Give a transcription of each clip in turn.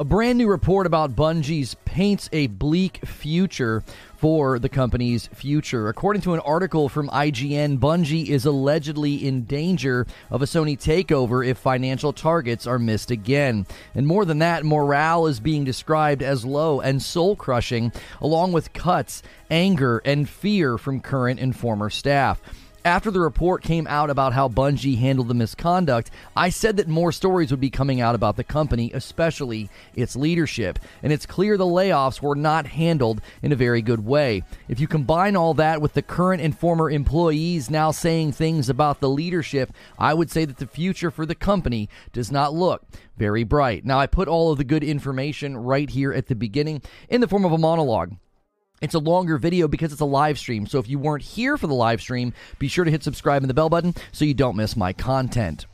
A brand new report about Bungie's paints a bleak future for the company's future. According to an article from IGN, Bungie is allegedly in danger of a Sony takeover if financial targets are missed again. And more than that, morale is being described as low and soul crushing, along with cuts, anger, and fear from current and former staff. After the report came out about how Bungie handled the misconduct, I said that more stories would be coming out about the company, especially its leadership. And it's clear the layoffs were not handled in a very good way. If you combine all that with the current and former employees now saying things about the leadership, I would say that the future for the company does not look very bright. Now, I put all of the good information right here at the beginning in the form of a monologue. It's a longer video because it's a live stream. So if you weren't here for the live stream, be sure to hit subscribe and the bell button so you don't miss my content.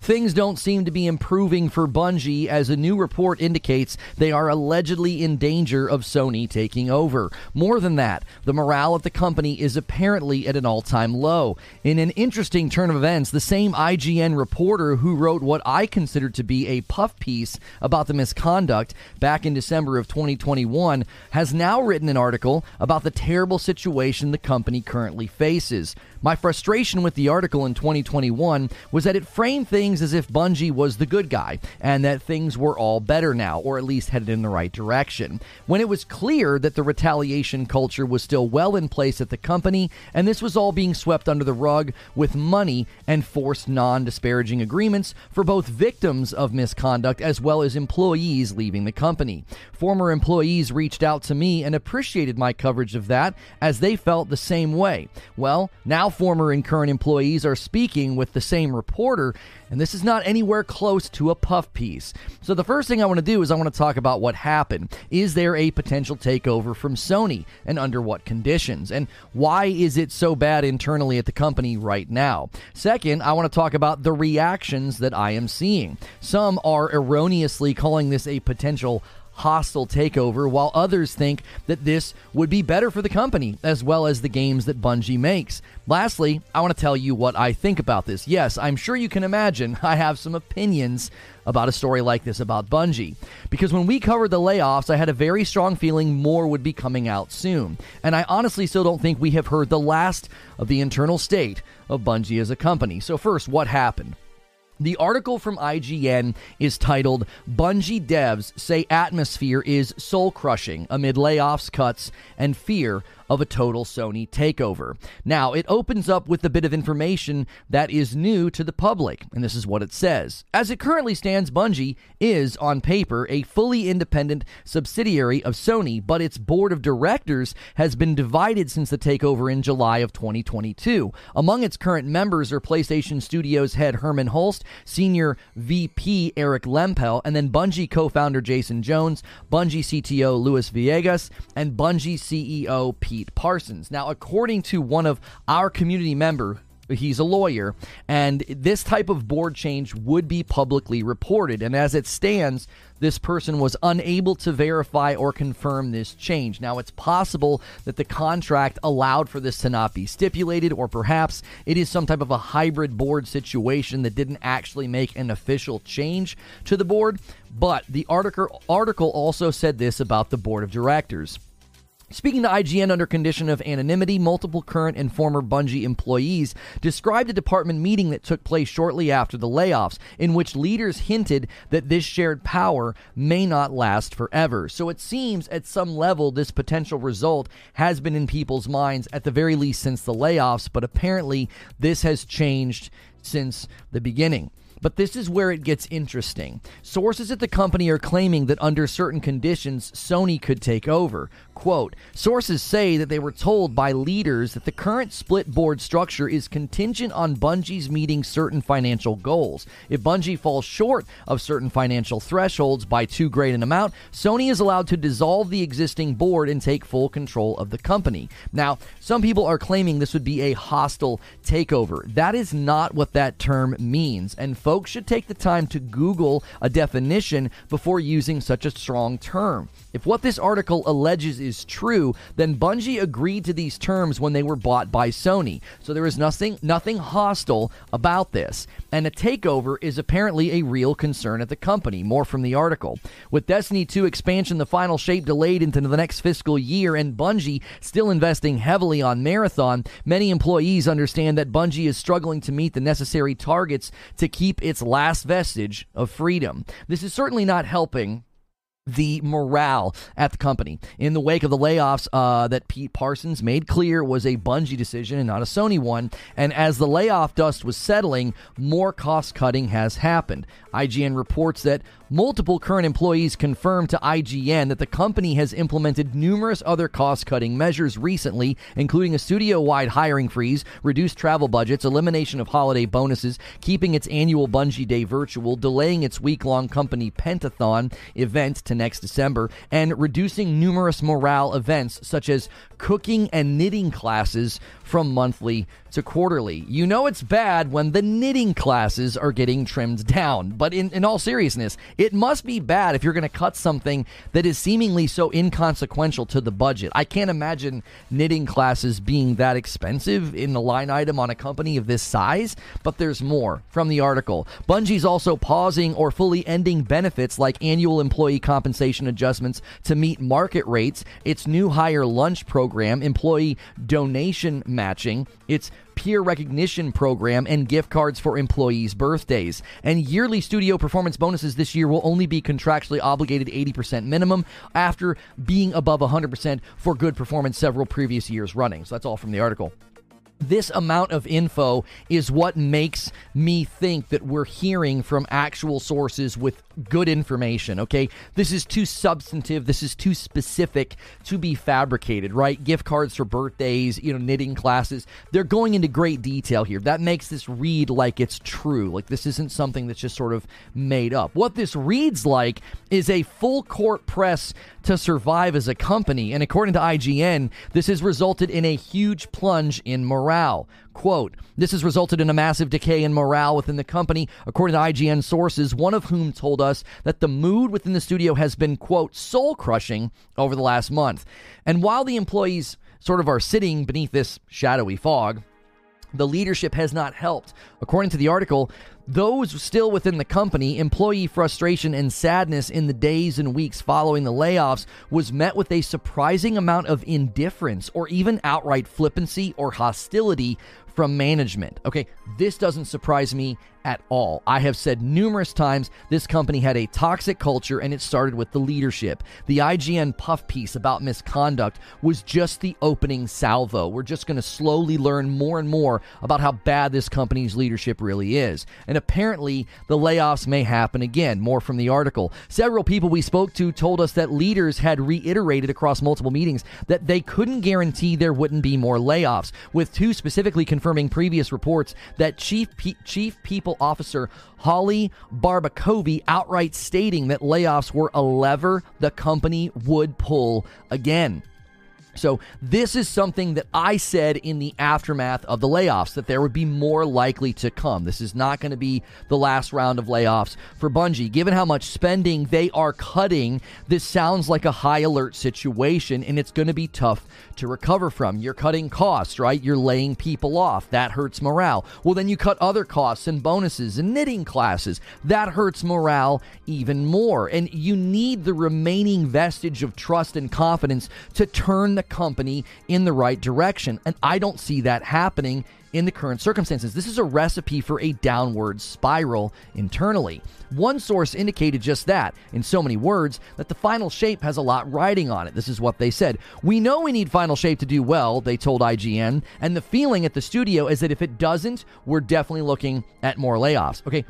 Things don't seem to be improving for Bungie as a new report indicates they are allegedly in danger of Sony taking over. More than that, the morale at the company is apparently at an all time low. In an interesting turn of events, the same IGN reporter who wrote what I considered to be a puff piece about the misconduct back in December of 2021 has now written an article about the terrible situation the company currently faces. My frustration with the article in 2021 was that it framed things as if Bungie was the good guy and that things were all better now, or at least headed in the right direction. When it was clear that the retaliation culture was still well in place at the company, and this was all being swept under the rug with money and forced non disparaging agreements for both victims of misconduct as well as employees leaving the company. Former employees reached out to me and appreciated my coverage of that as they felt the same way. Well, now former and current employees are speaking with the same reporter, and this is not anywhere close to a puff piece. So, the first thing I want to do is I want to talk about what happened. Is there a potential takeover from Sony, and under what conditions? And why is it so bad internally at the company right now? Second, I want to talk about the reactions that I am seeing. Some are erroneously calling this a potential hostile takeover, while others think that this would be better for the company as well as the games that Bungie makes. Lastly, I want to tell you what I think about this. Yes, I'm sure you can imagine I have some opinions about a story like this about Bungie. Because when we covered the layoffs, I had a very strong feeling more would be coming out soon. And I honestly still don't think we have heard the last of the internal state of Bungie as a company. So, first, what happened? The article from IGN is titled Bungie Devs Say Atmosphere is Soul Crushing Amid Layoffs, Cuts, and Fear of a total Sony takeover. Now, it opens up with a bit of information that is new to the public, and this is what it says. As it currently stands, Bungie is, on paper, a fully independent subsidiary of Sony, but its board of directors has been divided since the takeover in July of 2022. Among its current members are PlayStation Studios head Hermen Hulst, senior VP Eric Lempel, and then Bungie co founder Jason Jones, Bungie CTO Luis Villegas, and Bungie CEO Pete. Parsons. Now, according to one of our community member, he's a lawyer, and this type of board change would be publicly reported. And as it stands, this person was unable to verify or confirm this change. Now, it's possible that the contract allowed for this to not be stipulated, or perhaps it is some type of a hybrid board situation that didn't actually make an official change to the board. But the article, article also said this about the board of directors. Speaking to IGN under condition of anonymity, multiple current and former Bungie employees described a department meeting that took place shortly after the layoffs, in which leaders hinted that this shared power may not last forever. So it seems at some level this potential result has been in people's minds at the very least since the layoffs, but apparently this has changed since the beginning. But this is where it gets interesting. Sources at the company are claiming that under certain conditions, Sony could take over. Quote Sources say that they were told by leaders that the current split board structure is contingent on Bungie's meeting certain financial goals. If Bungie falls short of certain financial thresholds by too great an amount, Sony is allowed to dissolve the existing board and take full control of the company. Now, some people are claiming this would be a hostile takeover. That is not what that term means. And folks, folks should take the time to Google a definition before using such a strong term. If what this article alleges is true, then Bungie agreed to these terms when they were bought by Sony. So there is nothing nothing hostile about this. And a takeover is apparently a real concern at the company. More from the article. With Destiny 2 expansion the final shape delayed into the next fiscal year and Bungie still investing heavily on Marathon, many employees understand that Bungie is struggling to meet the necessary targets to keep its last vestige of freedom. This is certainly not helping the morale at the company. In the wake of the layoffs uh, that Pete Parsons made clear was a Bungie decision and not a Sony one, and as the layoff dust was settling, more cost cutting has happened. IGN reports that multiple current employees confirmed to IGN that the company has implemented numerous other cost cutting measures recently, including a studio wide hiring freeze, reduced travel budgets, elimination of holiday bonuses, keeping its annual Bungie Day virtual, delaying its week long company Pentathon event to next December, and reducing numerous morale events such as cooking and knitting classes from monthly to quarterly. You know it's bad when the knitting classes are getting trimmed down. But in, in all seriousness, it must be bad if you're going to cut something that is seemingly so inconsequential to the budget. I can't imagine knitting classes being that expensive in the line item on a company of this size, but there's more from the article. Bungie's also pausing or fully ending benefits like annual employee compensation adjustments to meet market rates, its new hire lunch program, employee donation matching, its peer recognition program, and gift cards for employees' birthdays. And yearly studio performance bonuses this year will only be contractually obligated 80% minimum after being above 100% for good performance several previous years running. So that's all from the article this amount of info is what makes me think that we're hearing from actual sources with good information, okay? This is too substantive, this is too specific to be fabricated, right? Gift cards for birthdays, you know, knitting classes. They're going into great detail here. That makes this read like it's true. Like this isn't something that's just sort of made up. What this reads like is a full court press to survive as a company, and according to IGN, this has resulted in a huge plunge in morale. Quote, this has resulted in a massive decay in morale within the company, according to IGN sources, one of whom told us that the mood within the studio has been, quote, soul crushing over the last month. And while the employees sort of are sitting beneath this shadowy fog, the leadership has not helped. According to the article, those still within the company, employee frustration and sadness in the days and weeks following the layoffs was met with a surprising amount of indifference or even outright flippancy or hostility from management. Okay, this doesn't surprise me at all. I have said numerous times this company had a toxic culture and it started with the leadership. The IGN puff piece about misconduct was just the opening salvo. We're just going to slowly learn more and more about how bad this company's leadership really is. And apparently, the layoffs may happen again. More from the article. Several people we spoke to told us that leaders had reiterated across multiple meetings that they couldn't guarantee there wouldn't be more layoffs, with two specifically confirming previous reports that chief pe- chief people officer Holly Barbacovi outright stating that layoffs were a lever the company would pull again. So, this is something that I said in the aftermath of the layoffs that there would be more likely to come. This is not going to be the last round of layoffs for Bungie. Given how much spending they are cutting, this sounds like a high alert situation and it's going to be tough to recover from. You're cutting costs, right? You're laying people off. That hurts morale. Well, then you cut other costs and bonuses and knitting classes. That hurts morale even more. And you need the remaining vestige of trust and confidence to turn the company in the right direction. And I don't see that happening in the current circumstances. This is a recipe for a downward spiral internally. One source indicated just that, in so many words, that the final shape has a lot riding on it. This is what they said. We know we need final shape to do well, they told IGN, and the feeling at the studio is that if it doesn't, we're definitely looking at more layoffs. Okay,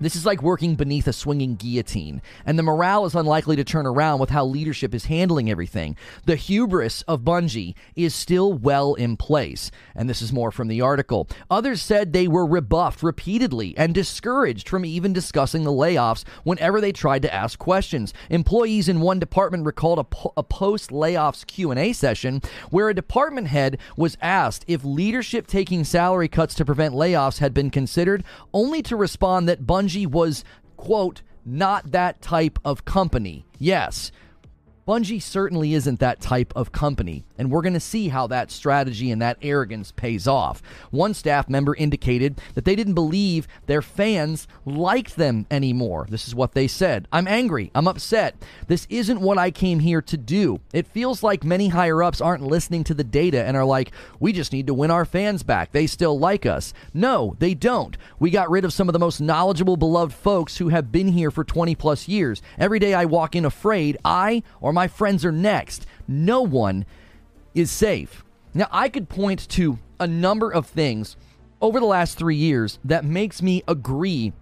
This is like working beneath a swinging guillotine, and the morale is unlikely to turn around with how leadership is handling everything. The hubris of Bungie is still well in place, and this is more from the article. Others said they were rebuffed repeatedly and discouraged from even discussing the layoffs whenever they tried to ask questions. Employees in one department recalled a, po- a post layoffs Q&A session where a department head was asked if leadership taking salary cuts to prevent layoffs had been considered, only to respond that Bungie Bungie was, quote, not that type of company. Yes, Bungie certainly isn't that type of company, and we're going to see how that strategy and that arrogance pays off. One staff member indicated that they didn't believe their fans liked them anymore. This is what they said I'm angry. I'm upset. This isn't what I came here to do. It feels like many higher ups aren't listening to the data and are like, we just need to win our fans back. They still like us. No, they don't. We got rid of some of the most knowledgeable, beloved folks who have been here for 20 plus years. Every day I walk in afraid I or my friends are next. No one is safe. Now, I could point to a number of things over the last three years that makes me agree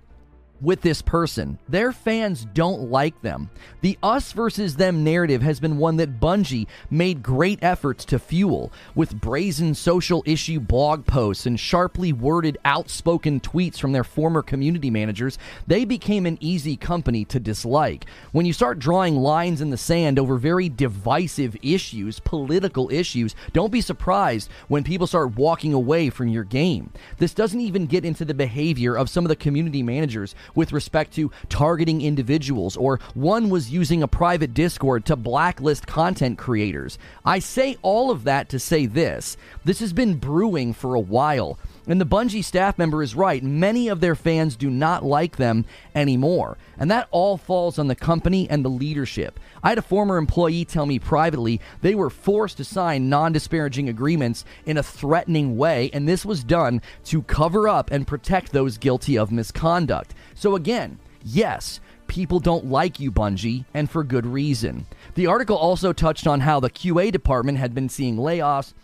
with this person. Their fans don't like them. The us versus them narrative has been one that Bungie made great efforts to fuel with brazen social issue blog posts and sharply worded outspoken tweets from their former community managers. They became an easy company to dislike. When you start drawing lines in the sand over very divisive issues, political issues, don't be surprised when people start walking away from your game. This doesn't even get into the behavior of some of the community managers with respect to targeting individuals, or one was using a private Discord to blacklist content creators. I say all of that to say this this has been brewing for a while. And the Bungie staff member is right. Many of their fans do not like them anymore. And that all falls on the company and the leadership. I had a former employee tell me privately they were forced to sign non disparaging agreements in a threatening way, and this was done to cover up and protect those guilty of misconduct. So, again, yes, people don't like you, Bungie, and for good reason. The article also touched on how the QA department had been seeing layoffs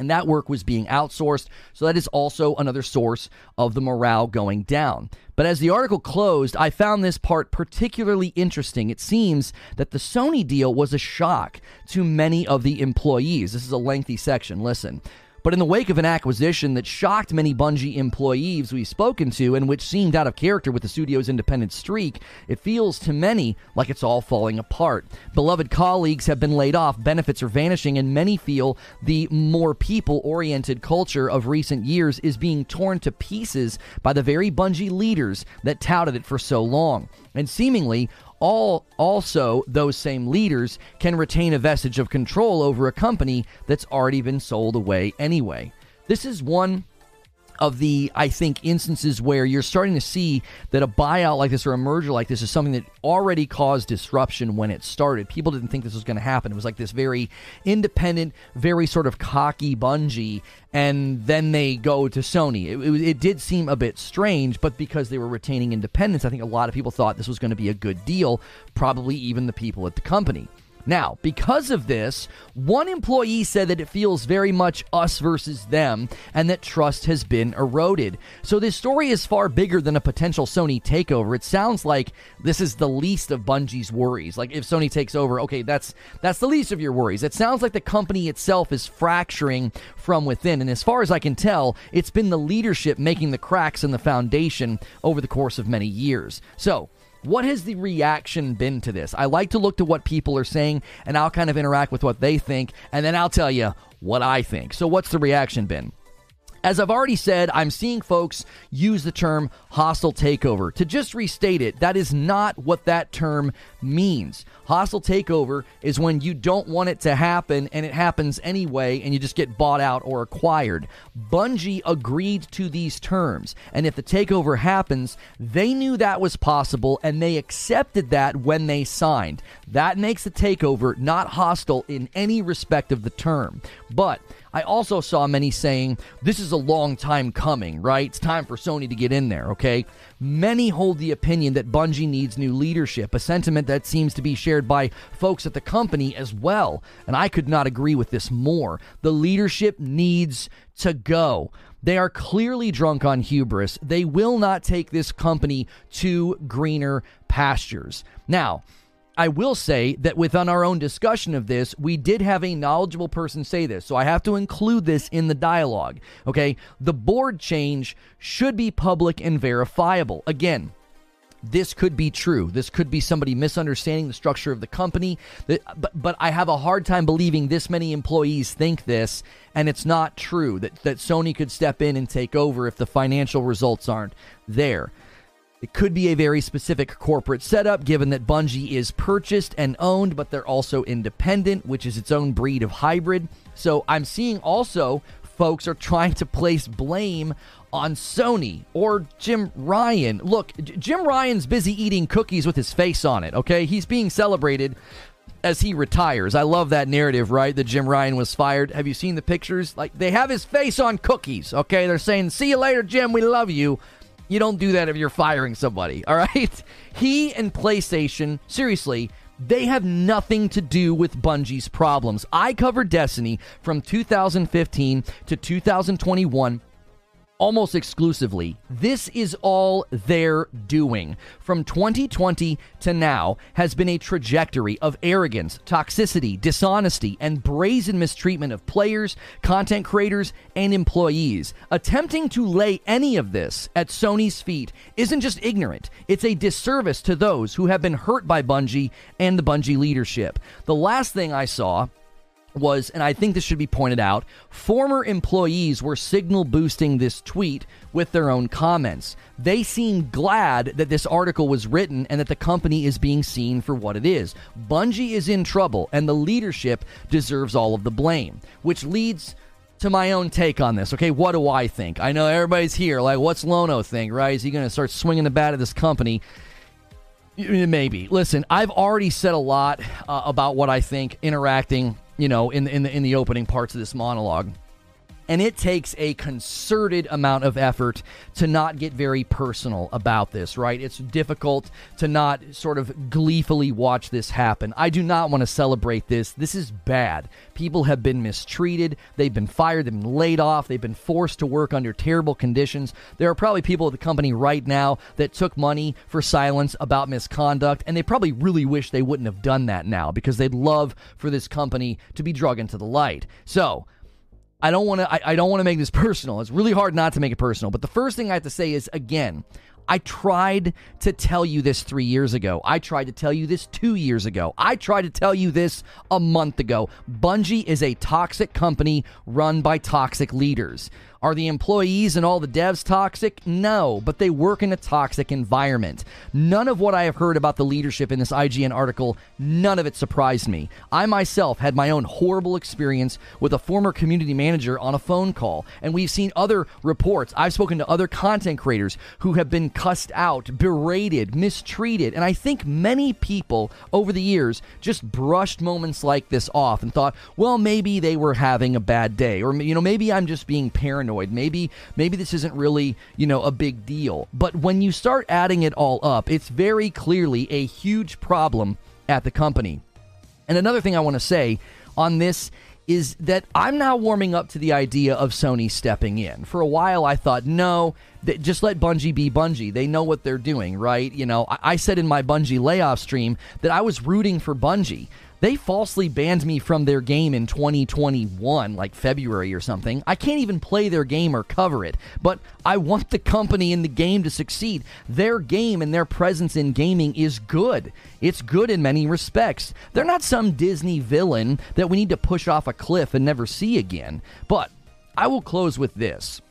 and that work was being outsourced. So that is also another source of the morale going down. But as the article closed, I found this part particularly interesting. It seems that the Sony deal was a shock to many of the employees. This is a lengthy section. Listen. But in the wake of an acquisition that shocked many Bungie employees we've spoken to and which seemed out of character with the studio's independent streak, it feels to many like it's all falling apart. Beloved colleagues have been laid off, benefits are vanishing, and many feel the more people oriented culture of recent years is being torn to pieces by the very Bungie leaders that touted it for so long. And seemingly, all also those same leaders can retain a vestige of control over a company that's already been sold away anyway. This is one of the, I think, instances where you're starting to see that a buyout like this or a merger like this is something that already caused disruption when it started. People didn't think this was going to happen. It was like this very independent, very sort of cocky Bungie, and then they go to Sony. It, it, it did seem a bit strange, but because they were retaining independence, I think a lot of people thought this was going to be a good deal, probably even the people at the company. Now, because of this, one employee said that it feels very much us versus them and that trust has been eroded. So, this story is far bigger than a potential Sony takeover. It sounds like this is the least of Bungie's worries. Like if Sony takes over, okay, that's that's the least of your worries. It sounds like the company itself is fracturing from within, and as far as I can tell, it's been the leadership making the cracks in the foundation over the course of many years. So, what has the reaction been to this? I like to look to what people are saying and I'll kind of interact with what they think and then I'll tell you what I think. So, what's the reaction been? As I've already said, I'm seeing folks use the term hostile takeover. To just restate it, that is not what that term means. Hostile takeover is when you don't want it to happen and it happens anyway and you just get bought out or acquired. Bungie agreed to these terms, and if the takeover happens, they knew that was possible and they accepted that when they signed. That makes the takeover not hostile in any respect of the term. But I also saw many saying, this is a long time coming, right? It's time for Sony to get in there, okay? Many hold the opinion that Bungie needs new leadership, a sentiment that seems to be shared by folks at the company as well. And I could not agree with this more. The leadership needs to go. They are clearly drunk on hubris. They will not take this company to greener pastures. Now, I will say that within our own discussion of this, we did have a knowledgeable person say this. So I have to include this in the dialogue. Okay. The board change should be public and verifiable. Again, this could be true. This could be somebody misunderstanding the structure of the company. But, but I have a hard time believing this many employees think this, and it's not true that, that Sony could step in and take over if the financial results aren't there. It could be a very specific corporate setup, given that Bungie is purchased and owned, but they're also independent, which is its own breed of hybrid. So I'm seeing also folks are trying to place blame on Sony or Jim Ryan. Look, J- Jim Ryan's busy eating cookies with his face on it, okay? He's being celebrated as he retires. I love that narrative, right? That Jim Ryan was fired. Have you seen the pictures? Like, they have his face on cookies, okay? They're saying, see you later, Jim, we love you. You don't do that if you're firing somebody, all right? He and PlayStation, seriously, they have nothing to do with Bungie's problems. I covered Destiny from 2015 to 2021 almost exclusively. This is all they're doing. From 2020 to now has been a trajectory of arrogance, toxicity, dishonesty, and brazen mistreatment of players, content creators, and employees. Attempting to lay any of this at Sony's feet isn't just ignorant, it's a disservice to those who have been hurt by Bungie and the Bungie leadership. The last thing I saw was, and I think this should be pointed out, former employees were signal boosting this tweet with their own comments. They seem glad that this article was written and that the company is being seen for what it is. Bungie is in trouble, and the leadership deserves all of the blame, which leads to my own take on this. Okay, what do I think? I know everybody's here, like, what's Lono think, right? Is he going to start swinging the bat at this company? Maybe. Listen, I've already said a lot uh, about what I think interacting you know, in the, in the in the opening parts of this monologue. And it takes a concerted amount of effort to not get very personal about this, right? It's difficult to not sort of gleefully watch this happen. I do not want to celebrate this. This is bad. People have been mistreated. They've been fired. They've been laid off. They've been forced to work under terrible conditions. There are probably people at the company right now that took money for silence about misconduct, and they probably really wish they wouldn't have done that now because they'd love for this company to be drug into the light. So, I don't want to. I, I don't want to make this personal. It's really hard not to make it personal. But the first thing I have to say is again, I tried to tell you this three years ago. I tried to tell you this two years ago. I tried to tell you this a month ago. Bungie is a toxic company run by toxic leaders. Are the employees and all the devs toxic? No, but they work in a toxic environment. None of what I have heard about the leadership in this IGN article, none of it surprised me. I myself had my own horrible experience with a former community manager on a phone call, and we've seen other reports. I've spoken to other content creators who have been cussed out, berated, mistreated, and I think many people over the years just brushed moments like this off and thought, well, maybe they were having a bad day, or you know, maybe I'm just being paranoid Maybe maybe this isn't really, you know, a big deal. But when you start adding it all up, it's very clearly a huge problem at the company. And another thing I want to say on this is that I'm now warming up to the idea of Sony stepping in. For a while, I thought, no, just let Bungie be Bungie. They know what they're doing, right? You know, I, I said in my Bungie layoff stream that I was rooting for Bungie. They falsely banned me from their game in 2021, like February or something. I can't even play their game or cover it, but I want the company in the game to succeed. Their game and their presence in gaming is good. It's good in many respects. They're not some Disney villain that we need to push off a cliff and never see again. But I will close with this.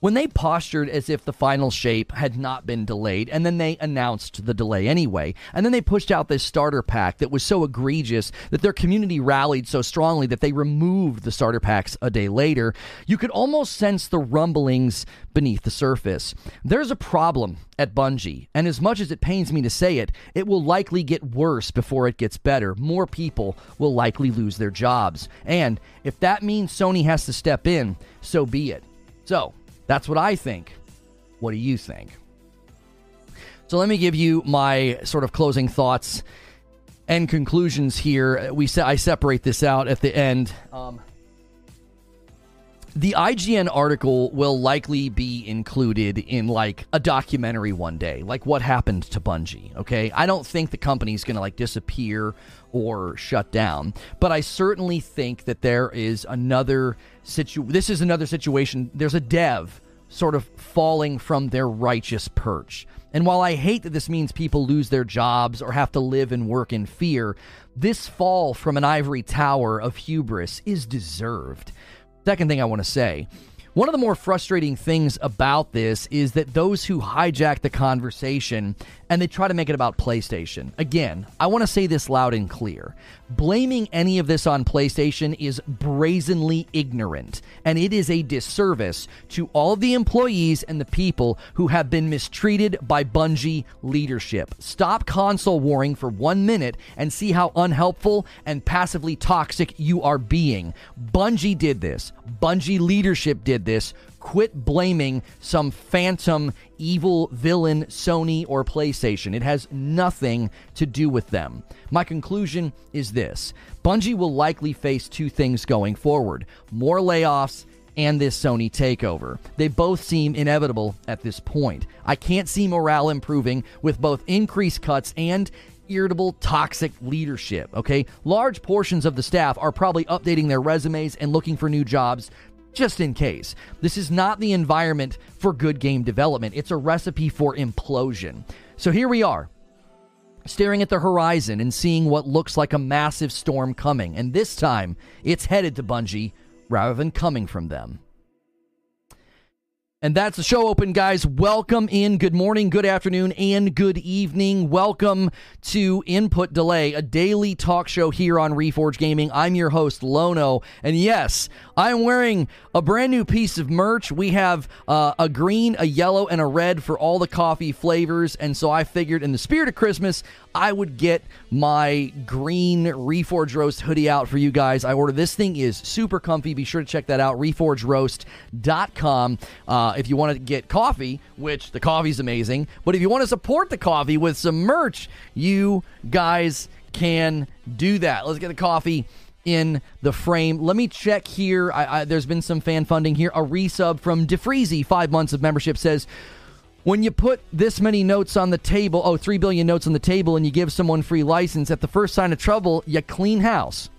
When they postured as if the final shape had not been delayed, and then they announced the delay anyway, and then they pushed out this starter pack that was so egregious that their community rallied so strongly that they removed the starter packs a day later, you could almost sense the rumblings beneath the surface. There's a problem at Bungie, and as much as it pains me to say it, it will likely get worse before it gets better. More people will likely lose their jobs. And if that means Sony has to step in, so be it. So, that's what I think. What do you think? So let me give you my sort of closing thoughts and conclusions here. We I separate this out at the end. Um, the IGN article will likely be included in like a documentary one day, like what happened to Bungie. Okay, I don't think the company's going to like disappear or shut down, but I certainly think that there is another situ. This is another situation. There's a dev sort of falling from their righteous perch. And while I hate that this means people lose their jobs or have to live and work in fear, this fall from an ivory tower of hubris is deserved. Second thing I want to say one of the more frustrating things about this is that those who hijack the conversation and they try to make it about PlayStation. Again, I want to say this loud and clear. Blaming any of this on PlayStation is brazenly ignorant, and it is a disservice to all the employees and the people who have been mistreated by Bungie leadership. Stop console warring for one minute and see how unhelpful and passively toxic you are being. Bungie did this, Bungie leadership did this. Quit blaming some phantom evil villain Sony or PlayStation. It has nothing to do with them. My conclusion is this Bungie will likely face two things going forward more layoffs and this Sony takeover. They both seem inevitable at this point. I can't see morale improving with both increased cuts and irritable, toxic leadership. Okay, large portions of the staff are probably updating their resumes and looking for new jobs just in case. This is not the environment for good game development, it's a recipe for implosion. So here we are. Staring at the horizon and seeing what looks like a massive storm coming, and this time it's headed to Bungie rather than coming from them. And that's the show open, guys. Welcome in. Good morning, good afternoon, and good evening. Welcome to Input Delay, a daily talk show here on Reforge Gaming. I'm your host, Lono. And yes, I'm wearing a brand new piece of merch. We have uh, a green, a yellow, and a red for all the coffee flavors. And so I figured, in the spirit of Christmas, I would get my green Reforge Roast hoodie out for you guys. I ordered this thing is super comfy. Be sure to check that out, reforgeroast.com. Uh, if you want to get coffee, which the coffee's amazing, but if you want to support the coffee with some merch, you guys can do that. Let's get the coffee in the frame. Let me check here. I, I, there's been some fan funding here. A resub from DeFreezy, five months of membership, says when you put this many notes on the table, oh, 3 billion notes on the table, and you give someone free license, at the first sign of trouble, you clean house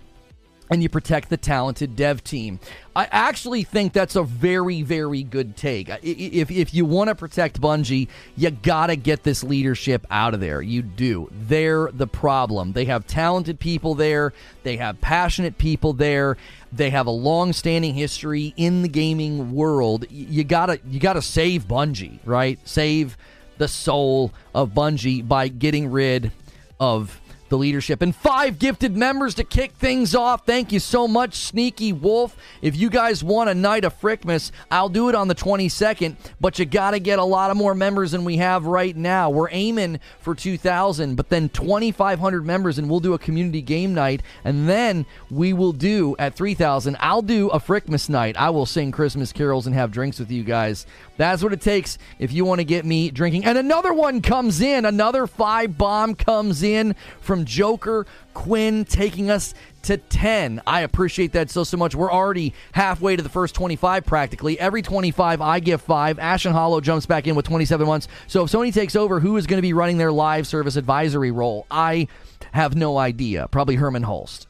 and you protect the talented dev team. I actually think that's a very, very good take. If, if you want to protect Bungie, you got to get this leadership out of there. You do. They're the problem. They have talented people there, they have passionate people there. They have a long-standing history in the gaming world. You gotta, you gotta save Bungie, right? Save the soul of Bungie by getting rid of the leadership. And five gifted members to kick things off. Thank you so much, Sneaky Wolf. If you guys want a night of Frickmas, I'll do it on the 22nd, but you got to get a lot of more members than we have right now. We're aiming for 2,000, but then 2,500 members, and we'll do a community game night. And then we will do at 3,000, I'll do a Frickmas night. I will sing Christmas carols and have drinks with you guys. That's what it takes if you want to get me drinking. And another one comes in, another five bomb comes in from Joker Quinn, taking us to 10. I appreciate that so, so much. We're already halfway to the first 25 practically. Every 25, I give five. Ashen Hollow jumps back in with 27 months. So if Sony takes over, who is going to be running their live service advisory role? I have no idea. Probably Hermen Hulst.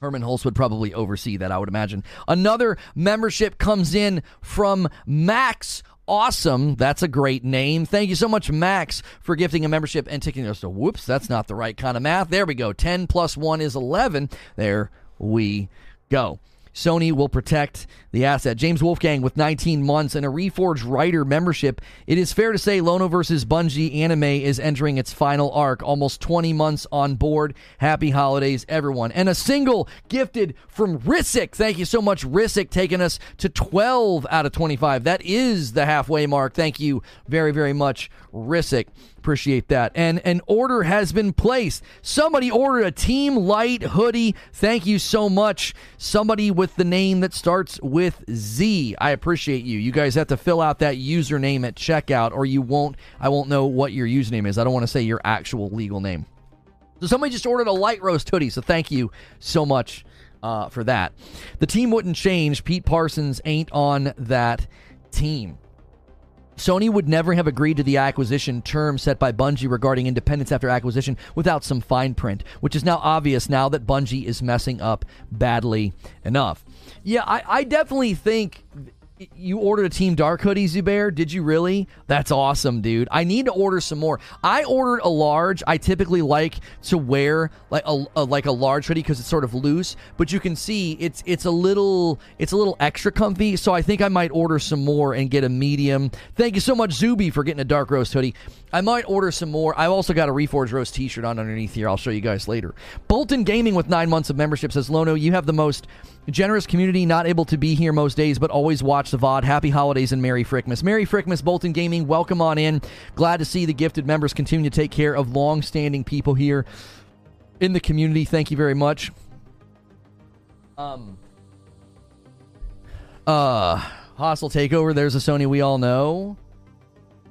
Hermen Hulst would probably oversee that, I would imagine. Another membership comes in from Max Awesome. That's a great name. Thank you so much, Max, for gifting a membership and taking us to whoops, that's not the right kind of math. There we go. 10 plus 1 is 11. There we go. Sony will protect the asset. James Wolfgang with 19 months and a Reforged writer membership. It is fair to say Lono versus Bungie anime is entering its final arc. Almost 20 months on board. Happy holidays, everyone. And a single gifted from Rissick. Thank you so much, Rissick, taking us to 12 out of 25. That is the halfway mark. Thank you very, very much, Rissick. Appreciate that. And an order has been placed. Somebody ordered a Team Light hoodie. Thank you so much. Somebody with the name that starts with Z. I appreciate you. You guys have to fill out that username at checkout or you won't I won't know what your username is. I don't want to say your actual legal name. So somebody just ordered a light roast hoodie, so thank you so much uh, for that. The team wouldn't change. Pete Parsons ain't on that team. Sony would never have agreed to the acquisition terms set by Bungie regarding independence after acquisition without some fine print, which is now obvious now that Bungie is messing up badly enough. Yeah, I, I definitely think you ordered a Team Dark hoodie, Zubair? Did you really? That's awesome, dude. I need to order some more. I ordered a large. I typically like to wear like a, a like a large hoodie because it's sort of loose, but you can see it's it's a little it's a little extra comfy. So I think I might order some more and get a medium. Thank you so much, Zuby, for getting a dark roast hoodie. I might order some more. I've also got a Reforged Roast T-shirt on underneath here. I'll show you guys later. Bolton Gaming with nine months of membership says, Lono, you have the most generous community. Not able to be here most days, but always watch the VOD. Happy holidays and Merry Frickmas. Merry Frickmas, Bolton Gaming. Welcome on in. Glad to see the gifted members continue to take care of long-standing people here in the community. Thank you very much. Um. Uh, hostile takeover. There's a Sony we all know.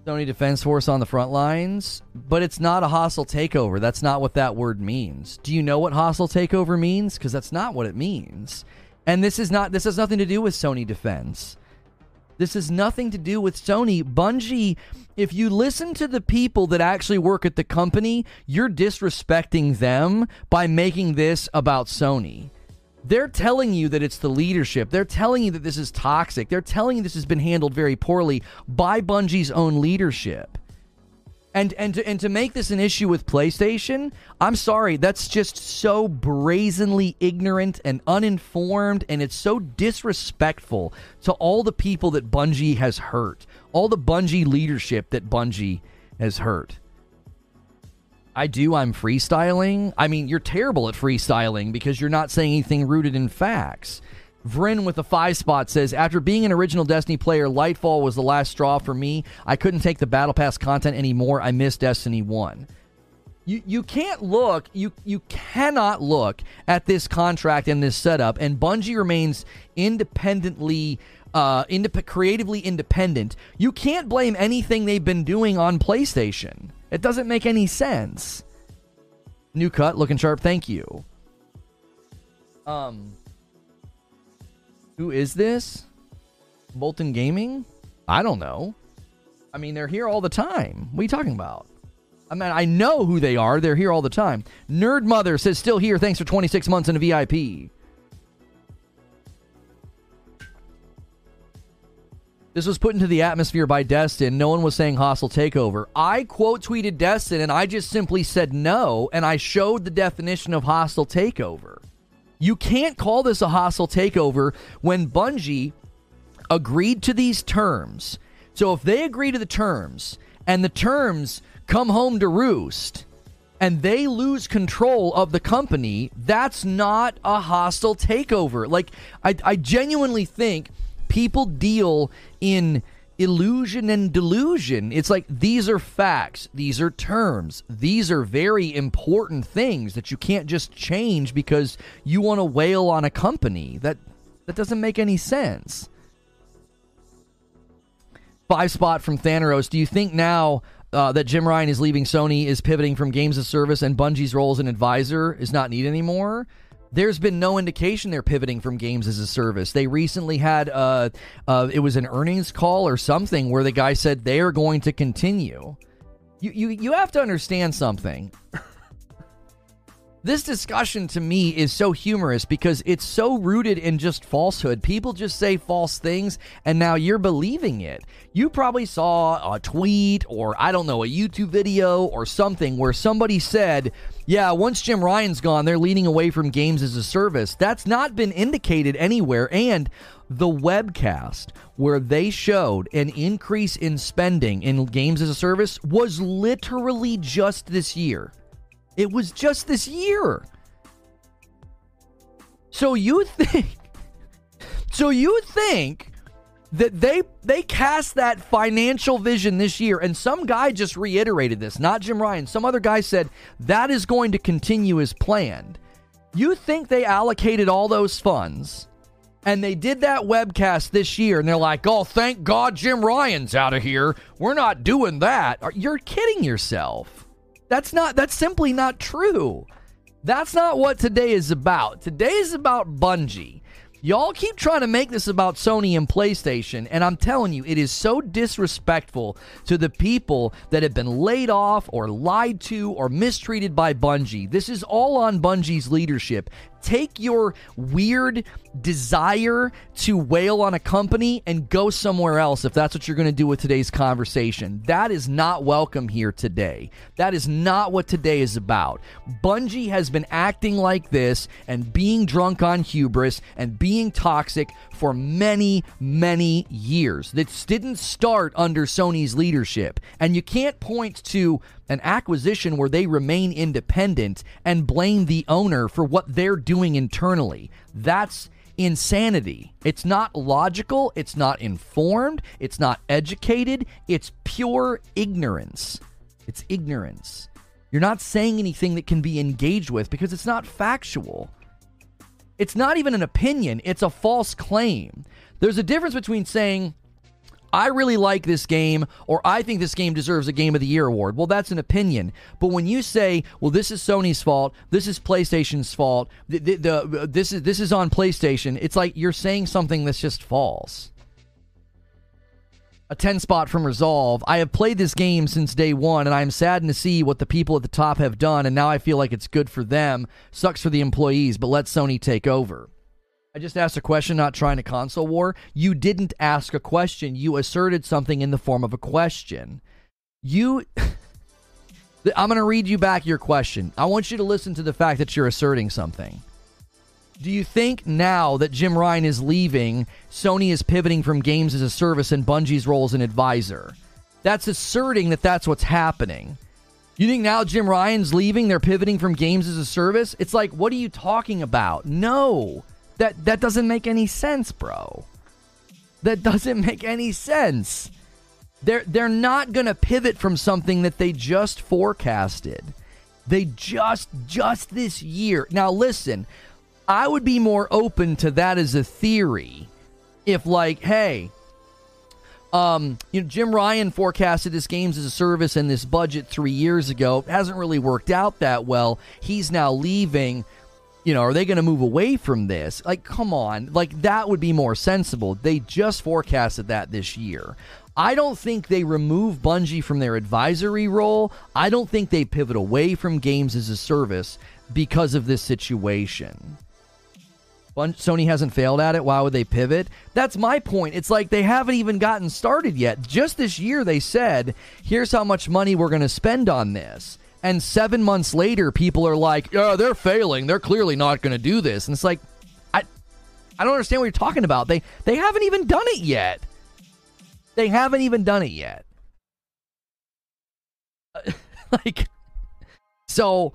Sony Defense Force on the front lines, but it's not a hostile takeover. That's not what that word means. Do you know what hostile takeover means? Because that's not what it means. And this is not. This has nothing to do with Sony Defense. This has nothing to do with Sony. Bungie, if you listen to the people that actually work at the company, you're disrespecting them by making this about Sony. They're telling you that it's the leadership. They're telling you that this is toxic. They're telling you this has been handled very poorly by Bungie's own leadership. And and to, and to make this an issue with PlayStation, I'm sorry, that's just so brazenly ignorant and uninformed and it's so disrespectful to all the people that Bungie has hurt. All the Bungie leadership that Bungie has hurt. I do. I'm freestyling. I mean, you're terrible at freestyling because you're not saying anything rooted in facts. Vrin with a five spot says, After being an original Destiny player, Lightfall was the last straw for me. I couldn't take the Battle Pass content anymore. I miss Destiny 1. You, you can't look, you, you cannot look at this contract and this setup, and Bungie remains independently uh, indep- creatively independent, you can't blame anything they've been doing on PlayStation. It doesn't make any sense. New cut, looking sharp. Thank you. Um, who is this? Bolton Gaming? I don't know. I mean, they're here all the time. What are you talking about? I mean, I know who they are. They're here all the time. Nerd Mother says, still here. Thanks for 26 months in a VIP. This was put into the atmosphere by Destin. No one was saying hostile takeover. I quote tweeted Destin and I just simply said no, and I showed the definition of hostile takeover. You can't call this a hostile takeover when Bungie agreed to these terms. So if they agree to the terms and the terms come home to roost and they lose control of the company, that's not a hostile takeover. Like, I, I genuinely think people deal in illusion and delusion. It's like these are facts, these are terms, these are very important things that you can't just change because you want to wail on a company. That that doesn't make any sense. Five spot from Thaneros. Do you think now uh, that Jim Ryan is leaving Sony is pivoting from games of service and Bungie's role as an advisor is not needed anymore? There's been no indication they're pivoting from games as a service. They recently had uh, uh, it was an earnings call or something where the guy said they are going to continue. You you you have to understand something. This discussion to me is so humorous because it's so rooted in just falsehood. People just say false things and now you're believing it. You probably saw a tweet or I don't know, a YouTube video or something where somebody said, yeah, once Jim Ryan's gone, they're leaning away from games as a service. That's not been indicated anywhere. And the webcast where they showed an increase in spending in games as a service was literally just this year. It was just this year. So you think So you think that they they cast that financial vision this year and some guy just reiterated this, not Jim Ryan. Some other guy said that is going to continue as planned. You think they allocated all those funds and they did that webcast this year and they're like, "Oh, thank God Jim Ryan's out of here. We're not doing that." You're kidding yourself. That's not that's simply not true. That's not what today is about. Today is about Bungie. Y'all keep trying to make this about Sony and PlayStation, and I'm telling you, it is so disrespectful to the people that have been laid off or lied to or mistreated by Bungie. This is all on Bungie's leadership take your weird desire to wail on a company and go somewhere else if that's what you're going to do with today's conversation. That is not welcome here today. That is not what today is about. Bungie has been acting like this and being drunk on hubris and being toxic for many, many years. that didn't start under Sony's leadership. And you can't point to an acquisition where they remain independent and blame the owner for what they're doing internally. That's insanity. It's not logical, it's not informed, it's not educated, it's pure ignorance. It's ignorance. You're not saying anything that can be engaged with because it's not factual. It's not even an opinion, it's a false claim. There's a difference between saying, I really like this game, or I think this game deserves a Game of the Year award. Well, that's an opinion. But when you say, "Well, this is Sony's fault, this is PlayStation's fault, the, the, the, this is this is on PlayStation," it's like you're saying something that's just false. A 10 spot from Resolve. I have played this game since day one, and I am saddened to see what the people at the top have done, and now I feel like it's good for them. Sucks for the employees, but let Sony take over. I just asked a question, not trying to console war. You didn't ask a question. You asserted something in the form of a question. You. I'm going to read you back your question. I want you to listen to the fact that you're asserting something. Do you think now that Jim Ryan is leaving, Sony is pivoting from games as a service and Bungie's role as an advisor? That's asserting that that's what's happening. You think now Jim Ryan's leaving, they're pivoting from games as a service? It's like, what are you talking about? No. That that doesn't make any sense, bro. That doesn't make any sense. They're they're not going to pivot from something that they just forecasted. They just just this year. Now listen, I would be more open to that as a theory if like, hey, um, you know, Jim Ryan forecasted this games as a service and this budget three years ago. It hasn't really worked out that well. He's now leaving you know, are they going to move away from this? Like, come on. Like, that would be more sensible. They just forecasted that this year. I don't think they remove Bungie from their advisory role. I don't think they pivot away from games as a service because of this situation. Sony hasn't failed at it. Why would they pivot? That's my point. It's like they haven't even gotten started yet. Just this year, they said, here's how much money we're going to spend on this. And seven months later, people are like, "Yeah, they're failing. They're clearly not going to do this." And it's like, I, I don't understand what you're talking about. They they haven't even done it yet. They haven't even done it yet. like, so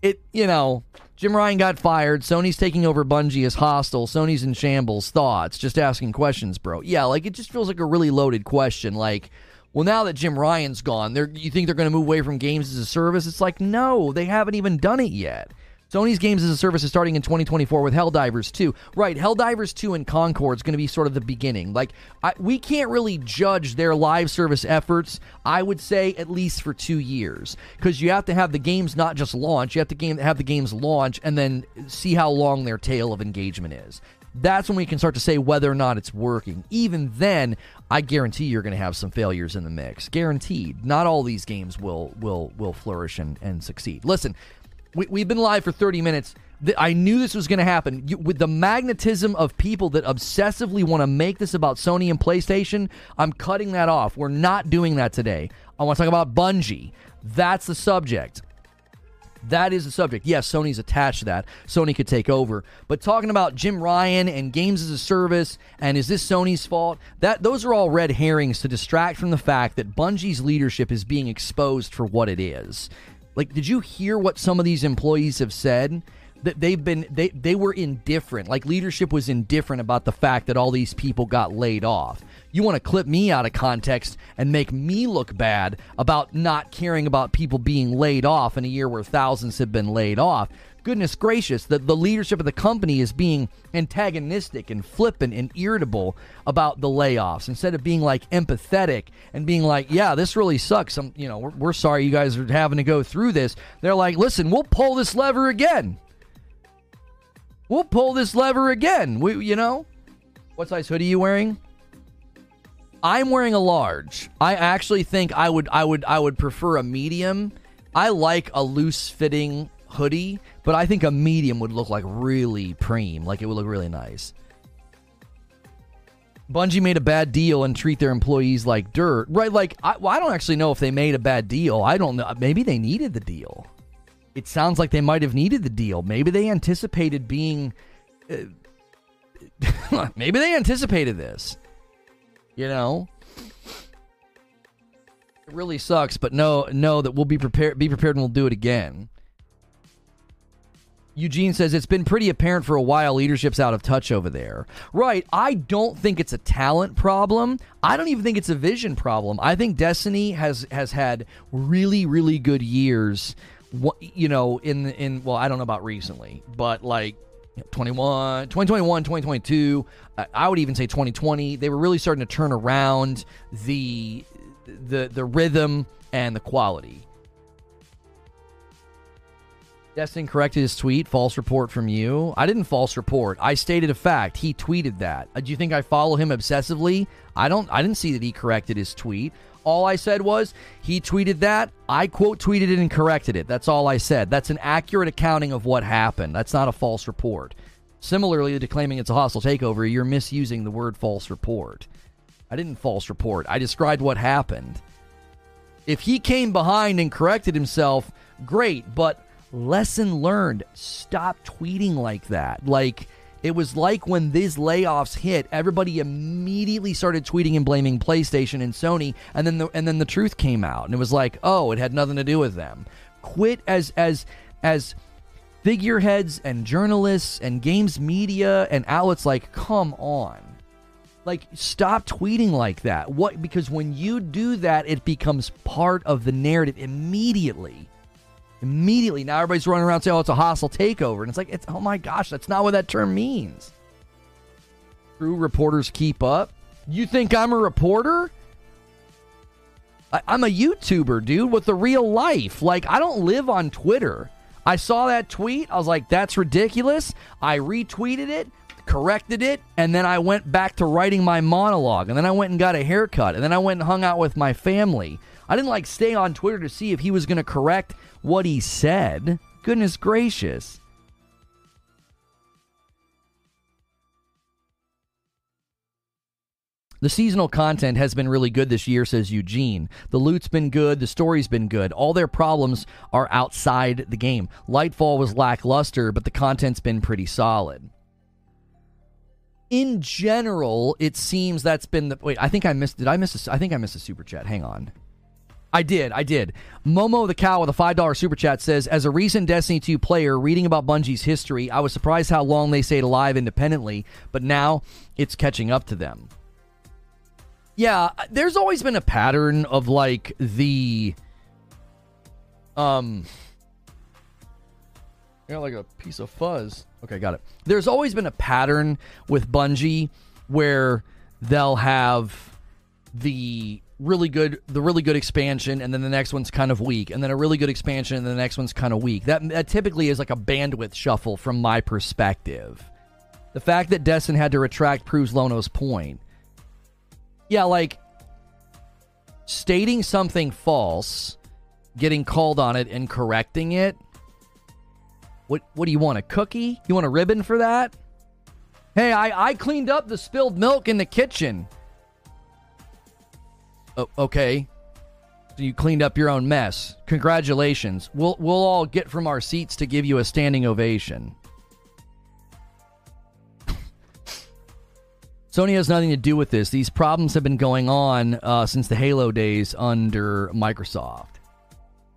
it you know Jim Ryan got fired. Sony's taking over Bungie as hostile. Sony's in shambles. Thoughts? Just asking questions, bro. Yeah, like it just feels like a really loaded question. Like, well, now that Jim Ryan's gone, you think they're going to move away from games as a service? It's like, no, they haven't even done it yet. Sony's games as a service is starting in 2024 with Helldivers 2. Right, Helldivers 2 and Concord is going to be sort of the beginning. Like, I, we can't really judge their live service efforts, I would say, at least for two years. Because you have to have the games not just launch, you have to game, have the games launch and then see how long their tail of engagement is that's when we can start to say whether or not it's working. Even then, I guarantee you're going to have some failures in the mix. Guaranteed. Not all these games will will will flourish and, and succeed. Listen, We, we've been live for 30 minutes. I knew this was going to happen. You, with the magnetism of people that obsessively want to make this about Sony and PlayStation, I'm cutting that off. We're not doing that today. I want to talk about Bungie. That's the subject. That is the subject. Yes, Sony's attached to that. Sony could take over. But talking about Jim Ryan and games as a service and is this Sony's fault? That those are all red herrings to distract from the fact that Bungie's leadership is being exposed for what it is. Like did you hear what some of these employees have said? That they've been they they were indifferent. Like leadership was indifferent about the fact that all these people got laid off. You want to clip me out of context and make me look bad about not caring about people being laid off in a year where thousands have been laid off. Goodness gracious, the, the leadership of the company is being antagonistic and flippant and irritable about the layoffs instead of being like empathetic and being like, yeah, this really sucks. I'm, you know, we're, we're sorry you guys are having to go through this. They're like, listen, we'll pull this lever again. We'll pull this lever again. We, you know, what size hoodie are you wearing? I'm wearing a large. I actually think I would I would I would prefer a medium. I like a loose fitting hoodie, but I think a medium would look like really preem, like it would look really nice. Bungie made a bad deal and treat their employees like dirt, right? Like I, well, I don't actually know if they made a bad deal. I don't know. Maybe they needed the deal. It sounds like they might have needed the deal. Maybe they anticipated being. Uh, maybe they anticipated this. You know, it really sucks, but no, know that we'll be prepared. Be prepared, and we'll do it again. Eugene says it's been pretty apparent for a while leadership's out of touch over there. Right. I don't think it's a talent problem. I don't even think it's a vision problem. I think Destiny has has had really really good years you know in in well, I don't know about recently, but like 21, 2021, 2022. I would even say 2020. They were really starting to turn around the the the rhythm and the quality. Destin corrected his tweet. False report from you. I didn't false report. I stated a fact. He tweeted that. Uh, do you think I follow him obsessively? I don't. I didn't see that he corrected his tweet. All I said was he tweeted that. I quote tweeted it and corrected it. That's all I said. That's an accurate accounting of what happened. That's not a false report. Similarly to claiming it's a hostile takeover, you're misusing the word false report. I didn't false report. I described what happened. If he came behind and corrected himself, great, but lesson learned. Stop tweeting like that. Like it was like when these layoffs hit, everybody immediately started tweeting and blaming PlayStation and Sony, and then the and then the truth came out, and it was like, oh, it had nothing to do with them. Quit as as as figureheads and journalists and games media and outlets like, come on. Like stop tweeting like that. What because when you do that, it becomes part of the narrative immediately. Immediately, now everybody's running around saying, "Oh, it's a hostile takeover," and it's like, "It's oh my gosh, that's not what that term means." True reporters keep up. You think I'm a reporter? I, I'm a YouTuber, dude, with the real life. Like, I don't live on Twitter. I saw that tweet. I was like, that's ridiculous. I retweeted it, corrected it, and then I went back to writing my monologue. And then I went and got a haircut. And then I went and hung out with my family. I didn't like stay on Twitter to see if he was going to correct what he said. Goodness gracious. The seasonal content has been really good this year, says Eugene. The loot's been good, the story's been good. All their problems are outside the game. Lightfall was lackluster, but the content's been pretty solid. In general, it seems that's been the wait. I think I missed. Did I miss? A, I think I missed a super chat. Hang on. I did, I did. Momo the cow with a five dollar super chat says, as a recent Destiny 2 player reading about Bungie's history, I was surprised how long they stayed alive independently, but now it's catching up to them. Yeah, there's always been a pattern of like the um I got like a piece of fuzz. Okay, got it. There's always been a pattern with Bungie where they'll have the really good the really good expansion and then the next one's kind of weak and then a really good expansion and the next one's kind of weak that, that typically is like a bandwidth shuffle from my perspective the fact that Destin had to retract proves Lono's point yeah like stating something false getting called on it and correcting it What what do you want? A cookie? You want a ribbon for that? Hey, I, I cleaned up the spilled milk in the kitchen. Oh, okay. So you cleaned up your own mess. Congratulations. We'll we'll all get from our seats to give you a standing ovation. Sony has nothing to do with this. These problems have been going on uh, since the Halo days under Microsoft.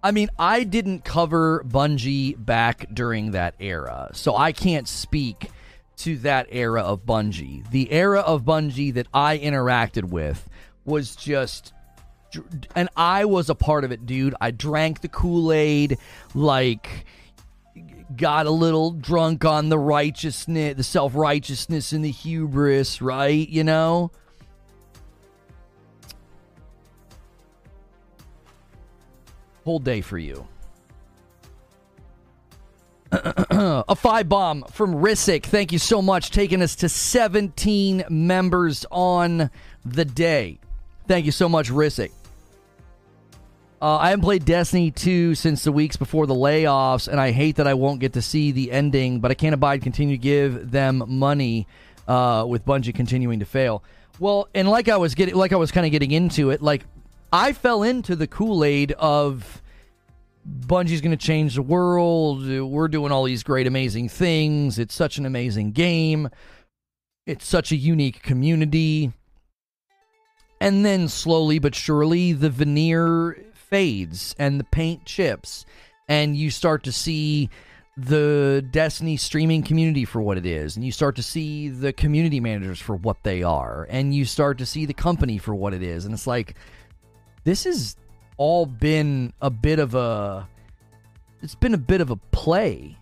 I mean, I didn't cover Bungie back during that era, so I can't speak to that era of Bungie. The era of Bungie that I interacted with was just and I was a part of it, dude. I drank the Kool-Aid like got a little drunk on the righteousness, the self-righteousness and the hubris, right? You know? Whole day for you. a five bomb from Rissick. Thank you so much. Taking us to 17 members on the day. Thank you so much, Rissick. Uh, I haven't played Destiny 2 since the weeks before the layoffs, and I hate that I won't get to see the ending, but I can't abide continue to give them money uh, with Bungie continuing to fail. Well, and like I was getting, like I was kind of getting into it, like I fell into the Kool Aid of Bungie's going to change the world. We're doing all these great, amazing things. It's such an amazing game. It's such a unique community. And then slowly but surely, the veneer fades and the paint chips, and you start to see the Destiny streaming community for what it is, and you start to see the community managers for what they are, and you start to see the company for what it is. And it's like, this has all been a bit of a. It's been a bit of a play.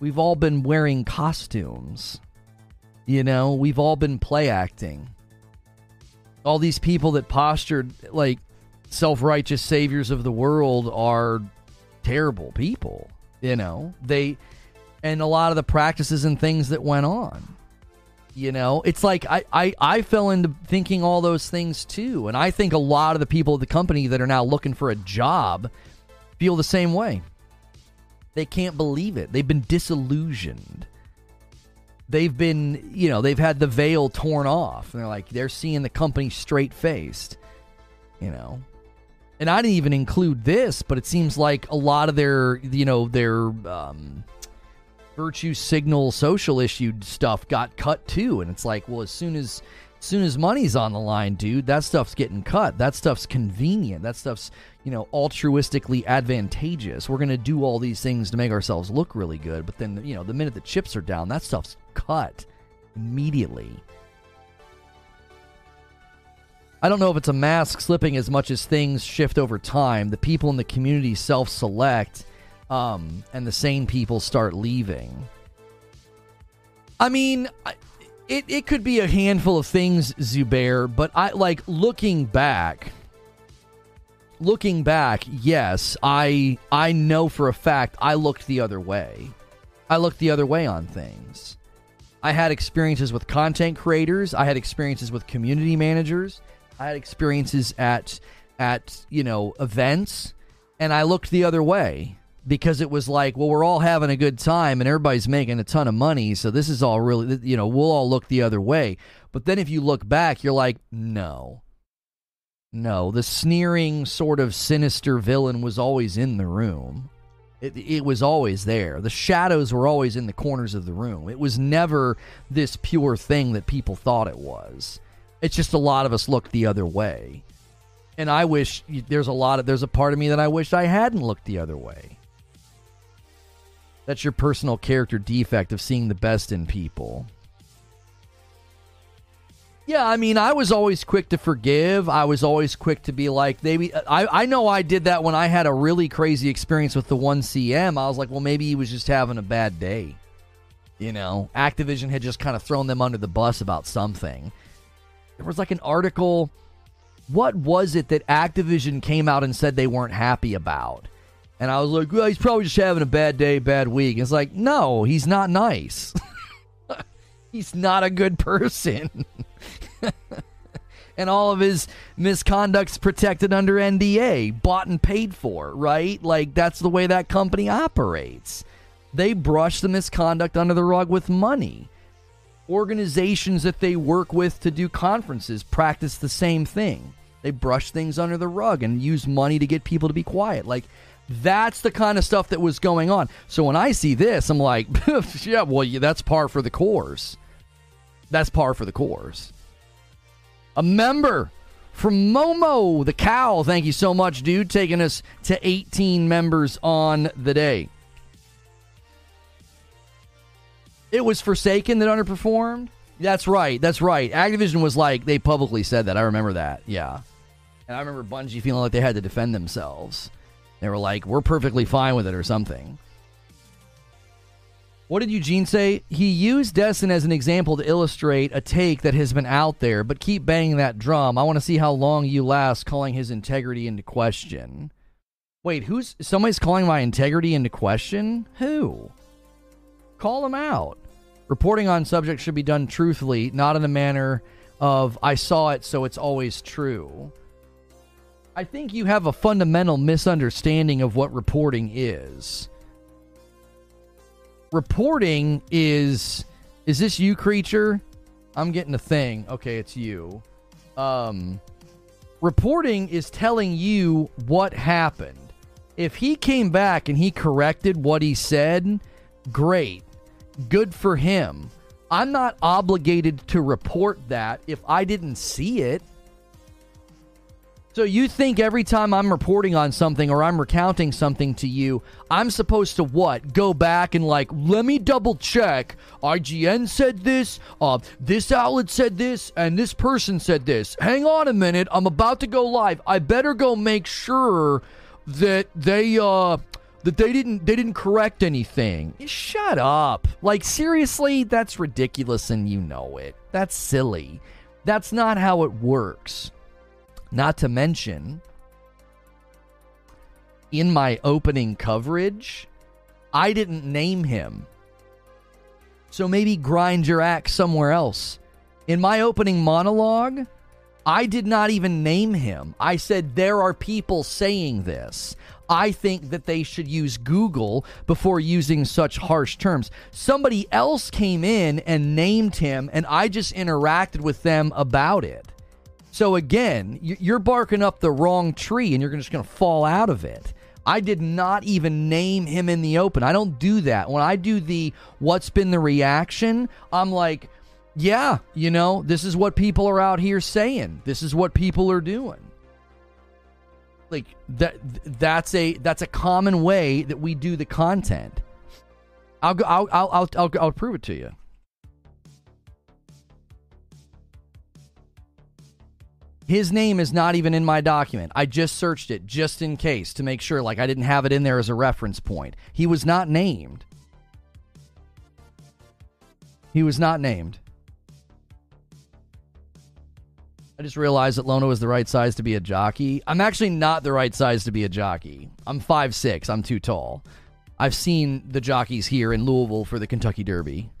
We've all been wearing costumes. You know, we've all been play acting. All these people that postured like self righteous saviors of the world are terrible people. You know, they, and a lot of the practices and things that went on. You know, it's like I, I, I fell into thinking all those things too. And I think a lot of the people at the company that are now looking for a job feel the same way. They can't believe it. They've been disillusioned. They've been, you know, they've had the veil torn off. And they're like, they're seeing the company straight faced, you know and I didn't even include this, but it seems like a lot of their, you know, their um, virtue signal social issue stuff got cut too. And it's like, well, as soon as, as soon as money's on the line, dude, that stuff's getting cut. That stuff's convenient. That stuff's, you know, altruistically advantageous. We're gonna do all these things to make ourselves look really good, but then, you know, the minute the chips are down, that stuff's cut immediately. I don't know if it's a mask slipping as much as things shift over time. The people in the community self select, um, and the sane people start leaving. I mean, it, it could be a handful of things, Zubair, but I like looking back. Looking back, yes, I I know for a fact I looked the other way. I looked the other way on things. I had experiences with content creators, I had experiences with community managers, I had experiences at at you know events, and I looked the other way because it was like, well, we're all having a good time and everybody's making a ton of money, so this is all really, you know, we'll all look the other way. But then if you look back, you're like, no. No, the sneering, sort of sinister villain was always in the room. It, it, was always there. The shadows were always in the corners of the room. It was never this pure thing that people thought it was. It's just a lot of us looked the other way. And I wish there's a lot of there's a part of me that I wish I hadn't looked the other way. That's your personal character defect of seeing the best in people. Yeah, I mean, I was always quick to forgive. I was always quick to be like, maybe I, I know I did that when I had a really crazy experience with the 1CM. I was like, well, maybe he was just having a bad day. You know, Activision had just kind of thrown them under the bus about something there was like an article. What was it that Activision came out and said they weren't happy about? And I was like, well, he's probably just having a bad day, bad week. it's like, no, he's not nice. he's not a good person. and all of his misconduct's protected under NDA, bought and paid for, right? Like that's the way that company operates. They brush the misconduct under the rug with money. Organizations that they work with to do conferences practice the same thing. They brush things under the rug and use money to get people to be quiet. Like, that's the kind of stuff that was going on. So when I see this, I'm like, yeah, well, yeah, that's par for the course. That's par for the course. A member from Momo the cow. Thank you so much, dude, taking us to 18 members on the day. It was Forsaken that underperformed. That's right. That's right. Activision was like they publicly said that. I remember that. Yeah. And I remember Bungie feeling like they had to defend themselves. They were like, "We're perfectly fine with it" or something. What did Eugene say? He used Destin as an example to illustrate a take that has been out there, but keep banging that drum. I want to see how long you last calling his integrity into question. Wait, who's somebody's calling my integrity into question? Who? Call him out. Reporting on subjects should be done truthfully, not in the manner of I saw it, so it's always true. I think you have a fundamental misunderstanding of what reporting is. Reporting is is this you creature? I'm getting a thing. Okay, it's you. Um reporting is telling you what happened. If he came back and he corrected what he said, great good for him. I'm not obligated to report that if I didn't see it. So you think every time I'm reporting on something or I'm recounting something to you, I'm supposed to what? Go back and like, let me double check. IGN said this, uh, this outlet said this, and this person said this. Hang on a minute, I'm about to go live. I better go make sure that they uh that they didn't they didn't correct anything. Shut up. Like seriously, that's ridiculous and you know it. That's silly. That's not how it works. Not to mention in my opening coverage, I didn't name him. So maybe grind your axe somewhere else. In my opening monologue, I did not even name him. I said there are people saying this. I think that they should use Google before using such harsh terms. Somebody else came in and named him, and I just interacted with them about it. So again, you're barking up the wrong tree and you're just going to fall out of it. I did not even name him in the open. I don't do that. When I do the what's been the reaction, I'm like, yeah, you know, this is what people are out here saying. This is what people are doing like that that's a that's a common way that we do the content i'll go i'll i'll i'll, I'll, I'll prove it to you his name is not even in my document i just searched it just in case to make sure like i didn't have it in there as a reference point he was not named he was not named I just realized that Lono is the right size to be a jockey. I'm actually not the right size to be a jockey. I'm five six. I'm too tall. I've seen the jockeys here in Louisville for the Kentucky Derby.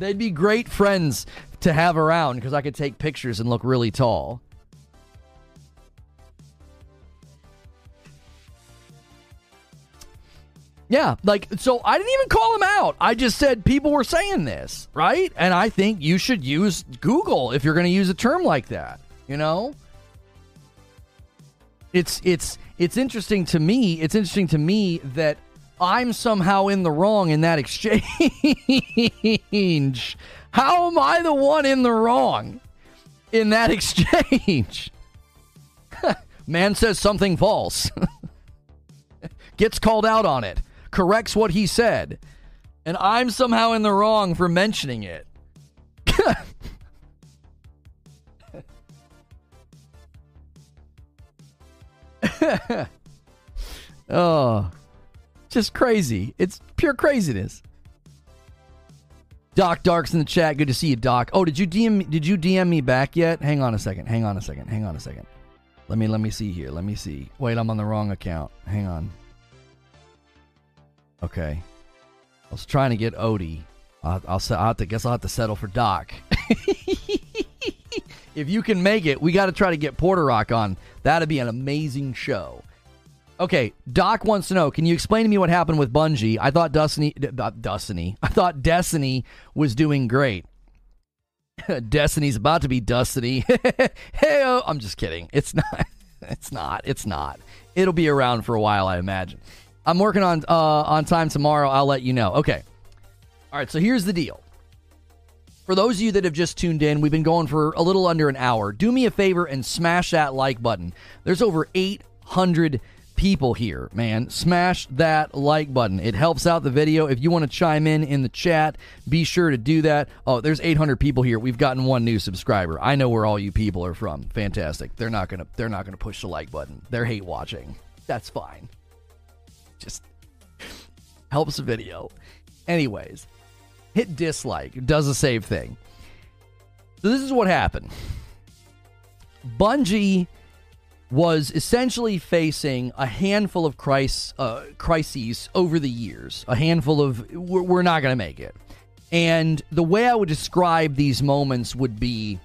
They'd be great friends to have around because I could take pictures and look really tall. Yeah, like so I didn't even call him out. I just said people were saying this, right? And I think you should use Google if you're going to use a term like that, you know? It's it's it's interesting to me. It's interesting to me that I'm somehow in the wrong in that exchange. How am I the one in the wrong in that exchange? Man says something false. Gets called out on it corrects what he said, and I'm somehow in the wrong for mentioning it. oh, just crazy. It's pure craziness. Doc Dark's in the chat. Good to see you, Doc. Oh, did you DM? Did you DM me back yet? Hang on a second. Hang on a second. Hang on a second. Let me let me see here. Let me see. Wait, I'm on the wrong account. Hang on. Okay. I was trying to get Odie. I'll, I'll, I'll have to guess I'll have to settle for Doc. if you can make it, we got to try to get Porter Rock on. That'd be an amazing show. Okay, Doc wants to know. Can you explain to me what happened with Bungie? I thought Destiny, Destiny. I thought Destiny was doing great. Destiny's about to be Destiny. hey, I'm just kidding. It's not. It's not. It's not. It'll be around for a while, I imagine. I'm working on uh, on time tomorrow. I'll let you know. Okay. All right. So here's the deal. For those of you that have just tuned in, we've been going for a little under an hour. Do me a favor and smash that like button. There's over 800 people here, man. Smash that like button. It helps out the video. If you want to chime in in the chat, be sure to do that. Oh, there's 800 people here. We've gotten one new subscriber. I know where all you people are from. Fantastic. They're not going to they're not going to push the like button. They're hate watching. That's fine. Just helps the video. Anyways, hit dislike. Does the same thing. So this is what happened. Bungie was essentially facing a handful of crisis, uh, crises over the years. A handful of, we're, we're not going to make it. And the way I would describe these moments would be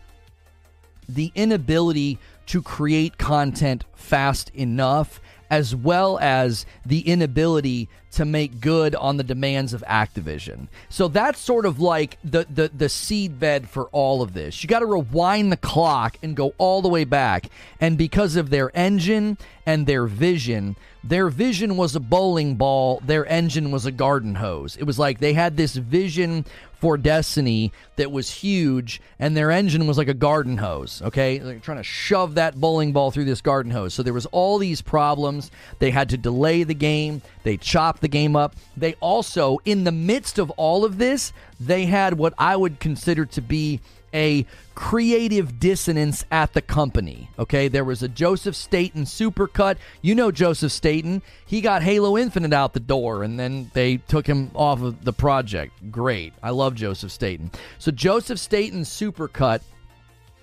the inability to create content fast enough, as well as the inability to make good on the demands of Activision. So that's sort of like the the, the seed bed for all of this. You got to rewind the clock and go all the way back. And because of their engine and their vision, their vision was a bowling ball, their engine was a garden hose. It was like they had this vision for Destiny that was huge, and their engine was like a garden hose. Okay, they're trying to shove that bowling ball through this garden hose. So there was all these problems. They had to delay the game. They chopped the game up. They also, in the midst of all of this, they had what I would consider to be a creative dissonance at the company. Okay, there was a Joseph Staten supercut. You know Joseph Staten. He got Halo Infinite out the door and then they took him off of the project. Great. I love Joseph Staten. So Joseph Staten's supercut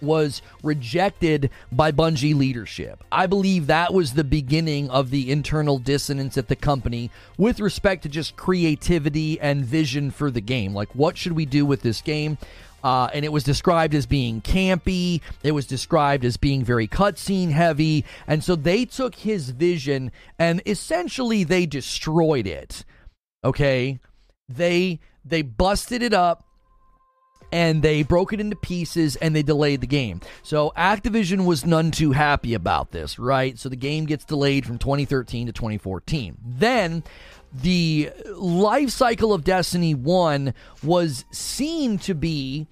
was rejected by Bungie leadership. I believe that was the beginning of the internal dissonance at the company with respect to just creativity and vision for the game. Like, what should we do with this game? Uh, and it was described as being campy. It was described as being very cutscene heavy. And so they took his vision and essentially they destroyed it. Okay? They they busted it up and they broke it into pieces and they delayed the game. So Activision was none too happy about this, right? So the game gets delayed from 2013 to 2014. Then the life cycle of Destiny 1 was seen to be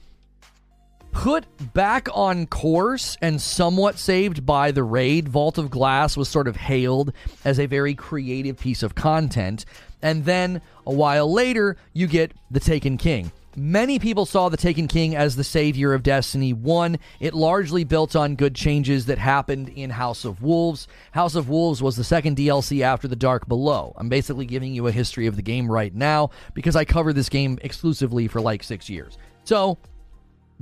put back on course and somewhat saved by the raid. Vault of Glass was sort of hailed as a very creative piece of content. And then a while later, you get The Taken King. Many people saw The Taken King as the savior of Destiny 1. It largely built on good changes that happened in House of Wolves. House of Wolves was the second DLC after The Dark Below. I'm basically giving you a history of the game right now because I covered this game exclusively for like six years. So,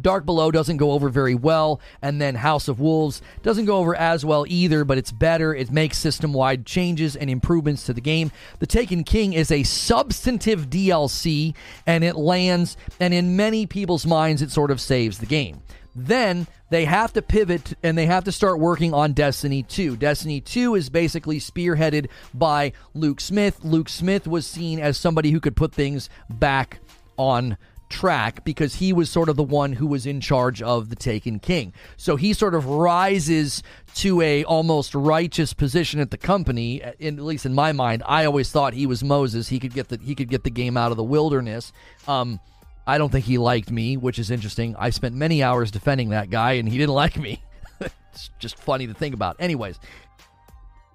Dark Below doesn't go over very well, and then House of Wolves doesn't go over as well either, but it's better. It makes system wide changes and improvements to the game. The Taken King is a substantive DLC, and it lands, and in many people's minds, it sort of saves the game. Then they have to pivot and they have to start working on Destiny 2. Destiny 2 is basically spearheaded by Luke Smith. Luke Smith was seen as somebody who could put things back on track because he was sort of the one who was in charge of the Taken King. So he sort of rises to a almost righteous position at the company. In, at least in my mind, I always thought he was Moses. He could get the he could get the game out of the wilderness. Um, I don't think he liked me, which is interesting. I spent many hours defending that guy, and he didn't like me. it's just funny to think about. Anyways,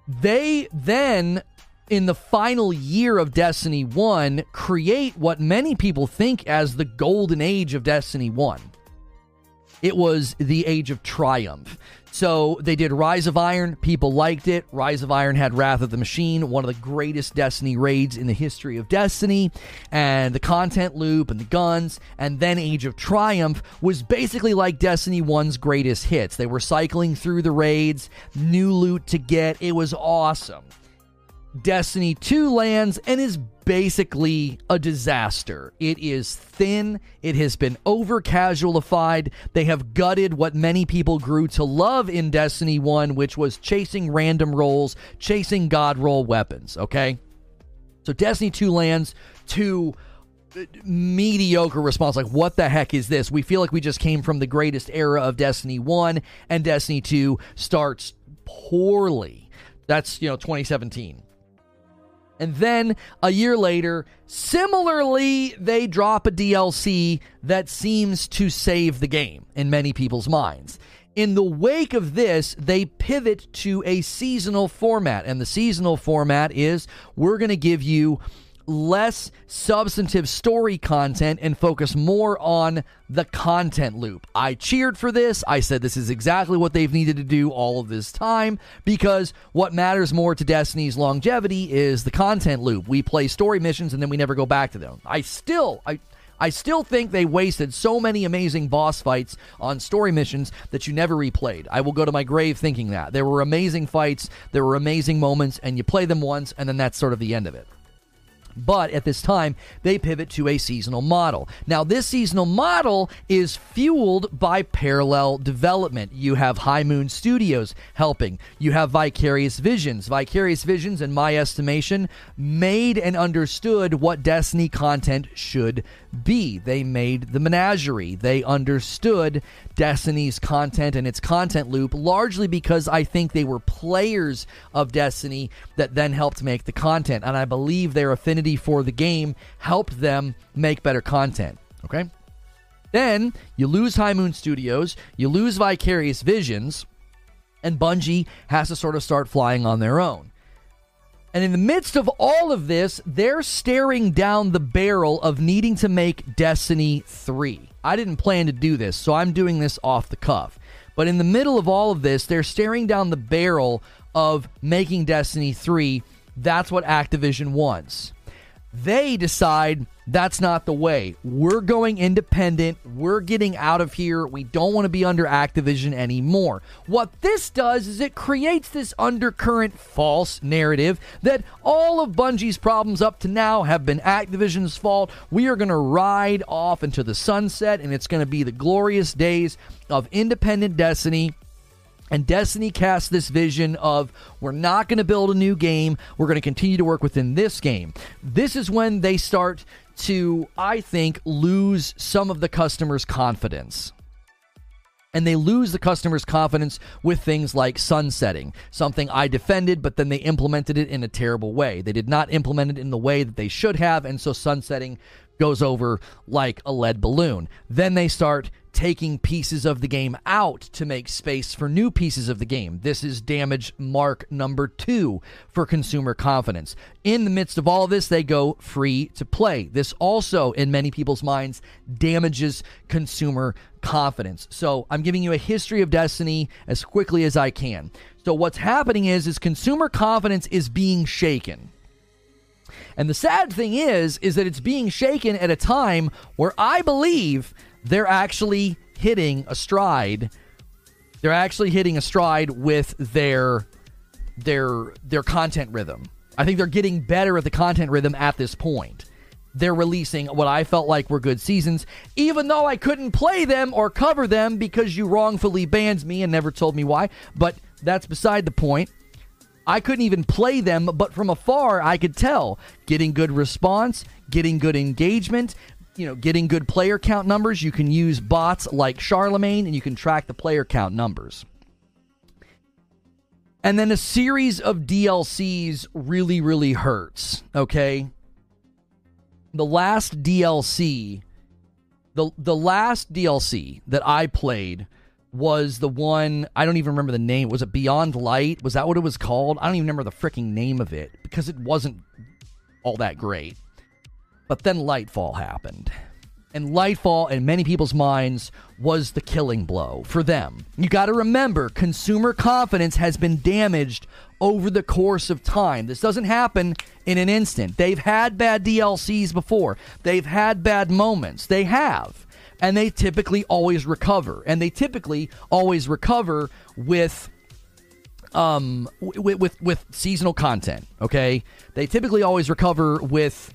they then in the final year of Destiny 1 create what many people think as the golden age of Destiny 1. It was the age of triumph. So they did Rise of Iron. People liked it. Rise of Iron had Wrath of the Machine, one of the greatest Destiny raids in the history of Destiny, and the content loop and the guns. And then Age of Triumph was basically like Destiny 1's greatest hits. They were cycling through the raids, new loot to get. It was awesome. Destiny 2 lands and is basically a disaster. It is thin, it has been over casualified. They have gutted what many people grew to love in Destiny 1, which was chasing random rolls, chasing god roll weapons, okay? So Destiny 2 lands to mediocre response like what the heck is this we feel like we just came from the greatest era of destiny 1 and destiny 2 starts poorly that's you know 2017 and then a year later, similarly, they drop a DLC that seems to save the game in many people's minds. In the wake of this, they pivot to a seasonal format. And the seasonal format is we're going to give you less substantive story content and focus more on the content loop. I cheered for this. I said this is exactly what they've needed to do all of this time because what matters more to Destiny's longevity is the content loop. We play story missions and then we never go back to them. I still I I still think they wasted so many amazing boss fights on story missions that you never replayed. I will go to my grave thinking that. There were amazing fights, there were amazing moments, and you play them once, and then that's sort of the end of it. But at this time, they pivot to a seasonal model. Now, this seasonal model is fueled by parallel development. You have High Moon Studios helping, you have Vicarious Visions. Vicarious Visions, in my estimation, made and understood what Destiny content should be. They made the menagerie, they understood Destiny's content and its content loop, largely because I think they were players of Destiny that then helped make the content. And I believe their affinity for the game helped them make better content. Okay? Then you lose High Moon Studios, you lose Vicarious Visions, and Bungie has to sort of start flying on their own. And in the midst of all of this, they're staring down the barrel of needing to make Destiny 3. I didn't plan to do this, so I'm doing this off the cuff. But in the middle of all of this, they're staring down the barrel of making Destiny 3. That's what Activision wants. They decide that's not the way. We're going independent. We're getting out of here. We don't want to be under Activision anymore. What this does is it creates this undercurrent false narrative that all of Bungie's problems up to now have been Activision's fault. We are going to ride off into the sunset and it's going to be the glorious days of independent Destiny and Destiny casts this vision of we're not going to build a new game, we're going to continue to work within this game. This is when they start to, I think, lose some of the customer's confidence. And they lose the customer's confidence with things like sunsetting, something I defended, but then they implemented it in a terrible way. They did not implement it in the way that they should have, and so sunsetting goes over like a lead balloon. Then they start taking pieces of the game out to make space for new pieces of the game. This is damage mark number two for consumer confidence. In the midst of all of this, they go free to play. This also, in many people's minds, damages consumer confidence. So I'm giving you a history of Destiny as quickly as I can. So what's happening is, is consumer confidence is being shaken. And the sad thing is, is that it's being shaken at a time where I believe they're actually hitting a stride. They're actually hitting a stride with their their their content rhythm. I think they're getting better at the content rhythm at this point. They're releasing what I felt like were good seasons, even though I couldn't play them or cover them because you wrongfully banned me and never told me why. But that's beside the point. I couldn't even play them, but from afar, I could tell getting good response, getting good engagement, you know, getting good player count numbers. You can use bots like Charlemagne and you can track the player count numbers. And then a series of DLCs really, really hurts, okay? The last DLC, the, the last DLC that I played was the one I don't even remember the name. Was it Beyond Light? Was that what it was called? I don't even remember the freaking name of it because it wasn't all that great. But then Lightfall happened. And Lightfall, in many people's minds, was the killing blow for them. You got to remember, consumer confidence has been damaged over the course of time. This doesn't happen in an instant. They've had bad DLCs before, they've had bad moments. They have and they typically always recover. And they typically always recover with um, with, with with seasonal content. Okay, they typically always recover with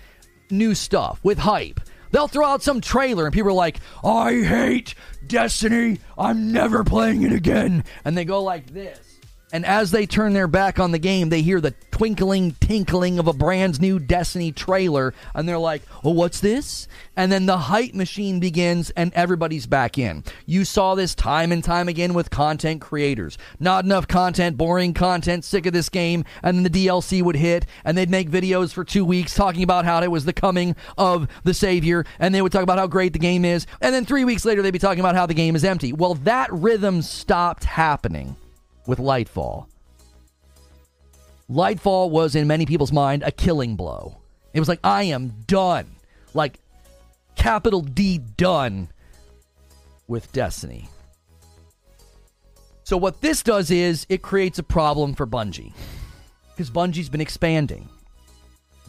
new stuff, with hype. They'll throw out some trailer and people are like, "I hate Destiny. I'm never playing it again," and they go like this. And as they turn their back on the game, they hear the twinkling, tinkling of a brand new Destiny trailer, and they're like, "Oh, what's this?" And then the hype machine begins, and everybody's back in. You saw this time and time again with content creators. Not enough content, boring content, sick of this game, and then the DLC would hit, and they'd make videos for two weeks talking about how it was the coming of the Savior, and they would talk about how great the game is, and then three weeks later they'd be talking about how the game is empty. Well, that rhythm stopped happening with Lightfall. Lightfall was, in many people's mind, a killing blow. It was like, I am done. Like, capital D done with Destiny. So, what this does is it creates a problem for Bungie. Because Bungie's been expanding.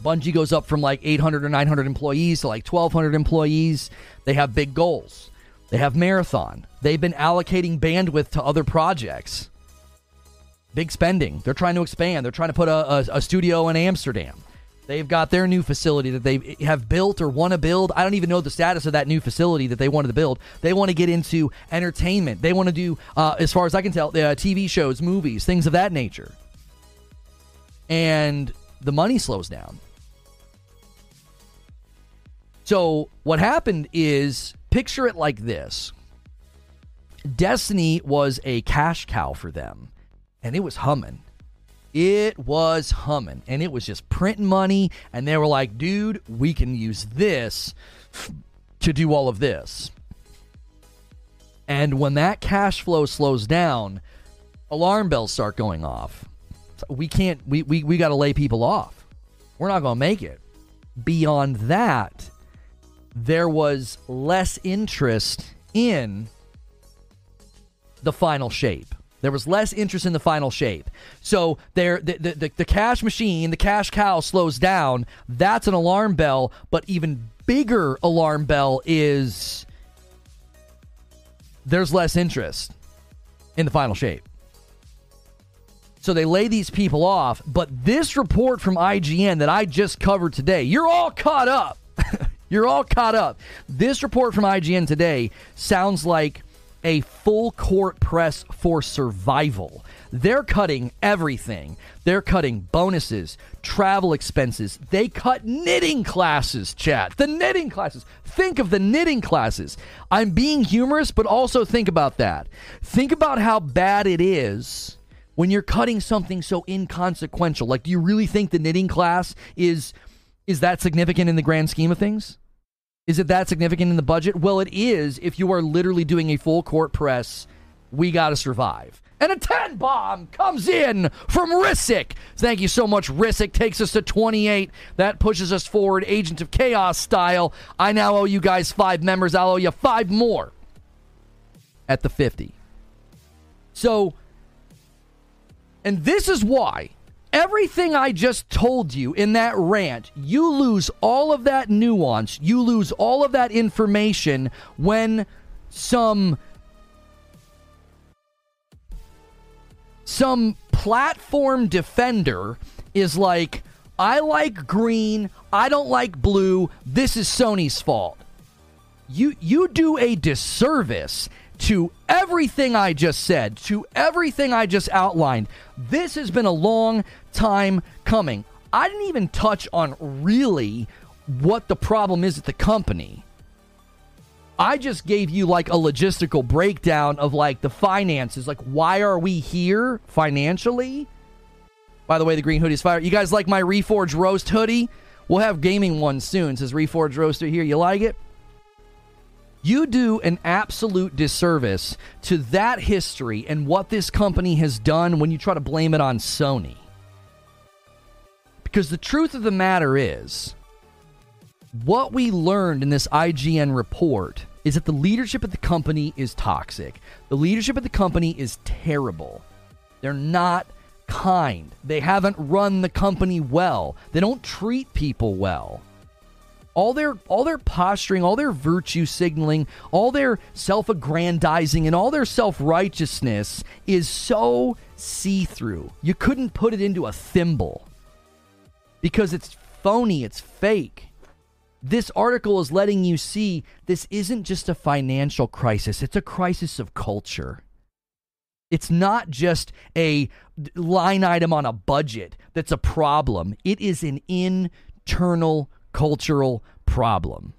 Bungie goes up from like 800 or 900 employees to like 1,200 employees. They have big goals. They have Marathon. They've been allocating bandwidth to other projects big spending. They're trying to expand. They're trying to put a, a, a, studio in Amsterdam. They've got their new facility that they have built or want to build. I don't even know the status of that new facility that they wanted to build. They want to get into entertainment. They want to do, uh, as far as I can tell, uh, TV shows, movies, things of that nature. And the money slows down. So what happened is picture it like this. Destiny was a cash cow for them and it was humming. It was humming and it was just printing money. And they were like, dude, we can use this to do all of this. And when that cash flow slows down, alarm bells start going off. We can't, we, we, we got to lay people off. We're not going to make it. Beyond that, there was less interest in the final shape. There was less interest in the final shape. So there, the, the, the, the, cash machine, the cash cow slows down. That's an alarm bell. But even bigger alarm bell is there's less interest in the final shape. So they lay these people off. But this report from IGN that I just covered today, you're all caught up. you're all caught up. This report from IGN today sounds like a full court press for survival. They're cutting everything. They're cutting bonuses, travel expenses. They cut knitting classes, chat. The knitting classes. Think of the knitting classes. I'm being humorous, but also think about that. Think about how bad it is when you're cutting something so inconsequential. Like, do you really think the knitting class is is that significant in the grand scheme of things? Is it that significant in the budget? Well, it is if you are literally doing a full court press. We got to survive. And a 10 bomb comes in from Rissick. Thank you so much, Rissick. Takes us to 28. That pushes us forward, Agent of Chaos style. I now owe you guys five members. I'll owe you five more at the 50. So, and this is why Everything I just told you in that rant, you lose all of that nuance, you lose all of that information when some some platform defender is like, I like green, I don't like blue, this is Sony's fault. You you do a disservice to everything I just said, to everything I just outlined. This has been a long time coming. I didn't even touch on really what the problem is at the company. I just gave you like a logistical breakdown of like the finances. Like, why are we here financially? By the way, the green hoodie is fire. You guys like my Reforge Roast hoodie? We'll have gaming one soon. It says Reforge Roaster here. You like it? You do an absolute disservice to that history and what this company has done when you try to blame it on Sony. Because the truth of the matter is, what we learned in this IGN report is that the leadership at the company is toxic. The leadership at the company is terrible. They're not kind. They haven't run the company well. They don't treat people well. All their all their posturing, all their virtue signaling, all their self-aggrandizing and all their self-righteousness is so see-through. You couldn't put it into a thimble because it's phony, it's fake. This article is letting you see this isn't just a financial crisis, it's a crisis of culture. It's not just a line item on a budget that's a problem. It is an internal cultural problem.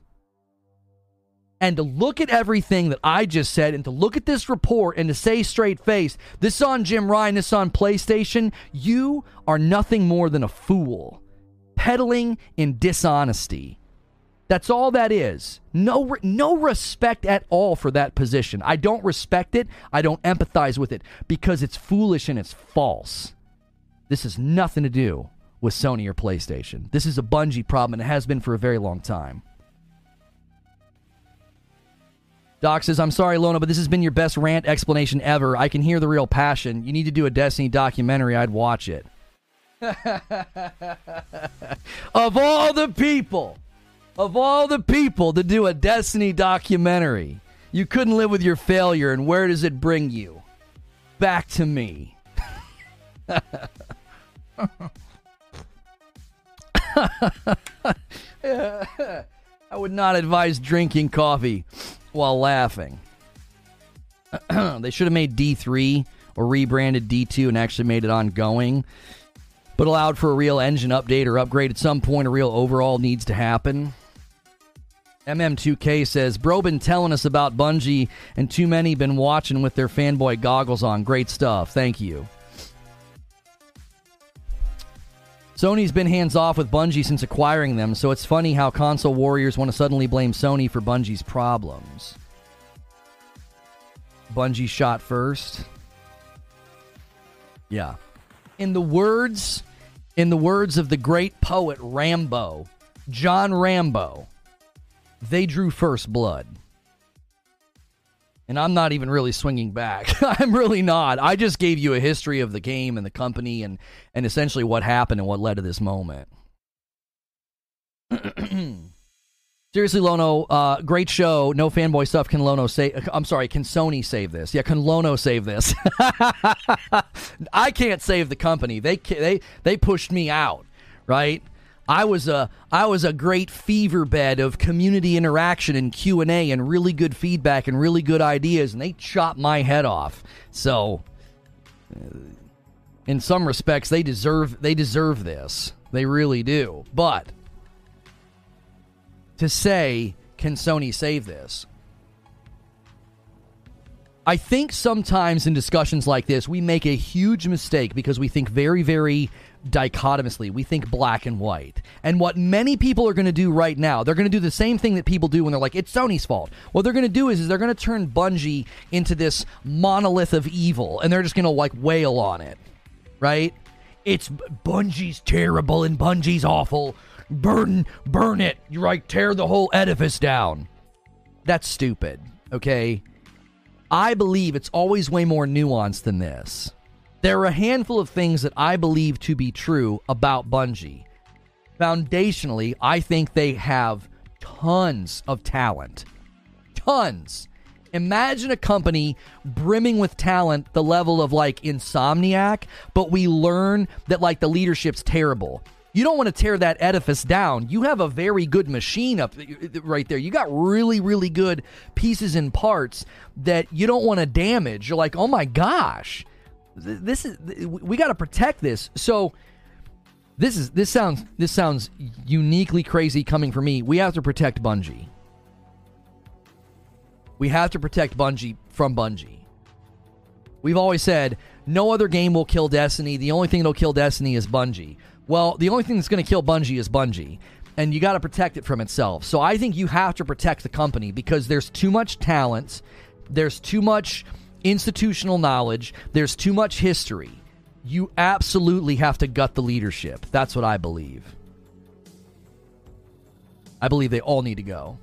And to look at everything that I just said and to look at this report and to say straight face, this on Jim Ryan, this on PlayStation, you are nothing more than a fool, peddling in dishonesty. That's all that is. No, no respect at all for that position. I don't respect it. I don't empathize with it because it's foolish and it's false. This has nothing to do with Sony or PlayStation. This is a Bungie problem, and it has been for a very long time. Doc says, I'm sorry, Lono, but this has been your best rant explanation ever. I can hear the real passion. You need to do a Destiny documentary. I'd watch it. of all the people, of all the people to do a Destiny documentary, you couldn't live with your failure, and where does it bring you? Back to me. I would not advise drinking coffee while laughing. they should have made D3 or rebranded D2 and actually made it ongoing, but allowed for a real engine update or upgrade at some point. A real overall needs to happen. MM2K says, Bro been telling us about Bungie, and too many been watching with their fanboy goggles on. Great stuff. Thank you. Sony's been hands off with Bungie since acquiring them, so it's funny how console warriors want to suddenly blame Sony for Bungie's problems. Bungie shot first. Yeah. In the words in the words of the great poet Rambo, John Rambo, they drew first blood. And I'm not even really swinging back. I'm really not. I just gave you a history of the game and the company and, and essentially what happened and what led to this moment. Seriously, Lono, uh, great show. No fanboy stuff. Can Lono say? I'm sorry. Can Sony save this? Yeah, can Lono save this? I can't save the company. They they they pushed me out, right? I was a I was a great fever bed of community interaction and Q and A and really good feedback and really good ideas, and they chopped my head off. So, uh, in some respects, they deserve they deserve this. They really do. But to say, can Sony save this? I think sometimes in discussions like this, we make a huge mistake because we think very, very dichotomously. We think black and white. And what many people are going to do right now, they're going to do the same thing that people do when they're like, it's Sony's fault. What they're going to do is, is they're going to turn Bungie into this monolith of evil, and they're just going to like wail on it, right? It's Bungie's terrible and Bungie's awful. Burn, burn it. You're right. Tear the whole edifice down. That's stupid. Okay. I believe it's always way more nuanced than this. There are a handful of things that I believe to be true about Bungie. Foundationally, I think they have tons of talent. Tons. Imagine a company brimming with talent, the level of like Insomniac, but we learn that like the leadership's terrible. You don't want to tear that edifice down. You have a very good machine up right there. You got really, really good pieces and parts that you don't want to damage. You're like, oh my gosh, this is we got to protect this. So this is this sounds this sounds uniquely crazy coming from me. We have to protect Bungie. We have to protect Bungie from Bungie. We've always said no other game will kill Destiny. The only thing that'll kill Destiny is Bungie. Well, the only thing that's going to kill Bungie is Bungie. And you got to protect it from itself. So I think you have to protect the company because there's too much talent. There's too much institutional knowledge, there's too much history. You absolutely have to gut the leadership. That's what I believe. I believe they all need to go.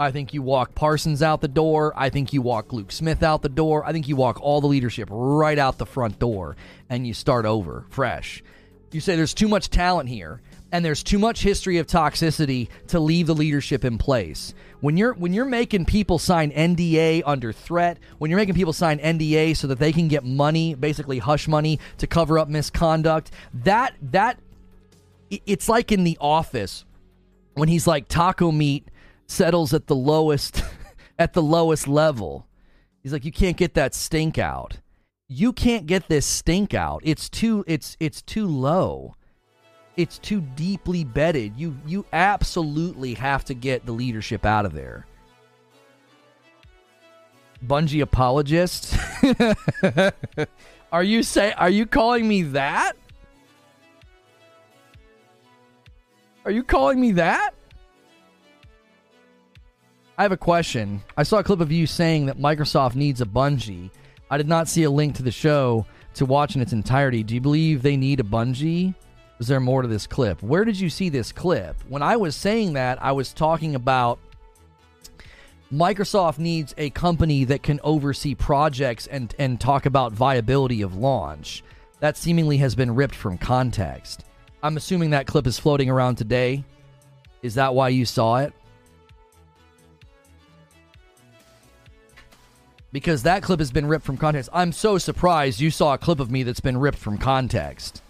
I think you walk Parsons out the door. I think you walk Luke Smith out the door. I think you walk all the leadership right out the front door and you start over fresh. You say there's too much talent here, and there's too much history of toxicity to leave the leadership in place. When you're when you're making people sign NDA under threat, when you're making people sign NDA so that they can get money, basically hush money to cover up misconduct, that that it's like in the office when he's like taco meat settles at the lowest at the lowest level. He's like you can't get that stink out. You can't get this stink out. It's too it's it's too low it's too deeply bedded. You you absolutely have to get the leadership out of there. Bungie apologist? are you say are you calling me that? Are you calling me that? I have a question. I saw a clip of you saying that Microsoft needs a Bungie. I did not see a link to the show to watch in its entirety. Do you believe they need a Bungie? Is there more to this clip? Where did you see this clip? When I was saying that, I was talking about Microsoft needs a company that can oversee projects and, and talk about viability of launch. That seemingly has been ripped from context. I'm assuming that clip is floating around today. Is that why you saw it? Because that clip has been ripped from context. I'm so surprised you saw a clip of me that's been ripped from context.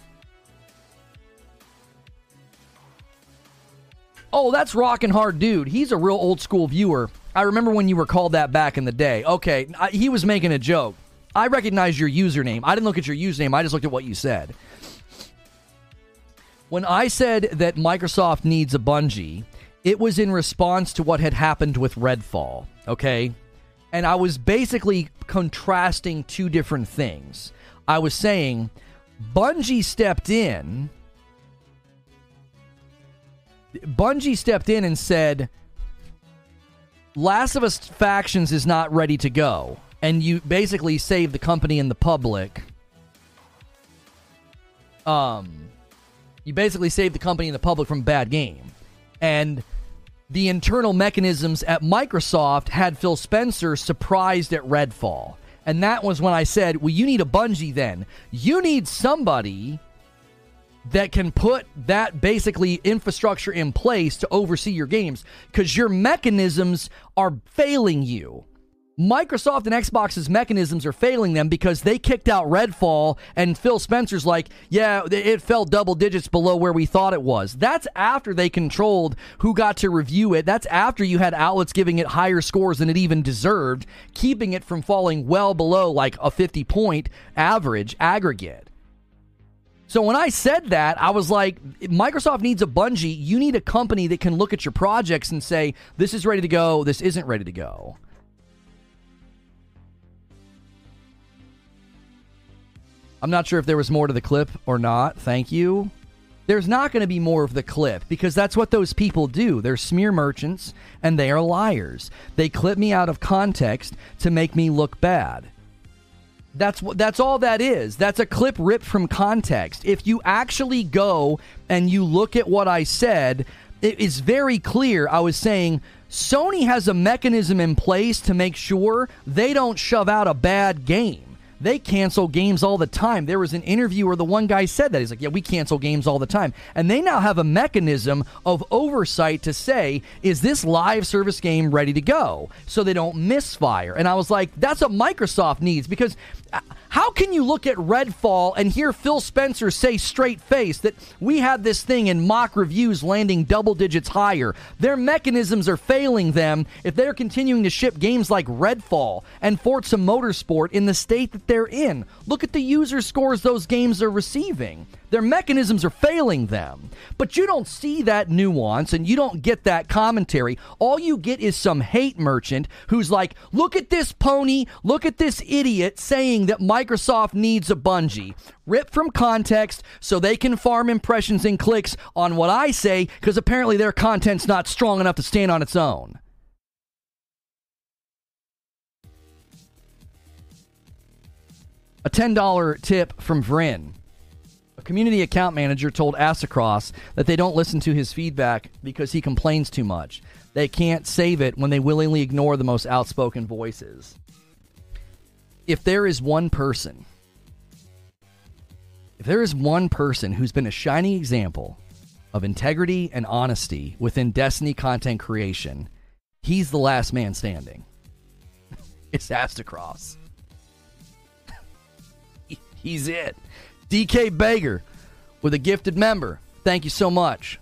Oh, that's rockin' hard dude. He's a real old school viewer. I remember when you were called that back in the day. Okay, I, he was making a joke. I recognize your username. I didn't look at your username. I just looked at what you said. When I said that Microsoft needs a Bungie, it was in response to what had happened with Redfall, okay? And I was basically contrasting two different things. I was saying Bungie stepped in Bungie stepped in and said, Last of Us Factions is not ready to go. And you basically save the company and the public. Um, you basically save the company and the public from bad game. And the internal mechanisms at Microsoft had Phil Spencer surprised at Redfall. And that was when I said, well, you need a Bungie then. You need somebody that can put that basically infrastructure in place to oversee your games because your mechanisms are failing you. Microsoft and Xbox's mechanisms are failing them because they kicked out Redfall, and Phil Spencer's like, yeah, it fell double digits below where we thought it was. That's after they controlled who got to review it. That's after you had outlets giving it higher scores than it even deserved, keeping it from falling well below like a 50 point average aggregate. So when I said that, I was like, Microsoft needs a Bungie. You need a company that can look at your projects and say, this is ready to go, this isn't ready to go. I'm not sure if there was more to the clip or not. Thank you. There's not going to be more of the clip because that's what those people do. They're smear merchants and they are liars. They clip me out of context to make me look bad. That's what that's all that is. That's a clip ripped from context. If you actually go and you look at what I said, it is very clear. I was saying Sony has a mechanism in place to make sure they don't shove out a bad game they cancel games all the time. There was an interview where the one guy said that. He's like, Yeah, we cancel games all the time. And they now have a mechanism of oversight to say, Is this live service game ready to go? So they don't misfire. And I was like, That's what Microsoft needs because how can you look at Redfall and hear Phil Spencer say straight face that we had this thing in mock reviews landing double digits higher? Their mechanisms are failing them if they're continuing to ship games like Redfall and Forza Motorsport in the state that they're in. Look at the user scores those games are receiving. Their mechanisms are failing them. But you don't see that nuance and you don't get that commentary. All you get is some hate merchant who's like, look at this pony, look at this idiot saying that Microsoft needs a Bungie. Rip from context so they can farm impressions and clicks on what I say because apparently their content's not strong enough to stand on its own. A $10 tip from Vrin. Community account manager told Aztecross that they don't listen to his feedback because he complains too much. They can't save it when they willingly ignore the most outspoken voices. If there is one person, if there is one person who's been a shining example of integrity and honesty within Destiny content creation, he's the last man standing. it's Aztecross. he's it. DK Bager with a gifted member. Thank you so much.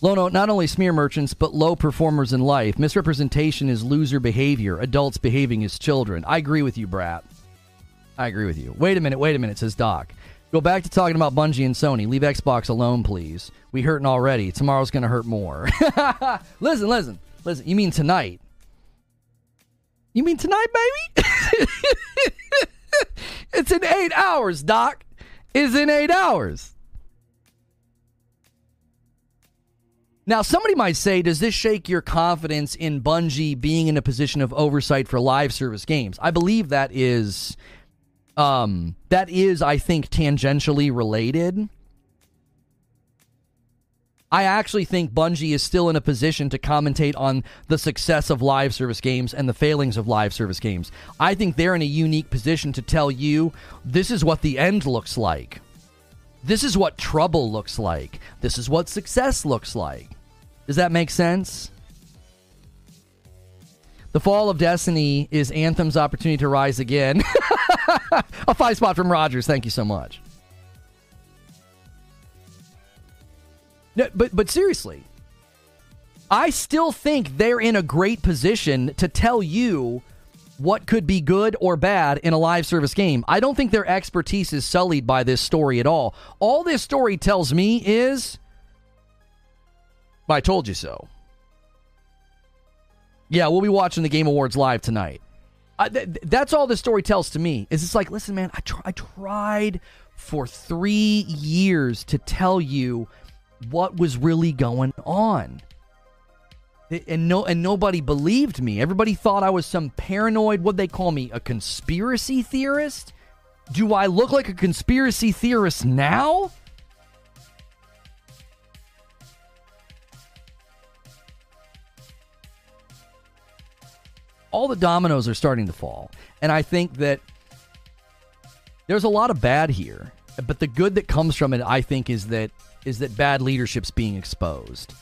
Lono, not only smear merchants, but low performers in life. Misrepresentation is loser behavior, adults behaving as children. I agree with you, Brat. I agree with you. Wait a minute, wait a minute, says Doc. Go back to talking about Bungie and Sony. Leave Xbox alone, please. We hurting already. Tomorrow's to hurt more. listen, listen, listen. You mean tonight? You mean tonight, baby? it's in eight hours, Doc. Is in eight hours. Now, somebody might say, does this shake your confidence in Bungie being in a position of oversight for live service games? I believe that is, um, that is, I think, tangentially related. I actually think Bungie is still in a position to commentate on the success of live service games and the failings of live service games. I think they're in a unique position to tell you this is what the end looks like. This is what trouble looks like. This is what success looks like. Does that make sense? The fall of Destiny is Anthem's opportunity to rise again. a five spot from Rogers. Thank you so much. No, but but seriously, I still think they're in a great position to tell you what could be good or bad in a live service game. I don't think their expertise is sullied by this story at all. All this story tells me is I told you so. Yeah, we'll be watching the Game Awards live tonight. th- that's all this story tells to me. Is it's like, listen, man, I, tr- I tried for three years to tell you what was really going on. And no, and nobody believed me. Everybody thought I was some paranoid. What they call me, a conspiracy theorist? Do I look like a conspiracy theorist now? all the dominoes are starting to fall. And I think that there's a lot of bad here, but the good that comes from it, I think, is that is that bad leadership's being exposed.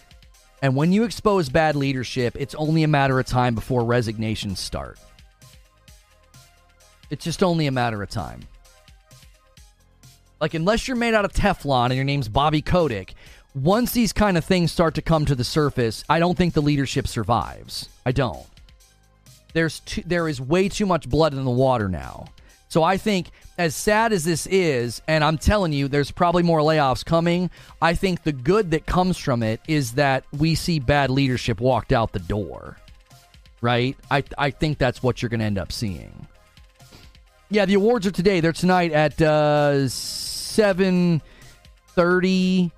And when you expose bad leadership, it's only a matter of time before resignations start. It's just only a matter of time. Like, unless you're made out of Teflon and your name's Bobby Kotick, once these kind of things start to come to the surface, I don't think the leadership survives. I don't. There's too, there is way too much blood in the water now. So I think, as sad as this is, and I'm telling you, there's probably more layoffs coming. I think the good that comes from it is that we see bad leadership walked out the door. Right? I I think that's what you're going to end up seeing. Yeah, the awards are today. They're tonight at uh, seven thirty.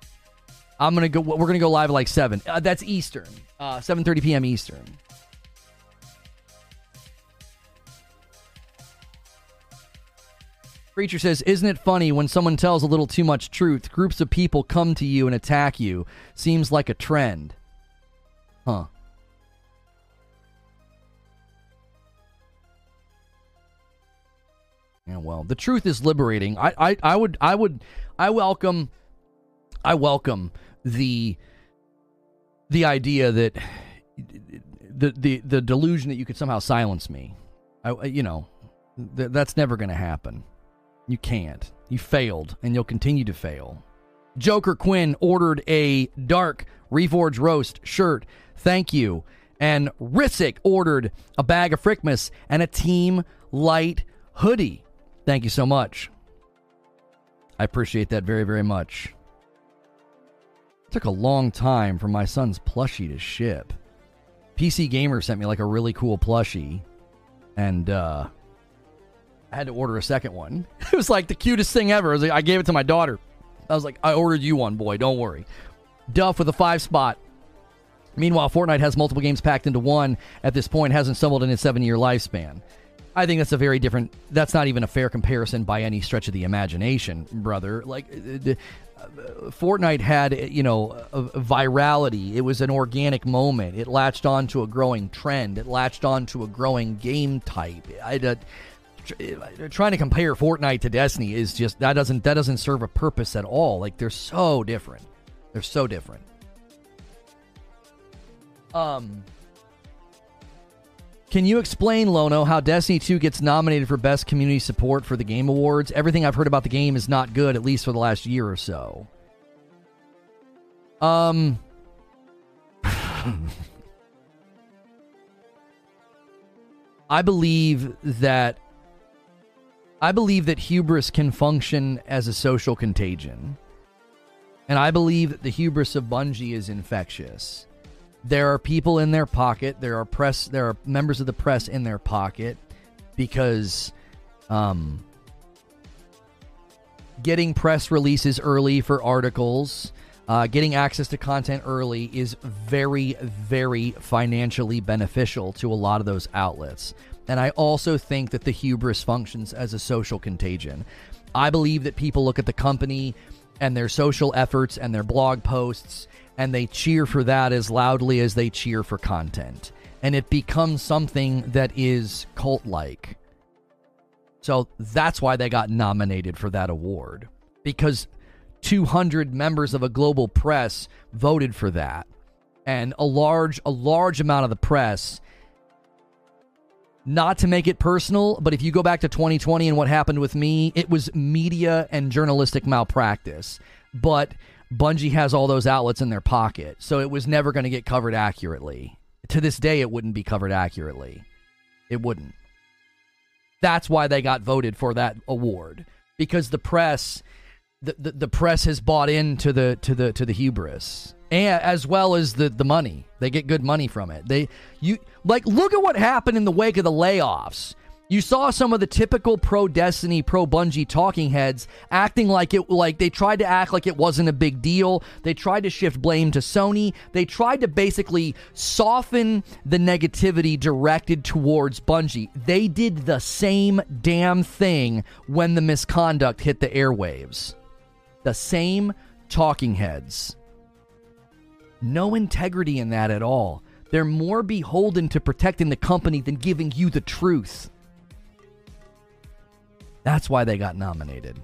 I'm gonna go. We're gonna go live at like seven. Uh, that's Eastern. Uh, seven thirty p.m. Eastern. Preacher says, Isn't it funny when someone tells a little too much truth? Groups of people come to you and attack you. Seems like a trend. Huh. Yeah, well, the truth is liberating. I, I, I would, I would, I welcome, I welcome the, the idea that the, the, the delusion that you could somehow silence me. I, you know, th- that's never going to happen. You can't. You failed, and you'll continue to fail. Joker Quinn ordered a dark Reforge Roast shirt. Thank you. And Rissick ordered a bag of Frickmas and a Team Light hoodie. Thank you so much. I appreciate that very, very much. It took a long time for my son's plushie to ship. PC Gamer sent me like a really cool plushie. And uh I had to order a second one. It was like the cutest thing ever. I, like, I gave it to my daughter. I was like, I ordered you one, boy. Don't worry. Duff with a five spot. Meanwhile, Fortnite has multiple games packed into one at this point, hasn't stumbled in its seven year lifespan. I think that's a very different. That's not even a fair comparison by any stretch of the imagination, brother. Like, uh, uh, uh Fortnite had, uh, you know, virality. It was an organic moment. It latched on to a growing trend. It latched on to a growing game type. I, trying to compare Fortnite to Destiny is just that doesn't that doesn't serve a purpose at all. Like they're so different. They're so different. Um Can you explain Lono how Destiny 2 gets nominated for best community support for the Game Awards? Everything I've heard about the game is not good at least for the last year or so. Um I believe that I believe that hubris can function as a social contagion. And I believe that the hubris of Bungie is infectious. There are people in their pocket, there are press there are members of the press in their pocket because um getting press releases early for articles uh, getting access to content early is very, very financially beneficial to a lot of those outlets. And I also think that the hubris functions as a social contagion. I believe that people look at the company and their social efforts and their blog posts and they cheer for that as loudly as they cheer for content. And it becomes something that is cult like. So that's why they got nominated for that award. Because 200 members of a global press voted for that and a large a large amount of the press not to make it personal but if you go back to 2020 and what happened with me it was media and journalistic malpractice. But Bungie has all those outlets in their pocket so it was never going to get covered accurately. To this day it wouldn't be covered accurately. It wouldn't. That's why they got voted for that award because the press the, the, the press has bought into the to the to the hubris and as well as the the money. They get good money from it. They you like look at what happened in the wake of the layoffs. You saw some of the typical pro destiny pro bungie talking heads acting like it like they tried to act like it wasn't a big deal. They tried to shift blame to sony. They tried to basically soften the negativity directed towards bungie. They did the same damn thing when the misconduct hit the airwaves. The same talking heads. No integrity in that at all. They're more beholden to protecting the company than giving you the truth. That's why they got nominated.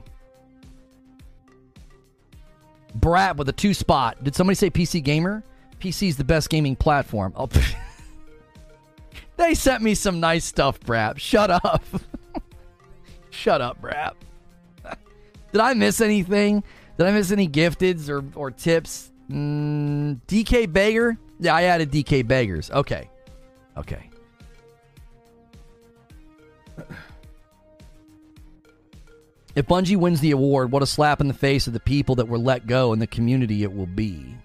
Brat with a two spot. Did somebody say PC Gamer? PC is the best gaming platform. Oh, they sent me some nice stuff, Brap. Shut up. Shut up, Brap. Did I miss anything? Did I miss any gifteds or, or tips? Mm, DK Bager? Yeah, I added DK Beggars. Okay. Okay. If Bungie wins the award, what a slap in the face of the people that were let go and the community it will be.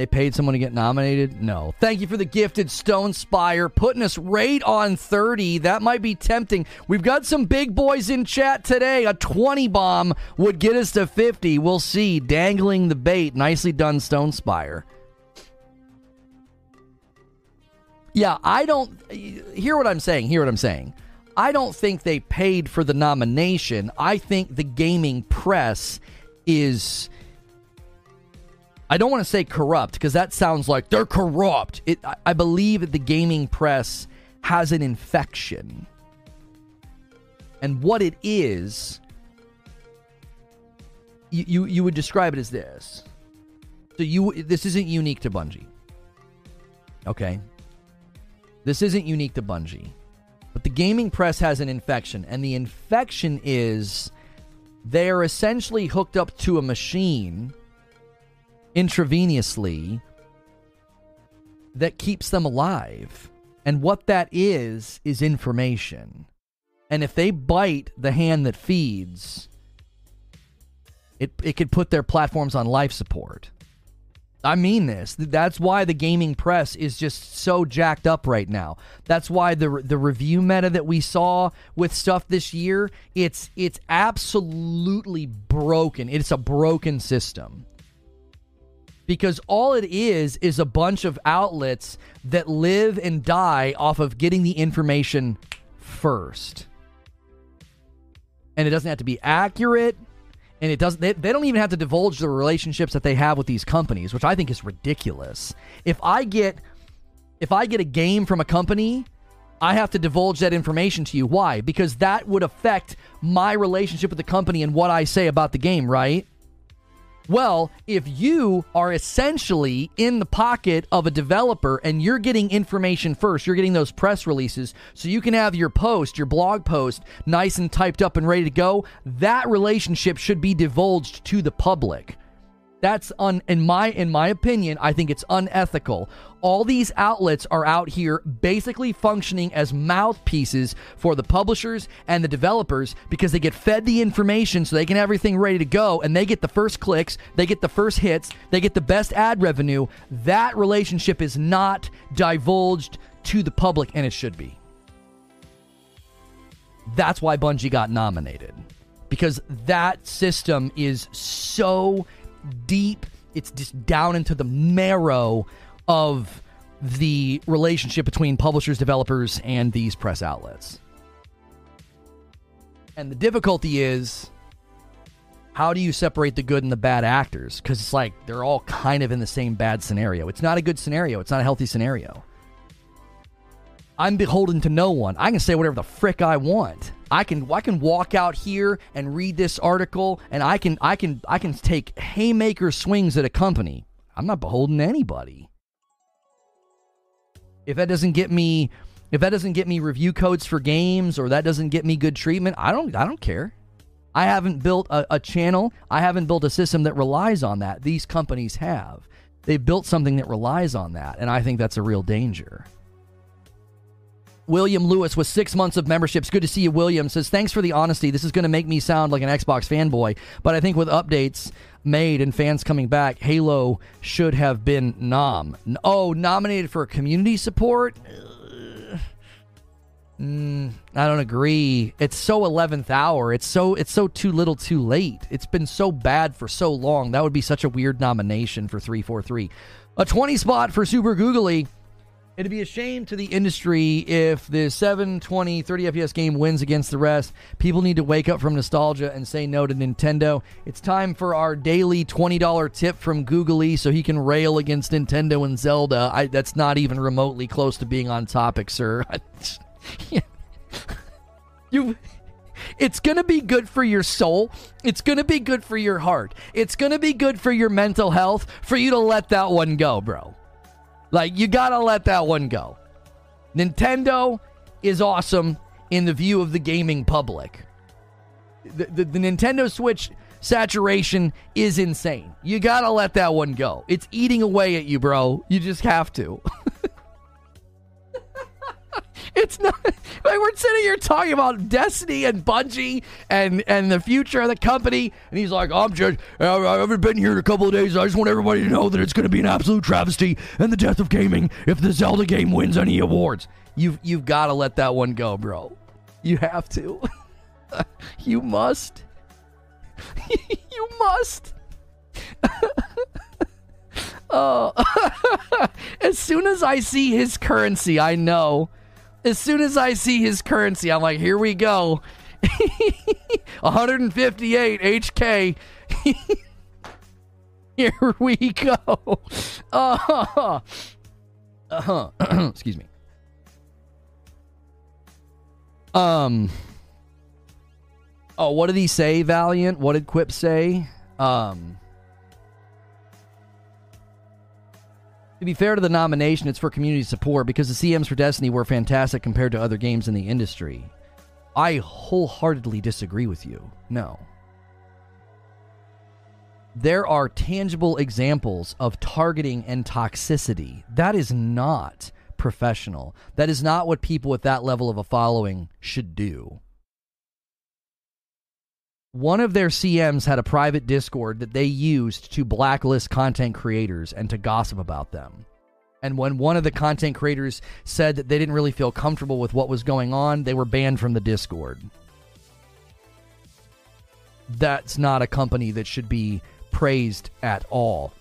They paid someone to get nominated? No. Thank you for the gifted Stone Spire, putting us right on 30. That might be tempting. We've got some big boys in chat today. A 20 bomb would get us to 50. We'll see. Dangling the bait. Nicely done, Stone Spire. Yeah, I don't. Hear what I'm saying. Hear what I'm saying. I don't think they paid for the nomination. I think the gaming press is I don't want to say corrupt because that sounds like they're corrupt. It, I, I believe that the gaming press has an infection. And what it is, you, you, you would describe it as this. So you this isn't unique to Bungie. Okay? This isn't unique to Bungie. But the gaming press has an infection, and the infection is they are essentially hooked up to a machine intravenously that keeps them alive. And what that is, is information. And if they bite the hand that feeds, it, it could put their platforms on life support. I mean this. That's why the gaming press is just so jacked up right now. That's why the the review meta that we saw with stuff this year, it's it's absolutely broken. It's a broken system because all it is is a bunch of outlets that live and die off of getting the information first. And it doesn't have to be accurate and it doesn't they, they don't even have to divulge the relationships that they have with these companies, which I think is ridiculous. If I get If I get a game from a company, I have to divulge that information to you. Why? Because that would affect my relationship with the company and what I say about the game, right? Well, if you are essentially in the pocket of a developer and you're getting information first, you're getting those press releases so you can have your post, your blog post, nice and typed up and ready to go, that relationship should be divulged to the public. That's un in my in my opinion, I think it's unethical. All these outlets are out here basically functioning as mouthpieces for the publishers and the developers because they get fed the information so they can have everything ready to go and they get the first clicks, they get the first hits, they get the best ad revenue. That relationship is not divulged to the public and it should be. That's why Bungie got nominated. Because that system is so deep. It's just down into the marrow of the relationship between publishers, developers, and these press outlets. And the difficulty is how do you separate the good and the bad actors? Because it's like they're all kind of in the same bad scenario. It's not a good scenario, it's not a healthy scenario. I'm beholden to no one. I can say whatever the frick I want. I can I can walk out here and read this article and I can I can I can take haymaker swings at a company. I'm not beholden to anybody. If that doesn't get me if that doesn't get me review codes for games or that doesn't get me good treatment, I don't I don't care. I haven't built a, a channel. I haven't built a system that relies on that. These companies have. They've built something that relies on that, and I think that's a real danger. William Lewis with six months of memberships. Good to see you, William. Says, thanks for the honesty. This is going to make me sound like an Xbox fanboy, but I think with updates made and fans coming back, Halo should have been nom. Oh, nominated for community support? Mm, I don't agree. It's so 11th hour. It's so it's so too little too late. It's been so bad for so long. That would be such a weird nomination for 343. A 20 spot for Super Googly. It'd be a shame to the industry if the 720 30 FPS game wins against the rest. People need to wake up from nostalgia and say no to Nintendo. It's time for our daily $20 tip from Googly so he can rail against Nintendo and Zelda. I, that's not even remotely close to being on topic, sir. you it's going to be good for your soul. It's going to be good for your heart. It's going to be good for your mental health for you to let that one go, bro. Like, you gotta let that one go. Nintendo is awesome in the view of the gaming public. The, the, the, Nintendo Switch saturation is insane. You gotta let that one go. It's eating away at you, bro. You just have to. it's not like we're sitting here talking about Destiny and Bungie and and the future of the company, and he's like, "I'm just I haven't been here in a couple of days. I just want everybody to know that it's going to be an absolute travesty and the death of gaming if the Zelda game wins any awards." You've you've got to let that one go, bro. You have to. you must. you must. oh, as soon as I see his currency, I know as soon as I see his currency, I'm like, here we go. 158 HK. here we go. Uh-huh. Uh-huh. Excuse me. Um. Oh, what did he say, Valiant? What did Quip say? Um. To be fair to the nomination, it's for community support because the CMs for Destiny were fantastic compared to other games in the industry. I wholeheartedly disagree with you. No. There are tangible examples of targeting and toxicity. That is not professional. That is not what people with that level of a following should do one of their CMs had a private Discord that they used to blacklist content creators and to gossip about them. And when one of the content creators said that they didn't really feel comfortable with what was going on, they were banned from the Discord. That's not a company that should be praised at all.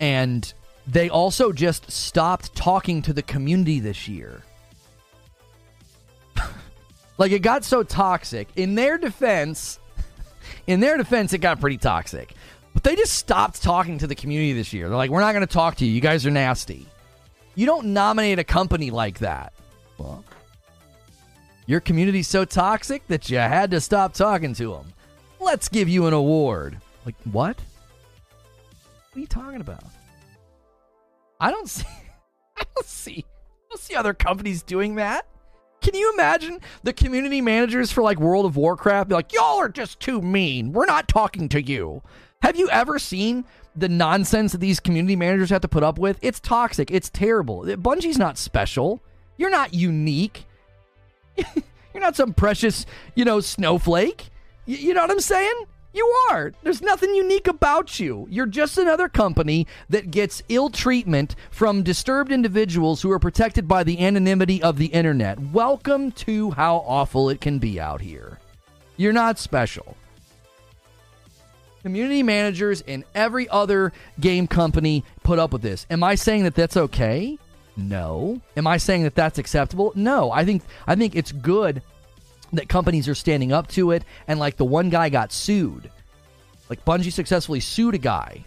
And they also just stopped talking to the community this year. Like it got so toxic. In their defense, in their defense, it got pretty toxic. But they just stopped talking to the community this year. They're like, we're not going to talk to you. You guys are nasty. You don't nominate a company like that. Well, your community's so toxic that you had to stop talking to them. Let's give you an award. Like, what? What are you talking about? I don't see. I don't see. I don't see other companies doing that. Can you imagine the community managers for like World of Warcraft be like, y'all are just too mean. We're not talking to you. Have you ever seen the nonsense that these community managers have to put up with? It's toxic. It's terrible. Bungie's not special. You're not unique. You're not some precious, you know, snowflake. Y- you know what I'm saying? You are. There's nothing unique about you. You're just another company that gets ill treatment from disturbed individuals who are protected by the anonymity of the internet. Welcome to how awful it can be out here. You're not special. Community managers and every other game company put up with this. Am I saying that that's okay? No. Am I saying that that's acceptable? No. I think I think it's good that companies are standing up to it and like the one guy got sued. Like Bungie successfully sued a guy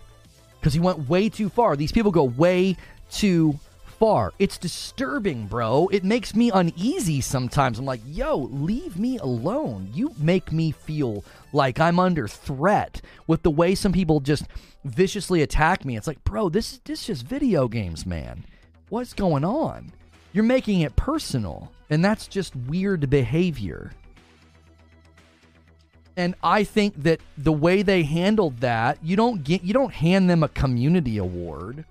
because he went way too far. These people go way too far. It's disturbing, bro. It makes me uneasy sometimes. I'm like, yo, leave me alone. You make me feel like I'm under threat with the way some people just viciously attack me. It's like, bro, this this is just video games, man. What's going on? You're making it personal, and that's just weird behavior. And I think that the way they handled that, you don't get you don't hand them a community award.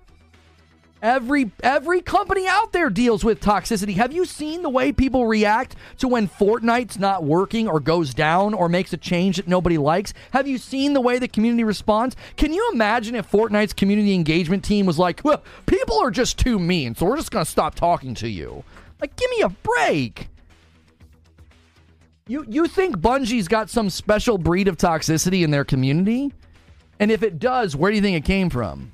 Every every company out there deals with toxicity. Have you seen the way people react to when Fortnite's not working or goes down or makes a change that nobody likes? Have you seen the way the community responds? Can you imagine if Fortnite's community engagement team was like, well, people are just too mean, so we're just going to stop talking to you? Like, give me a break. You you think Bungie's got some special breed of toxicity in their community? And if it does, where do you think it came from?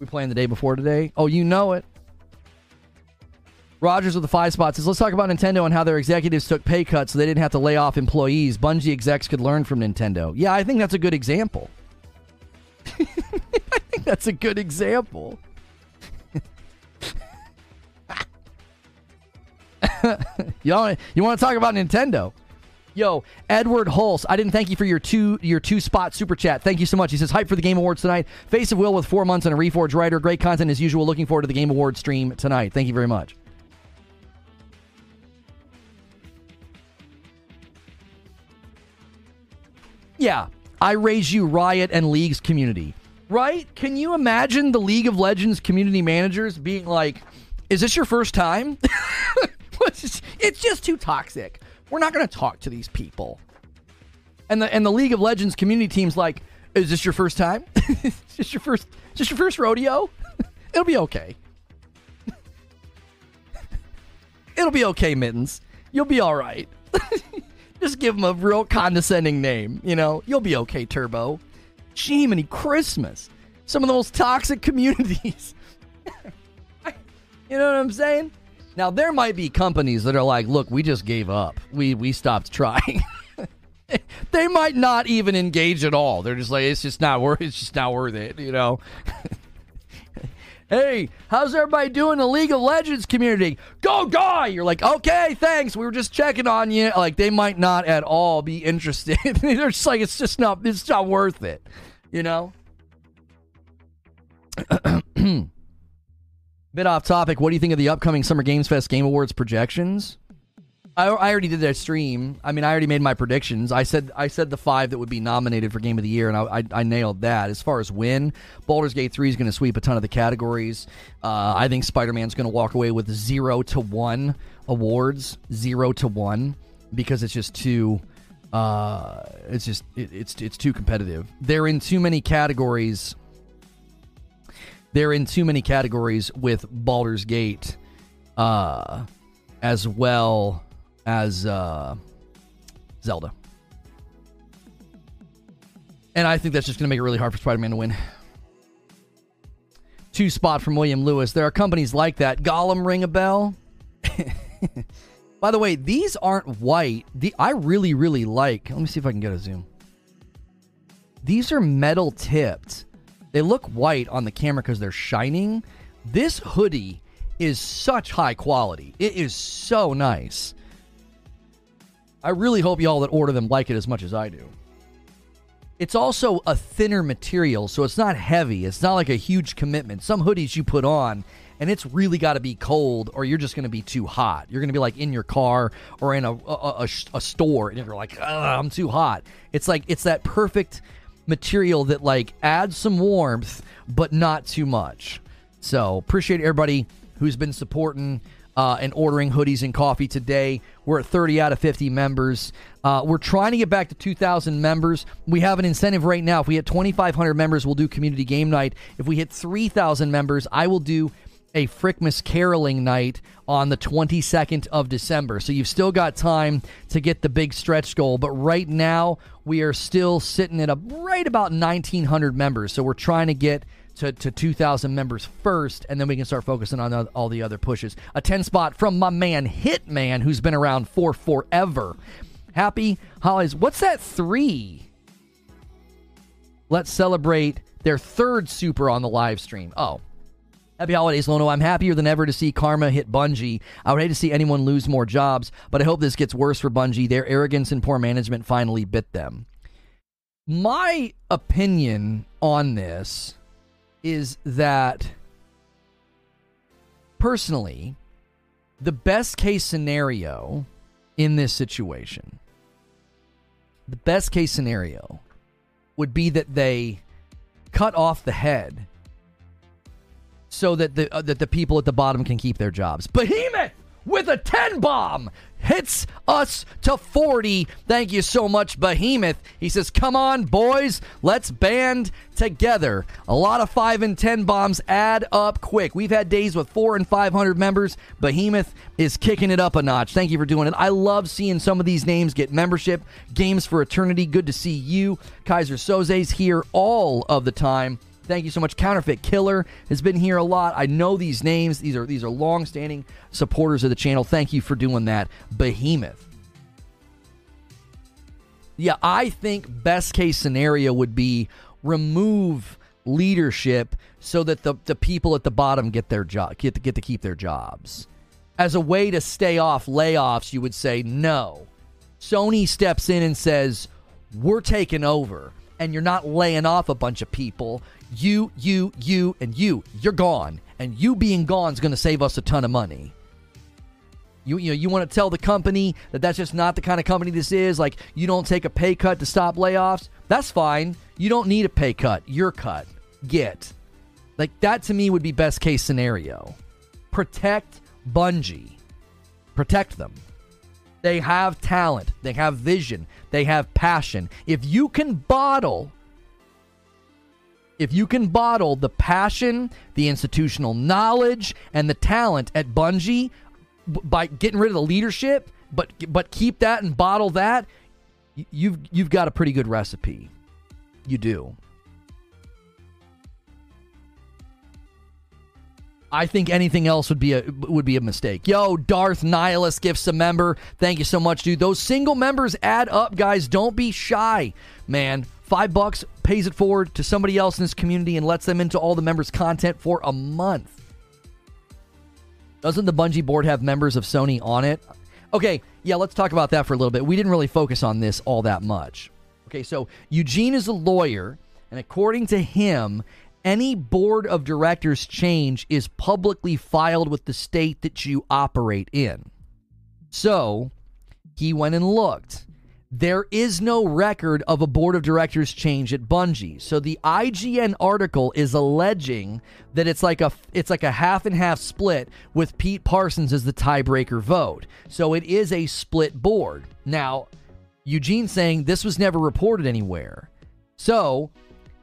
We playing the day before today. Oh, you know it. Rogers with the five spots says, let's talk about Nintendo and how their executives took pay cuts so they didn't have to lay off employees. Bungie execs could learn from Nintendo. Yeah, I think that's a good example. I think that's a good example. Y'all, you want to talk about Nintendo? Yo, Edward Hulse, I didn't thank you for your two your two spot super chat. Thank you so much. He says hype for the Game Awards tonight. Face of Will with four months and a Reforge writer. Great content as usual. Looking forward to the Game Awards stream tonight. Thank you very much. Yeah, I raise you Riot and League's community. Right? Can you imagine the League of Legends community managers being like, "Is this your first time?" it's just too toxic. We're not going to talk to these people. And the and the League of Legends community team's like, is this your first time? is this your first? Is this your first rodeo? It'll be okay. It'll be okay, Mittens. You'll be all right. Just give him a real condescending name. You know, you'll be okay, Turbo. Jiminy Christmas. Some of the most toxic communities. you know what I'm saying? Now there might be companies that are like, "Look, we just gave up. We we stopped trying." they might not even engage at all. They're just like, "It's just not worth. It's just not worth it," you know. hey, how's everybody doing in the League of Legends community? Go die! You're like, okay, thanks. We were just checking on you. Like they might not at all be interested. They're just like, it's just not. It's not worth it, you know. Bit off topic. What do you think of the upcoming Summer Games Fest Game Awards projections? I, I already did that stream. I mean, I already made my predictions. I said I said the five that would be nominated for Game of the Year, and I, I, I nailed that. As far as win, Baldur's Gate three is going to sweep a ton of the categories. Uh, I think Spider Man's going to walk away with zero to one awards, zero to one, because it's just too. Uh, it's just it, it's it's too competitive. They're in too many categories they're in too many categories with Baldur's Gate, uh, as well as uh, Zelda. And I think that's just going to make it really hard for Spider Man to win. Two spot from William Lewis. There are companies like that. Gollum ring a bell? By the way, these aren't white. The I really really like. Let me see if I can get a zoom. These are metal tipped. They look white on the camera because they're shining. This hoodie is such high quality. It is so nice. I really hope y'all that order them like it as much as I do. It's also a thinner material, so it's not heavy. It's not like a huge commitment. Some hoodies you put on and it's really got to be cold or you're just going to be too hot. You're going to be like in your car or in a, a, a, a store and you're like, I'm too hot. It's like, it's that perfect material that like adds some warmth, but not too much. So appreciate everybody who's been supporting uh, and ordering hoodies and coffee today. We're at 30 out of 50 members. Uh, we're trying to get back to 2,000 members. We have an incentive right now. If we hit 2,500 members, we'll do community game night. If we hit 3,000 members, I will do a Frickmas caroling night on the 22nd of December. So you've still got time to get the big stretch goal. But right now, we are still sitting at a right about 1,900 members. So we're trying to get to, to 2,000 members first, and then we can start focusing on all the other pushes. A 10 spot from my man Hitman, who's been around for forever. Happy holidays. What's that three? Let's celebrate their third super on the live stream. Oh, Happy holidays, Lono. I'm happier than ever to see Karma hit Bungie. I would hate to see anyone lose more jobs, but I hope this gets worse for Bungie. Their arrogance and poor management finally bit them. My opinion on this is that personally, the best case scenario in this situation, the best case scenario would be that they cut off the head so that the uh, that the people at the bottom can keep their jobs. Behemoth with a 10 bomb hits us to 40. Thank you so much, Behemoth. He says, Come on, boys, let's band together. A lot of 5 and 10 bombs add up quick. We've had days with 4 and 500 members. Behemoth is kicking it up a notch. Thank you for doing it. I love seeing some of these names get membership. Games for Eternity, good to see you. Kaiser Soze's here all of the time. Thank you so much. Counterfeit Killer has been here a lot. I know these names. These are these are long-standing supporters of the channel. Thank you for doing that. Behemoth. Yeah, I think best case scenario would be remove leadership so that the, the people at the bottom get their job get to, get to keep their jobs. As a way to stay off layoffs, you would say no. Sony steps in and says, "We're taking over." and you're not laying off a bunch of people you, you, you, and you. You're gone. And you being gone is going to save us a ton of money. You, you know, you want to tell the company that that's just not the kind of company this is. Like, you don't take a pay cut to stop layoffs. That's fine. You don't need a pay cut. You're cut. Get. Like, that to me would be best case scenario. Protect Bungie. Protect them. They have talent. They have vision. They have passion. If you can bottle if you can bottle the passion, the institutional knowledge, and the talent at Bungie by getting rid of the leadership, but but keep that and bottle that, you've you've got a pretty good recipe. You do. I think anything else would be a would be a mistake. Yo, Darth Nihilus gifts a member. Thank you so much, dude. Those single members add up, guys. Don't be shy, man. Five bucks pays it forward to somebody else in this community and lets them into all the members' content for a month. Doesn't the Bungie board have members of Sony on it? Okay, yeah, let's talk about that for a little bit. We didn't really focus on this all that much. Okay, so Eugene is a lawyer, and according to him, any board of directors change is publicly filed with the state that you operate in. So he went and looked there is no record of a board of directors change at Bungie. So the IGN article is alleging that it's like a it's like a half and half split with Pete Parsons as the tiebreaker vote. So it is a split board. Now, Eugene saying this was never reported anywhere. So,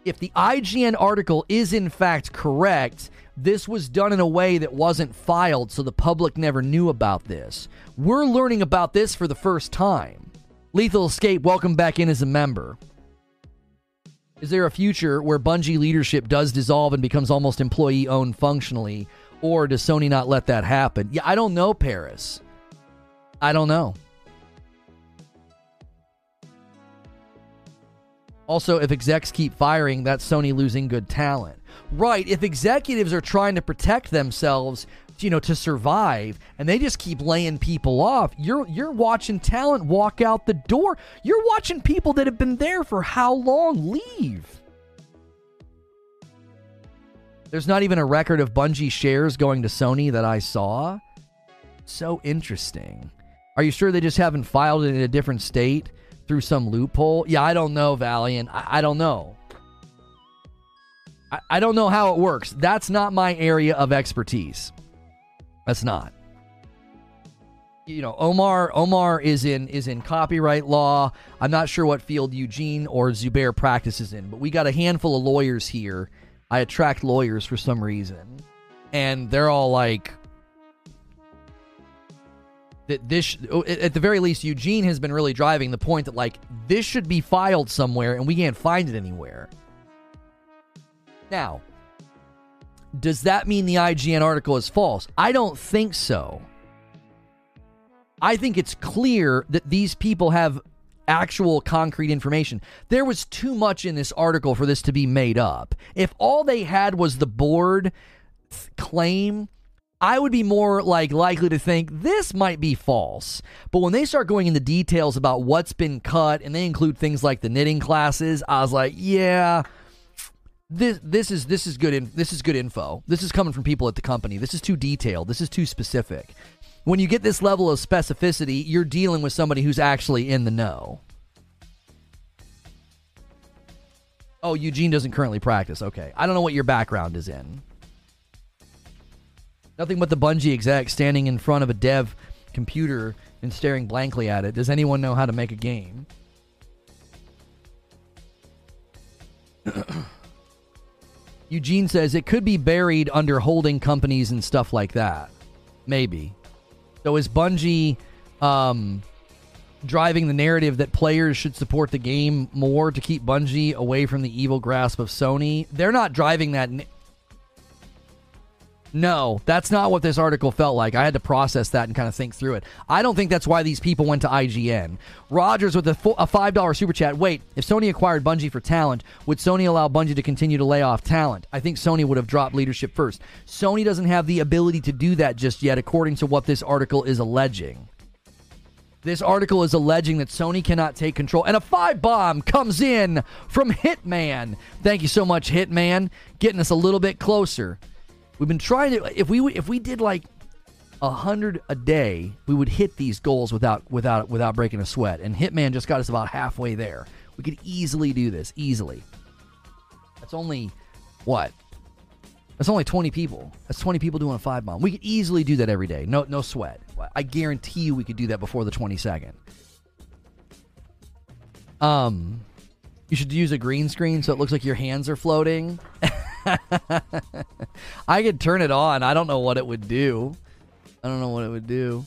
if the IGN article is in fact correct, this was done in a way that wasn't filed so the public never knew about this. We're learning about this for the first time. Lethal Escape, welcome back in as a member. Is there a future where Bungie leadership does dissolve and becomes almost employee owned functionally? Or does Sony not let that happen? Yeah, I don't know, Paris. I don't know. Also, if execs keep firing, that's Sony losing good talent. Right. If executives are trying to protect themselves, you know, to survive, and they just keep laying people off, you're you're watching talent walk out the door. You're watching people that have been there for how long leave. There's not even a record of Bungie shares going to Sony that I saw. So interesting. Are you sure they just haven't filed it in a different state? through some loophole? Yeah, I don't know, Valiant. I, I don't know. I, I don't know how it works. That's not my area of expertise. That's not. You know, Omar Omar is in is in copyright law. I'm not sure what field Eugene or Zubair practices in, but we got a handful of lawyers here. I attract lawyers for some reason. And they're all like, that this at the very least Eugene has been really driving the point that like this should be filed somewhere and we can't find it anywhere. Now, does that mean the IGN article is false? I don't think so. I think it's clear that these people have actual concrete information. There was too much in this article for this to be made up. If all they had was the board claim I would be more like likely to think this might be false. But when they start going into details about what's been cut and they include things like the knitting classes, I was like, yeah, this this is this is good in, this is good info. This is coming from people at the company. This is too detailed. This is too specific. When you get this level of specificity, you're dealing with somebody who's actually in the know. Oh, Eugene doesn't currently practice. Okay. I don't know what your background is in. Nothing but the Bungie exec standing in front of a dev computer and staring blankly at it. Does anyone know how to make a game? Eugene says it could be buried under holding companies and stuff like that. Maybe. So is Bungie um, driving the narrative that players should support the game more to keep Bungie away from the evil grasp of Sony? They're not driving that. No, that's not what this article felt like. I had to process that and kind of think through it. I don't think that's why these people went to IGN. Rogers with a, a $5 super chat. Wait, if Sony acquired Bungie for talent, would Sony allow Bungie to continue to lay off talent? I think Sony would have dropped leadership first. Sony doesn't have the ability to do that just yet, according to what this article is alleging. This article is alleging that Sony cannot take control. And a five bomb comes in from Hitman. Thank you so much, Hitman, getting us a little bit closer We've been trying to if we if we did like a hundred a day, we would hit these goals without without without breaking a sweat. And Hitman just got us about halfway there. We could easily do this easily. That's only what? That's only 20 people. That's 20 people doing a five bomb. We could easily do that every day. No no sweat. I guarantee you we could do that before the 22nd. Um you should use a green screen so it looks like your hands are floating. I could turn it on. I don't know what it would do. I don't know what it would do.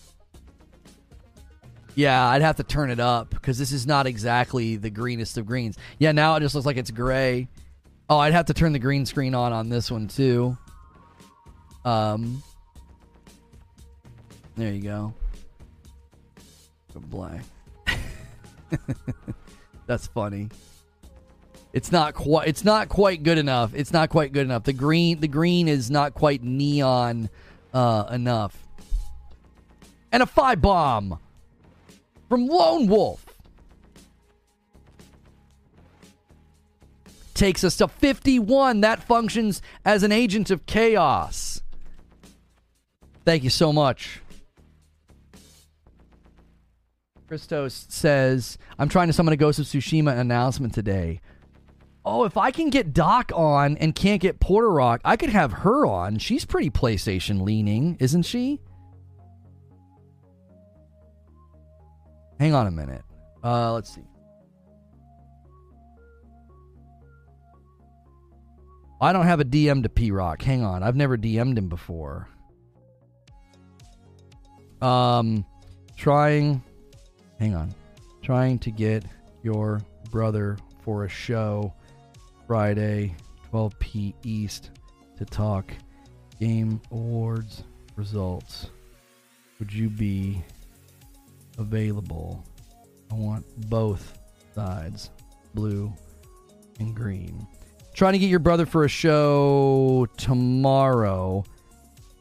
Yeah, I'd have to turn it up because this is not exactly the greenest of greens. Yeah, now it just looks like it's gray. Oh, I'd have to turn the green screen on on this one too. Um, there you go. Black. That's funny. It's not quite. It's not quite good enough. It's not quite good enough. The green. The green is not quite neon uh, enough. And a five bomb from Lone Wolf takes us to 51. That functions as an agent of chaos. Thank you so much. Christos says, I'm trying to summon a Ghost of Tsushima announcement today. Oh, if I can get Doc on and can't get Porter Rock, I could have her on. She's pretty PlayStation leaning, isn't she? Hang on a minute. Uh, let's see. I don't have a DM to P Rock. Hang on. I've never DM'd him before. Um, trying. Hang on. Trying to get your brother for a show Friday, 12 p. East, to talk Game Awards results. Would you be available. I want both sides, blue and green. Trying to get your brother for a show tomorrow,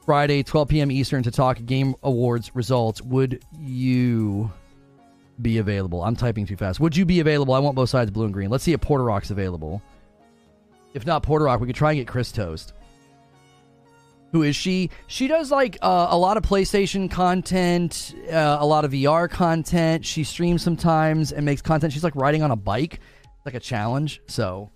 Friday, 12 p.m. Eastern, to talk Game Awards results. Would you be available? I'm typing too fast. Would you be available? I want both sides, blue and green. Let's see if Porter Rock's available. If not Porter Rock, we could try and get Chris Toast. Who is she? She does like uh, a lot of PlayStation content, uh, a lot of VR content. She streams sometimes and makes content. She's like riding on a bike, like a challenge. So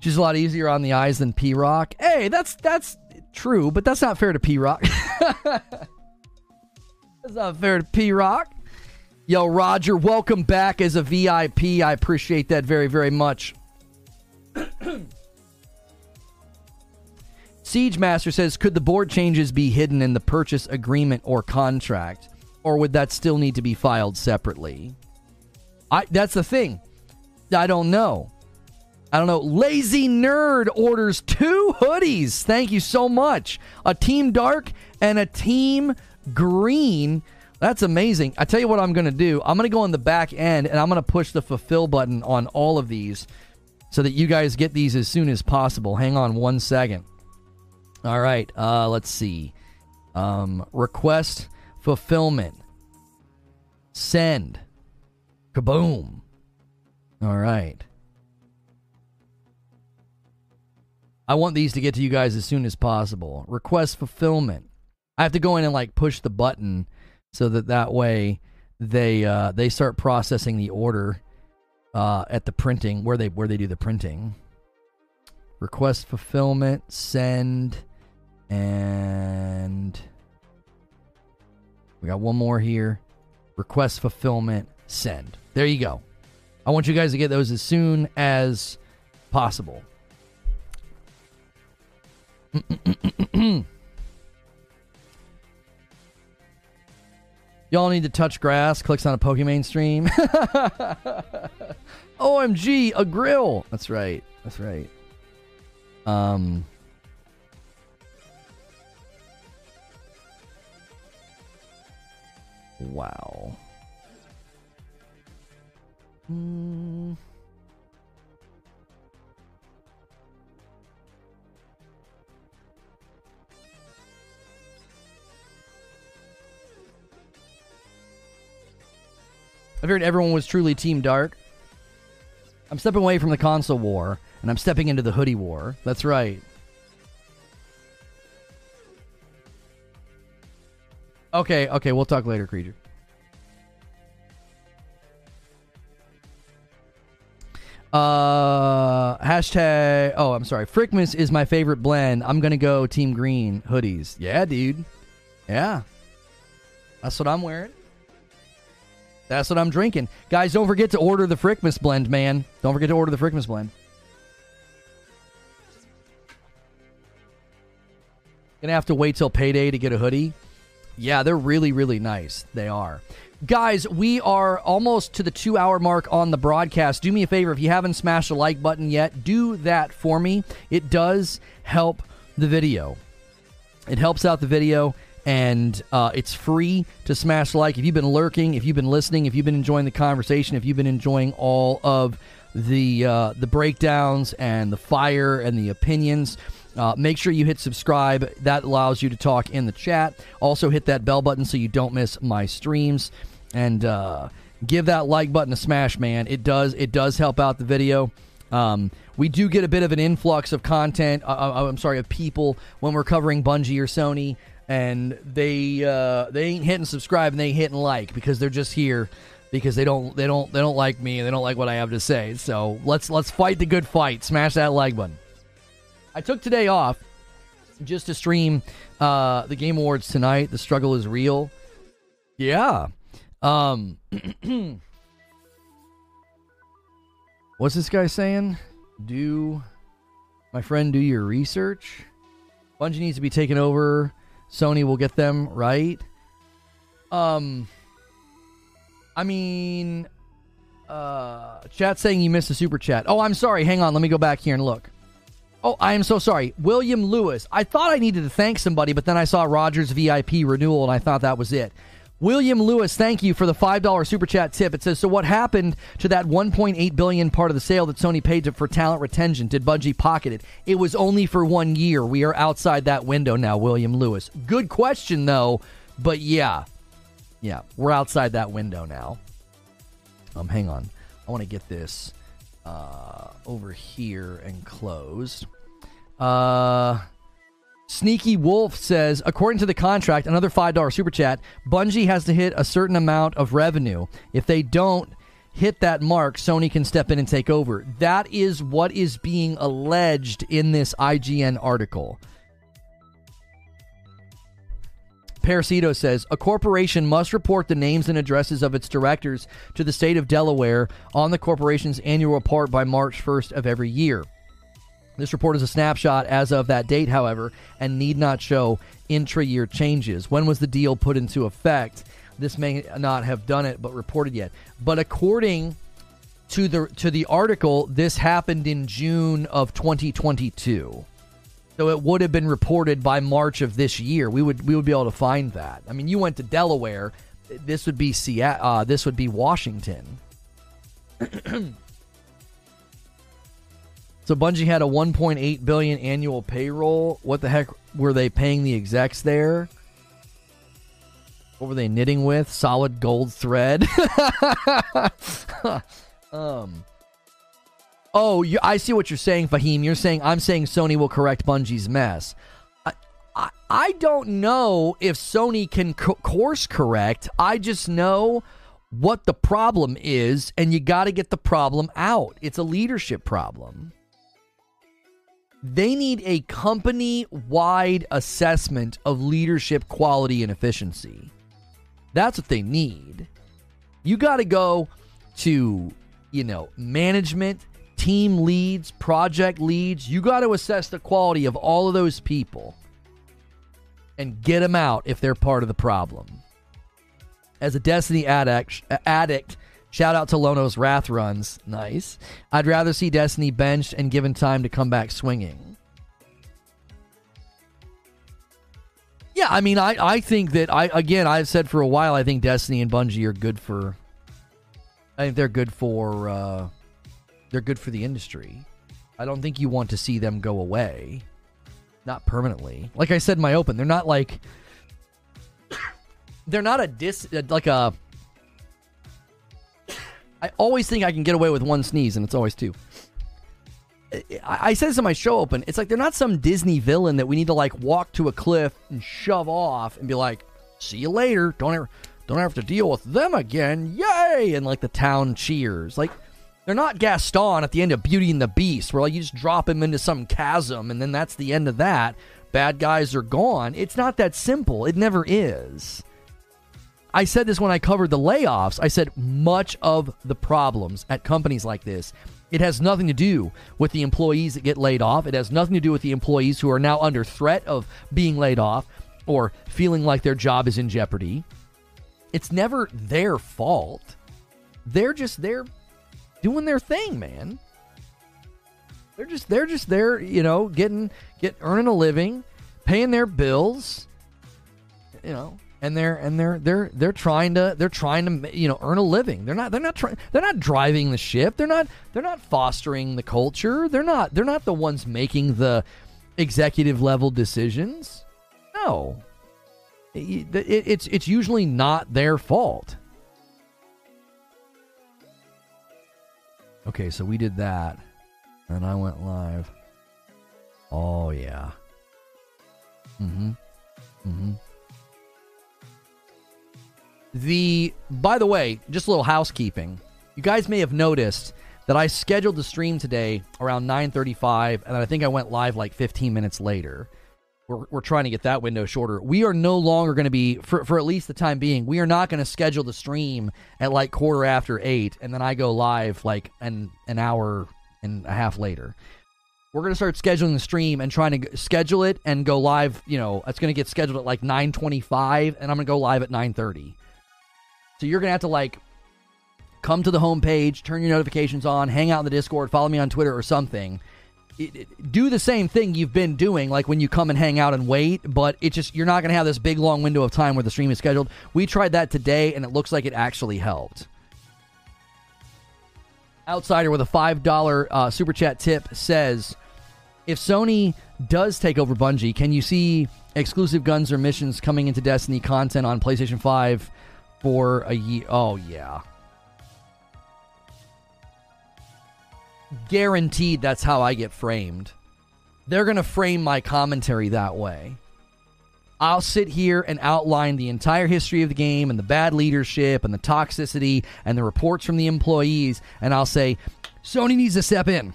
she's a lot easier on the eyes than P Rock. Hey, that's that's true, but that's not fair to P Rock. that's not fair to P Rock. Yo, Roger, welcome back as a VIP. I appreciate that very, very much. Siege Master says, could the board changes be hidden in the purchase agreement or contract, or would that still need to be filed separately? I that's the thing. I don't know. I don't know. Lazy Nerd orders two hoodies. Thank you so much. A Team Dark and a Team Green. That's amazing. I tell you what I'm going to do. I'm going to go on the back end and I'm going to push the fulfill button on all of these so that you guys get these as soon as possible. Hang on one second. All right. Uh, let's see. Um, request fulfillment. Send. Kaboom. All right. I want these to get to you guys as soon as possible. Request fulfillment. I have to go in and like push the button so that that way they uh, they start processing the order uh, at the printing where they where they do the printing. Request fulfillment, send, and we got one more here. Request fulfillment, send. There you go. I want you guys to get those as soon as possible. Y'all need to touch grass. Clicks on a Pokemon stream. OMG, a grill. That's right. That's right. Um. Wow. Hmm. I figured everyone was truly Team Dark. I'm stepping away from the console war, and I'm stepping into the hoodie war. That's right. Okay, okay, we'll talk later, creature. Uh, hashtag. Oh, I'm sorry. Frickmas is my favorite blend. I'm gonna go Team Green hoodies. Yeah, dude. Yeah, that's what I'm wearing. That's what I'm drinking. Guys, don't forget to order the Frickmas blend, man. Don't forget to order the Frickmas blend. Gonna have to wait till payday to get a hoodie. Yeah, they're really, really nice. They are. Guys, we are almost to the two hour mark on the broadcast. Do me a favor, if you haven't smashed the like button yet, do that for me. It does help the video. It helps out the video and uh, it's free to smash like. If you've been lurking, if you've been listening, if you've been enjoying the conversation, if you've been enjoying all of the uh, the breakdowns and the fire and the opinions. Uh, make sure you hit subscribe. That allows you to talk in the chat. Also, hit that bell button so you don't miss my streams. And uh, give that like button a smash, man. It does it does help out the video. Um, we do get a bit of an influx of content. Uh, uh I'm sorry, of people when we're covering Bungie or Sony and they uh, they ain't hitting subscribe and they ain't hitting like because they're just here because they don't they don't they don't like me and they don't like what I have to say. So let's let's fight the good fight. Smash that like button. I took today off just to stream uh, the Game Awards tonight. The struggle is real. Yeah. Um, what's this guy saying? Do my friend do your research? Bungie needs to be taken over Sony will get them right. Um, I mean, uh, chat saying you missed a super chat. Oh, I'm sorry. Hang on. Let me go back here and look. Oh, I am so sorry. William Lewis. I thought I needed to thank somebody, but then I saw Rogers VIP renewal and I thought that was it. William Lewis, thank you for the $5 super chat tip. It says, So what happened to that 1.8 billion part of the sale that Sony paid to, for talent retention? Did Bungie pocket it? It was only for one year. We are outside that window now, William Lewis. Good question, though. But yeah, yeah, we're outside that window now. Um, hang on. I want to get this uh, over here and closed. Uh, Sneaky Wolf says, according to the contract, another $5 super chat, Bungie has to hit a certain amount of revenue. If they don't hit that mark, Sony can step in and take over. That is what is being alleged in this IGN article. Parasito says a corporation must report the names and addresses of its directors to the state of Delaware on the corporation's annual report by March 1st of every year. This report is a snapshot as of that date, however, and need not show intra year changes. When was the deal put into effect? This may not have done it, but reported yet. But according to the to the article, this happened in June of 2022. So it would have been reported by March of this year. We would we would be able to find that. I mean, you went to Delaware. This would be Seattle. Uh, this would be Washington. So Bungie had a 1.8 billion annual payroll. What the heck were they paying the execs there? What were they knitting with? Solid gold thread. um. Oh, you, I see what you're saying, Fahim. You're saying I'm saying Sony will correct Bungie's mess. I, I, I don't know if Sony can co- course correct. I just know what the problem is, and you got to get the problem out. It's a leadership problem. They need a company wide assessment of leadership quality and efficiency. That's what they need. You got to go to, you know, management, team leads, project leads. You got to assess the quality of all of those people and get them out if they're part of the problem. As a Destiny addict, addict Shout out to Lono's Wrath runs. Nice. I'd rather see Destiny benched and given time to come back swinging. Yeah, I mean, I, I think that I again I've said for a while I think Destiny and Bungie are good for. I think they're good for. Uh, they're good for the industry. I don't think you want to see them go away, not permanently. Like I said in my open, they're not like. They're not a dis like a I always think I can get away with one sneeze, and it's always two. I, said this in my show open. It's like they're not some Disney villain that we need to like walk to a cliff and shove off and be like, "See you later." Don't ever, don't have to deal with them again. Yay! And like the town cheers. Like they're not Gaston at the end of Beauty and the Beast, where like you just drop him into some chasm and then that's the end of that. Bad guys are gone. It's not that simple. It never is. I said this when I covered the layoffs. I said much of the problems at companies like this, it has nothing to do with the employees that get laid off. It has nothing to do with the employees who are now under threat of being laid off or feeling like their job is in jeopardy. It's never their fault. They're just they're doing their thing, man. They're just they're just there, you know, getting get earning a living, paying their bills, you know, and they're and they're they're they're trying to they're trying to you know earn a living. They're not they're not trying they're not driving the ship. They're not they're not fostering the culture. They're not they're not the ones making the executive level decisions. No, it, it, it's it's usually not their fault. Okay, so we did that, and I went live. Oh yeah. Mm-hmm. Mm-hmm. The by the way, just a little housekeeping. You guys may have noticed that I scheduled the stream today around 9:35 and I think I went live like 15 minutes later. We're, we're trying to get that window shorter. We are no longer going to be for, for at least the time being. We are not going to schedule the stream at like quarter after 8 and then I go live like an an hour and a half later. We're going to start scheduling the stream and trying to schedule it and go live, you know, it's going to get scheduled at like 9:25 and I'm going to go live at 9:30. So you're going to have to like come to the homepage, turn your notifications on, hang out in the Discord, follow me on Twitter or something it, it, do the same thing you've been doing, like when you come and hang out and wait, but it just you're not going to have this big long window of time where the stream is scheduled. We tried that today, and it looks like it actually helped. Outsider with a five dollar uh, super chat tip says, if Sony does take over Bungie, can you see exclusive guns or missions coming into Destiny content on PlayStation Five for a year? Oh yeah. guaranteed that's how I get framed. They're going to frame my commentary that way. I'll sit here and outline the entire history of the game and the bad leadership and the toxicity and the reports from the employees, and I'll say, Sony needs to step in.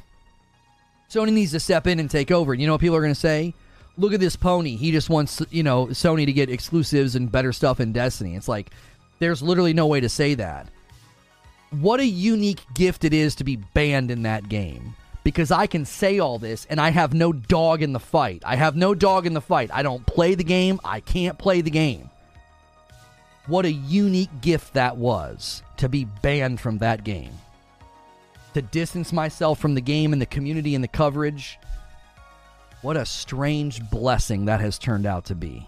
Sony needs to step in and take over. You know what people are going to say? Look at this pony. He just wants, you know, Sony to get exclusives and better stuff in Destiny. It's like, there's literally no way to say that what a unique gift it is to be banned in that game. Because I can say all this and I have no dog in the fight. I have no dog in the fight. I don't play the game. I can't play the game. What a unique gift that was to be banned from that game. To distance myself from the game and the community and the coverage. What a strange blessing that has turned out to be.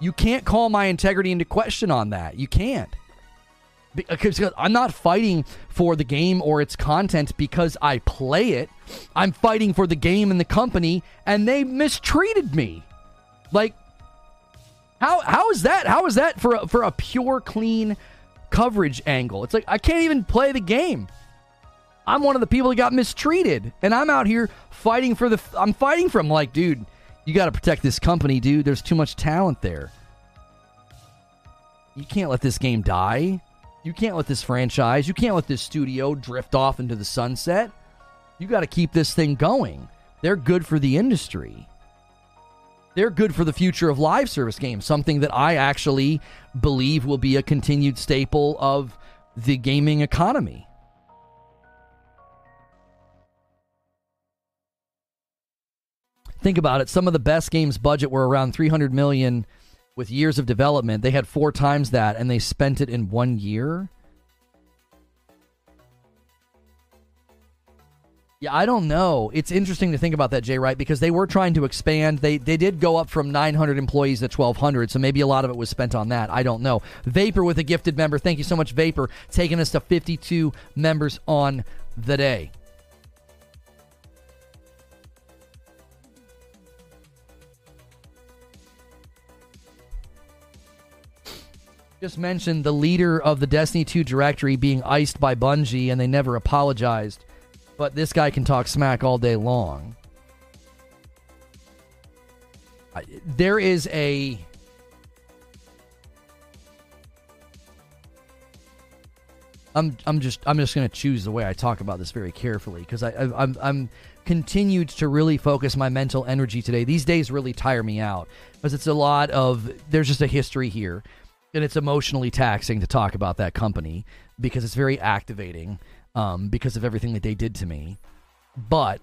You can't call my integrity into question on that. You can't because uh, I'm not fighting for the game or its content because I play it. I'm fighting for the game and the company, and they mistreated me. Like, how how is that? How is that for a, for a pure clean coverage angle? It's like I can't even play the game. I'm one of the people that got mistreated, and I'm out here fighting for the. I'm fighting for. Like, dude, you got to protect this company, dude. There's too much talent there. You can't let this game die. You can't let this franchise, you can't let this studio drift off into the sunset. You got to keep this thing going. They're good for the industry. They're good for the future of live service games, something that I actually believe will be a continued staple of the gaming economy. Think about it. Some of the best games budget were around 300 million with years of development. They had four times that and they spent it in one year. Yeah, I don't know. It's interesting to think about that, Jay Wright, because they were trying to expand. They they did go up from 900 employees to 1,200, so maybe a lot of it was spent on that. I don't know. Vapor with a gifted member. Thank you so much, Vapor, taking us to 52 members on the day. Just mentioned the leader of the Destiny 2 directory being iced by Bungie and they never apologized. But this guy can talk smack all day long. There is a. I'm I'm just I'm just to choose the way I talk about this very carefully because I, I I'm I'm continued to really focus my mental energy today. These days really tire me out because it's a lot of there's just a history here and it's emotionally taxing to talk about that company because it's very activating um, because of everything that they did to me. But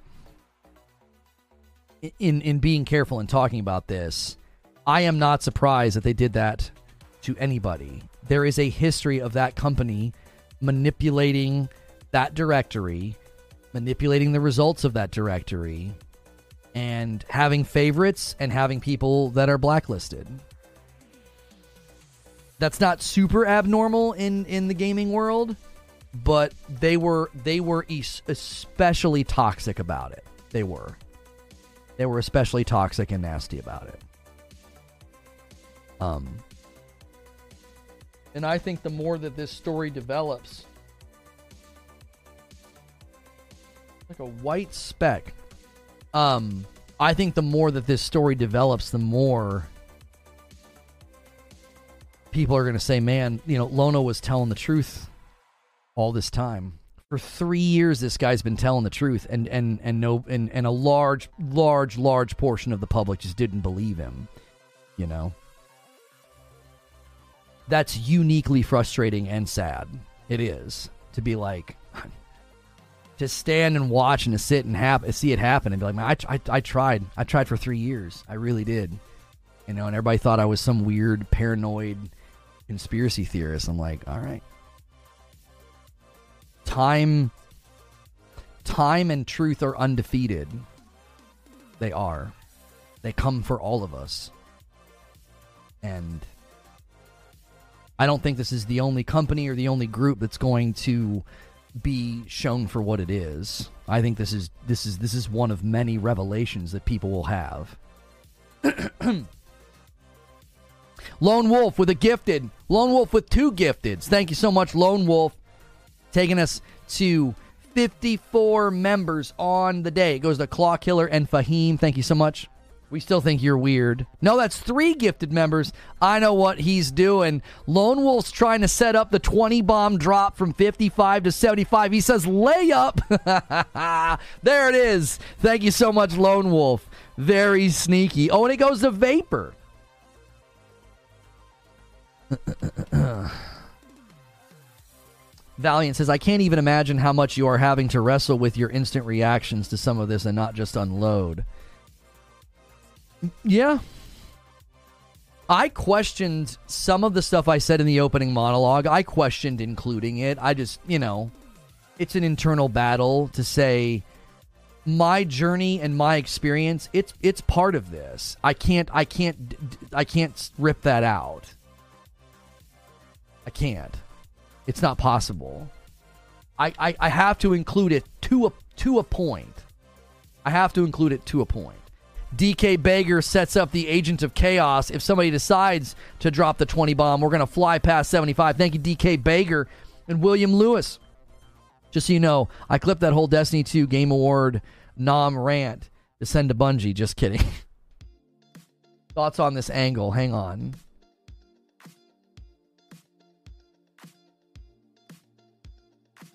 in in being careful and talking about this, I am not surprised that they did that to anybody. There is a history of that company manipulating that directory, manipulating the results of that directory, and having favorites and having people that are blacklisted that's not super abnormal in in the gaming world, but they were they were especially toxic about it. They were. They were especially toxic and nasty about it. Um and I think the more that this story develops like a white speck. Um I think the more that this story develops, the more people are going to say, man, you know, Lono was telling the truth all this time. For three years, this guy's been telling the truth, and and and no, and and a large, large, large portion of the public just didn't believe him. You know, that's uniquely frustrating and sad. It is to be like, to stand and watch and to sit and have see it happen and be like, man, I, I, I tried, I tried for three years, I really did, you know, and everybody thought I was some weird paranoid conspiracy theorists. I'm like, all right. Time time and truth are undefeated. They are. They come for all of us. And I don't think this is the only company or the only group that's going to be shown for what it is. I think this is this is this is one of many revelations that people will have. Lone Wolf with a gifted. Lone Wolf with two gifteds. Thank you so much, Lone Wolf, taking us to 54 members on the day. It goes to Claw Killer and Fahim. Thank you so much. We still think you're weird. No, that's three gifted members. I know what he's doing. Lone Wolf's trying to set up the 20 bomb drop from 55 to 75. He says layup. there it is. Thank you so much, Lone Wolf. Very sneaky. Oh, and it goes to Vapor. Valiant says, I can't even imagine how much you are having to wrestle with your instant reactions to some of this and not just unload. Yeah. I questioned some of the stuff I said in the opening monologue. I questioned including it. I just, you know, it's an internal battle to say my journey and my experience, it's it's part of this. I can't I can't I can't rip that out. I can't. It's not possible. I, I, I have to include it to a to a point. I have to include it to a point. DK Bager sets up the agent of chaos. If somebody decides to drop the 20 bomb, we're going to fly past 75. Thank you, DK Bager and William Lewis. Just so you know, I clipped that whole Destiny 2 Game Award nom rant to send to Bungie. Just kidding. Thoughts on this angle? Hang on.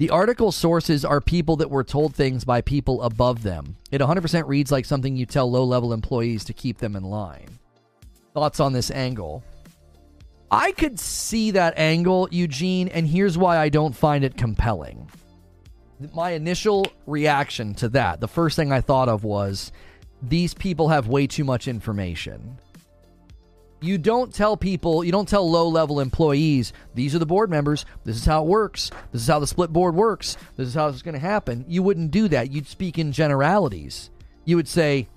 The article sources are people that were told things by people above them. It 100% reads like something you tell low level employees to keep them in line. Thoughts on this angle? I could see that angle, Eugene, and here's why I don't find it compelling. My initial reaction to that, the first thing I thought of was these people have way too much information you don't tell people, you don't tell low level employees, these are the board members, this is how it works, this is how the split board works, this is how it's going to happen. You wouldn't do that. You'd speak in generalities. You would say,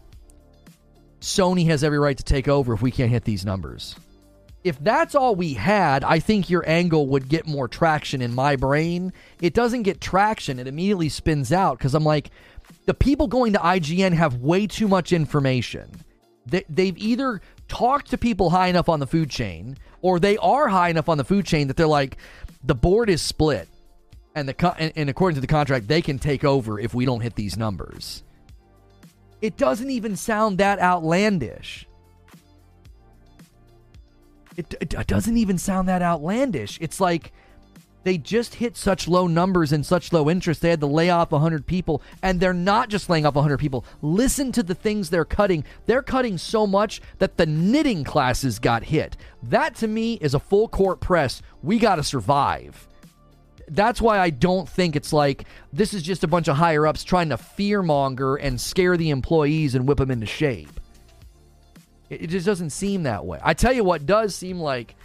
Sony has every right to take over if we can't hit these numbers. If that's all we had, I think your angle would get more traction in my brain. It doesn't get traction, it immediately spins out because I'm like, the people going to IGN have way too much information. They, they've either talk to people high enough on the food chain, or they are high enough on the food chain that they're like, the board is split, and the and, and according to the contract, they can take over if we don't hit these numbers. It doesn't even sound that outlandish. It, it, it doesn't even sound that outlandish. It's like they just hit such low numbers and such low interest. They had to lay off 100 people, and they're not just laying off 100 people. Listen to the things they're cutting. They're cutting so much that the knitting classes got hit. That to me is a full court press. We got to survive. That's why I don't think it's like this is just a bunch of higher ups trying to fearmonger and scare the employees and whip them into shape. It just doesn't seem that way. I tell you what does seem like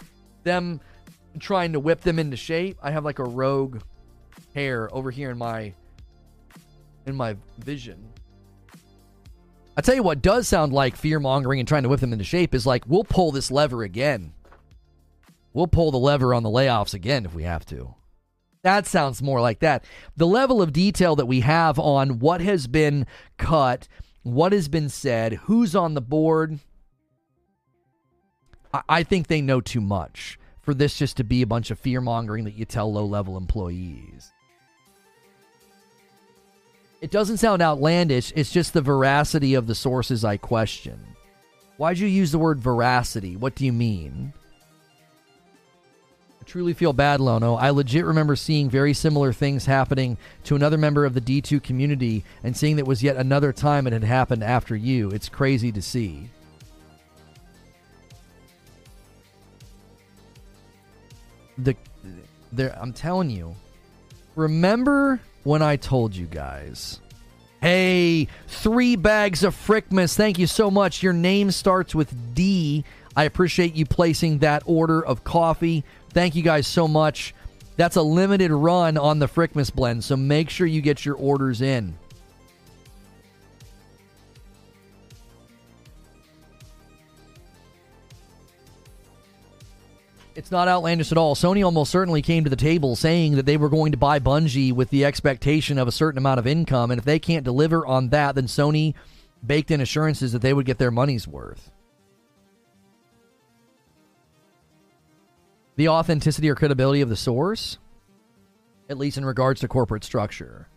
them trying to whip them into shape. I have like a rogue hair over here in my in my vision. I tell you what does sound like fear mongering and trying to whip them into shape is like we'll pull this lever again. We'll pull the lever on the layoffs again if we have to. That sounds more like that. The level of detail that we have on what has been cut, what has been said, who's on the board, I think they know too much for this just to be a bunch of fear mongering that you tell low level employees. It doesn't sound outlandish, it's just the veracity of the sources I question. Why'd you use the word veracity? What do you mean? I truly feel bad, Lono. I legit remember seeing very similar things happening to another member of the D2 community and seeing that was yet another time it had happened after you. It's crazy to see. The there I'm telling you. Remember when I told you guys? Hey, three bags of Frickmas. Thank you so much. Your name starts with D. I appreciate you placing that order of coffee. Thank you guys so much. That's a limited run on the Frickmas blend, so make sure you get your orders in. It's not outlandish at all. Sony almost certainly came to the table saying that they were going to buy Bungie with the expectation of a certain amount of income, and if they can't deliver on that, then Sony baked in assurances that they would get their money's worth. The authenticity or credibility of the source, at least in regards to corporate structure.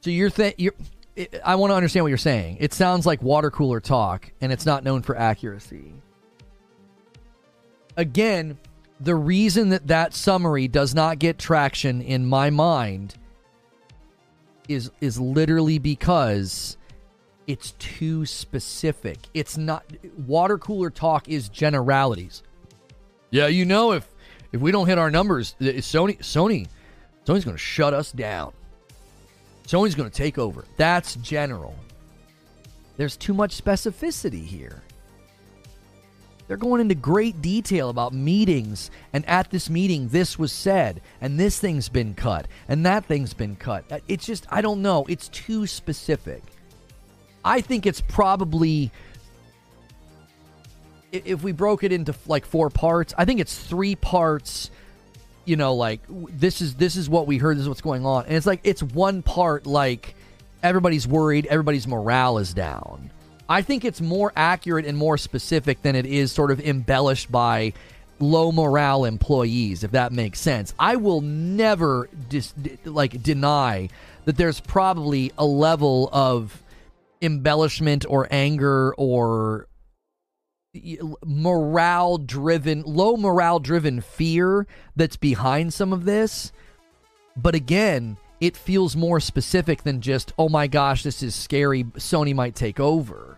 So you're th- you're I want to understand what you're saying. It sounds like water cooler talk, and it's not known for accuracy again, the reason that that summary does not get traction in my mind is is literally because it's too specific. It's not water cooler talk is generalities. Yeah, you know if if we don't hit our numbers, Sony Sony Sony's going to shut us down. Sony's going to take over. That's general. There's too much specificity here. They're going into great detail about meetings, and at this meeting, this was said, and this thing's been cut, and that thing's been cut. Uh, it's just, I don't know. It's too specific. I think it's probably, if we broke it into like four parts, I think it's three parts. You know, like this is this is what we heard. This is what's going on, and it's like it's one part like everybody's worried, everybody's morale is down I think it's more accurate and more specific than it is sort of embellished by low morale employees, if that makes sense. I will never dis- like deny that there's probably a level of embellishment or anger or morale driven, low morale driven fear that's behind some of this. But again, it feels more specific than just, oh my gosh, this is scary. Sony might take over.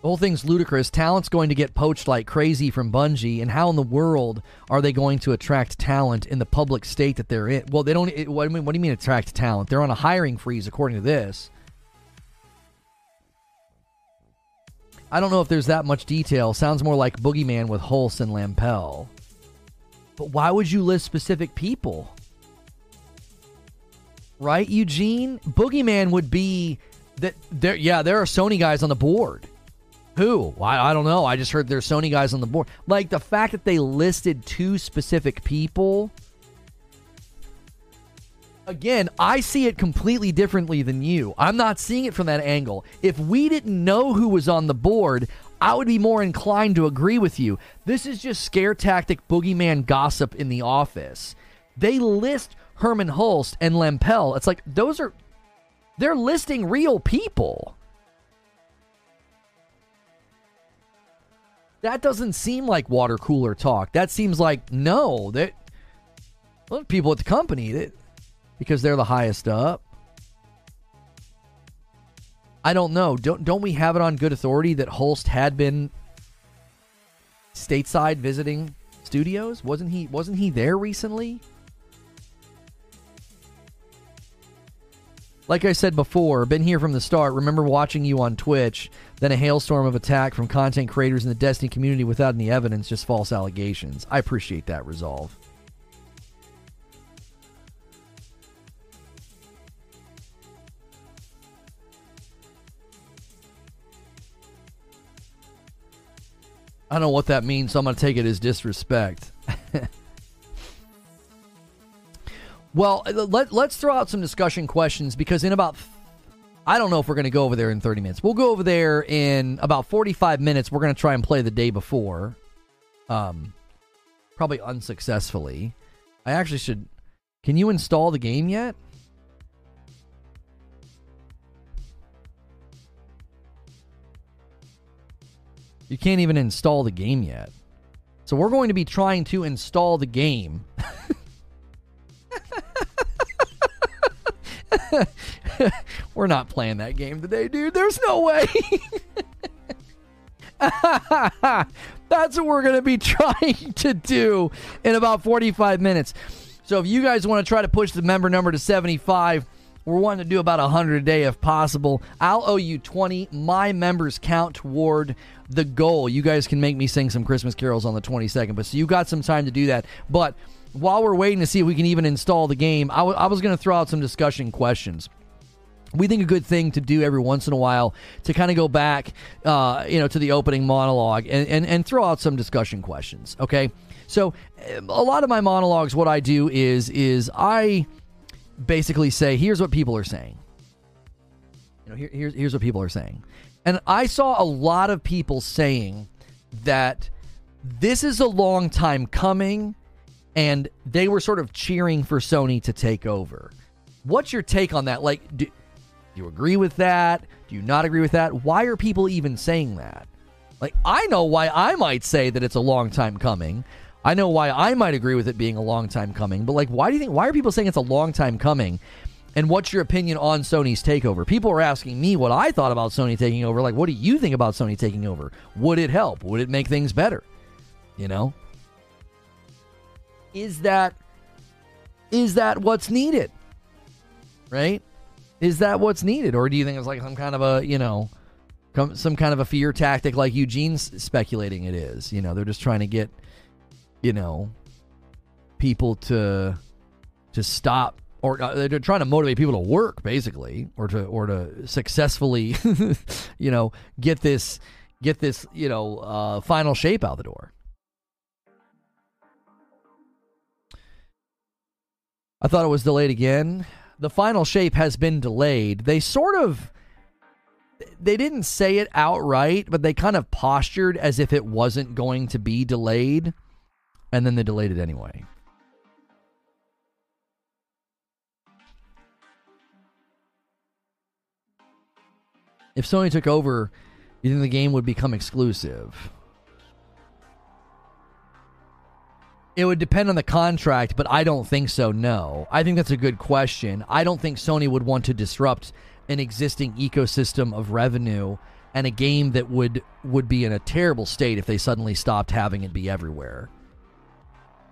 The whole thing's ludicrous. Talent's going to get poached like crazy from Bungie, and how in the world are they going to attract talent in the public state that they're in? Well, they don't. It, what, what do you mean attract talent? They're on a hiring freeze, according to this. I don't know if there's that much detail. Sounds more like Boogeyman with Hulst and Lempel. But why would you list specific people? Right, Eugene? Boogeyman would be that there yeah, there are Sony guys on the board. Who? I, I don't know. I just heard there's Sony guys on the board. Like the fact that they listed two specific people. Again, I see it completely differently than you. I'm not seeing it from that angle. If we didn't know who was on the board, I would be more inclined to agree with you. This is just scare tactic boogeyman gossip in the office. They list Hermen Hulst and Lempel. It's like those are they're listing real people. That doesn't seem like water cooler talk. That seems like no, that well, people at the company that because they're the highest up. I don't know. Don't don't we have it on good authority that Hulst had been stateside visiting studios? Wasn't he wasn't he there recently? Like I said before, been here from the start. Remember watching you on Twitch, then a hailstorm of attack from content creators in the Destiny community without any evidence, just false allegations. I appreciate that resolve. I don't know what that means, so I'm going to take it as disrespect. Well, uh, let, let's throw out some discussion questions because in about, I don't know if we're going to go over there in 30 minutes. We'll go over there in about 45 minutes. We're going to try and play the day before. Um, probably unsuccessfully. I actually should. Can you install the game yet? You can't even install the game yet. So we're going to be trying to install the game. We're not playing that game today, dude. There's no way. That's what we're going to be trying to do in about 45 minutes. So if you guys want to try to push the member number to 75, We're wanting to do about 100 a day if possible. I'll owe you 20. My members count toward the goal. You guys can make me sing some Christmas carols on the 22nd, but so you got some time to do that. But while we're waiting to see if we can even install the game, I, w- I was going to throw out some discussion questions we think a good thing to do every once in a while to kind of go back, uh, you know, to the opening monologue and, and, and throw out some discussion questions. Okay, so a lot of my monologues, what I do is is I basically say, here's what people are saying. You know, here, here's here's what people are saying, and I saw a lot of people saying that this is a long time coming, and they were sort of cheering for Sony to take over. What's your take on that? Like, do, do you agree with that? Do you not agree with that? Why are people even saying that? Like, I know why I might say that it's a long time coming. I know why I might agree with it being a long time coming, but like, why do you think? Why are people saying it's a long time coming? And what's your opinion on Sony's takeover? People are asking me what I thought about Sony taking over. Like, what do you think about Sony taking over? Would it help? Would it make things better? You know, is that is that what's needed? Right? Is that what's needed, or do you think it's like some kind of a you know, some kind of a fear tactic like Eugene's speculating it is? You know, they're just trying to get you know, people to to stop or uh, they're trying to motivate people to work basically or to or to successfully you know get this get this you know uh, final shape out the door i thought it was delayed again the final shape has been delayed they sort of they didn't say it outright but they kind of postured as if it wasn't going to be delayed and then they delayed it anyway. If Sony took over, you think the game would become exclusive? It would depend on the contract, but I don't think so, no. I think that's a good question. I don't think Sony would want to disrupt an existing ecosystem of revenue and a game that would would be in a terrible state if they suddenly stopped having it be everywhere.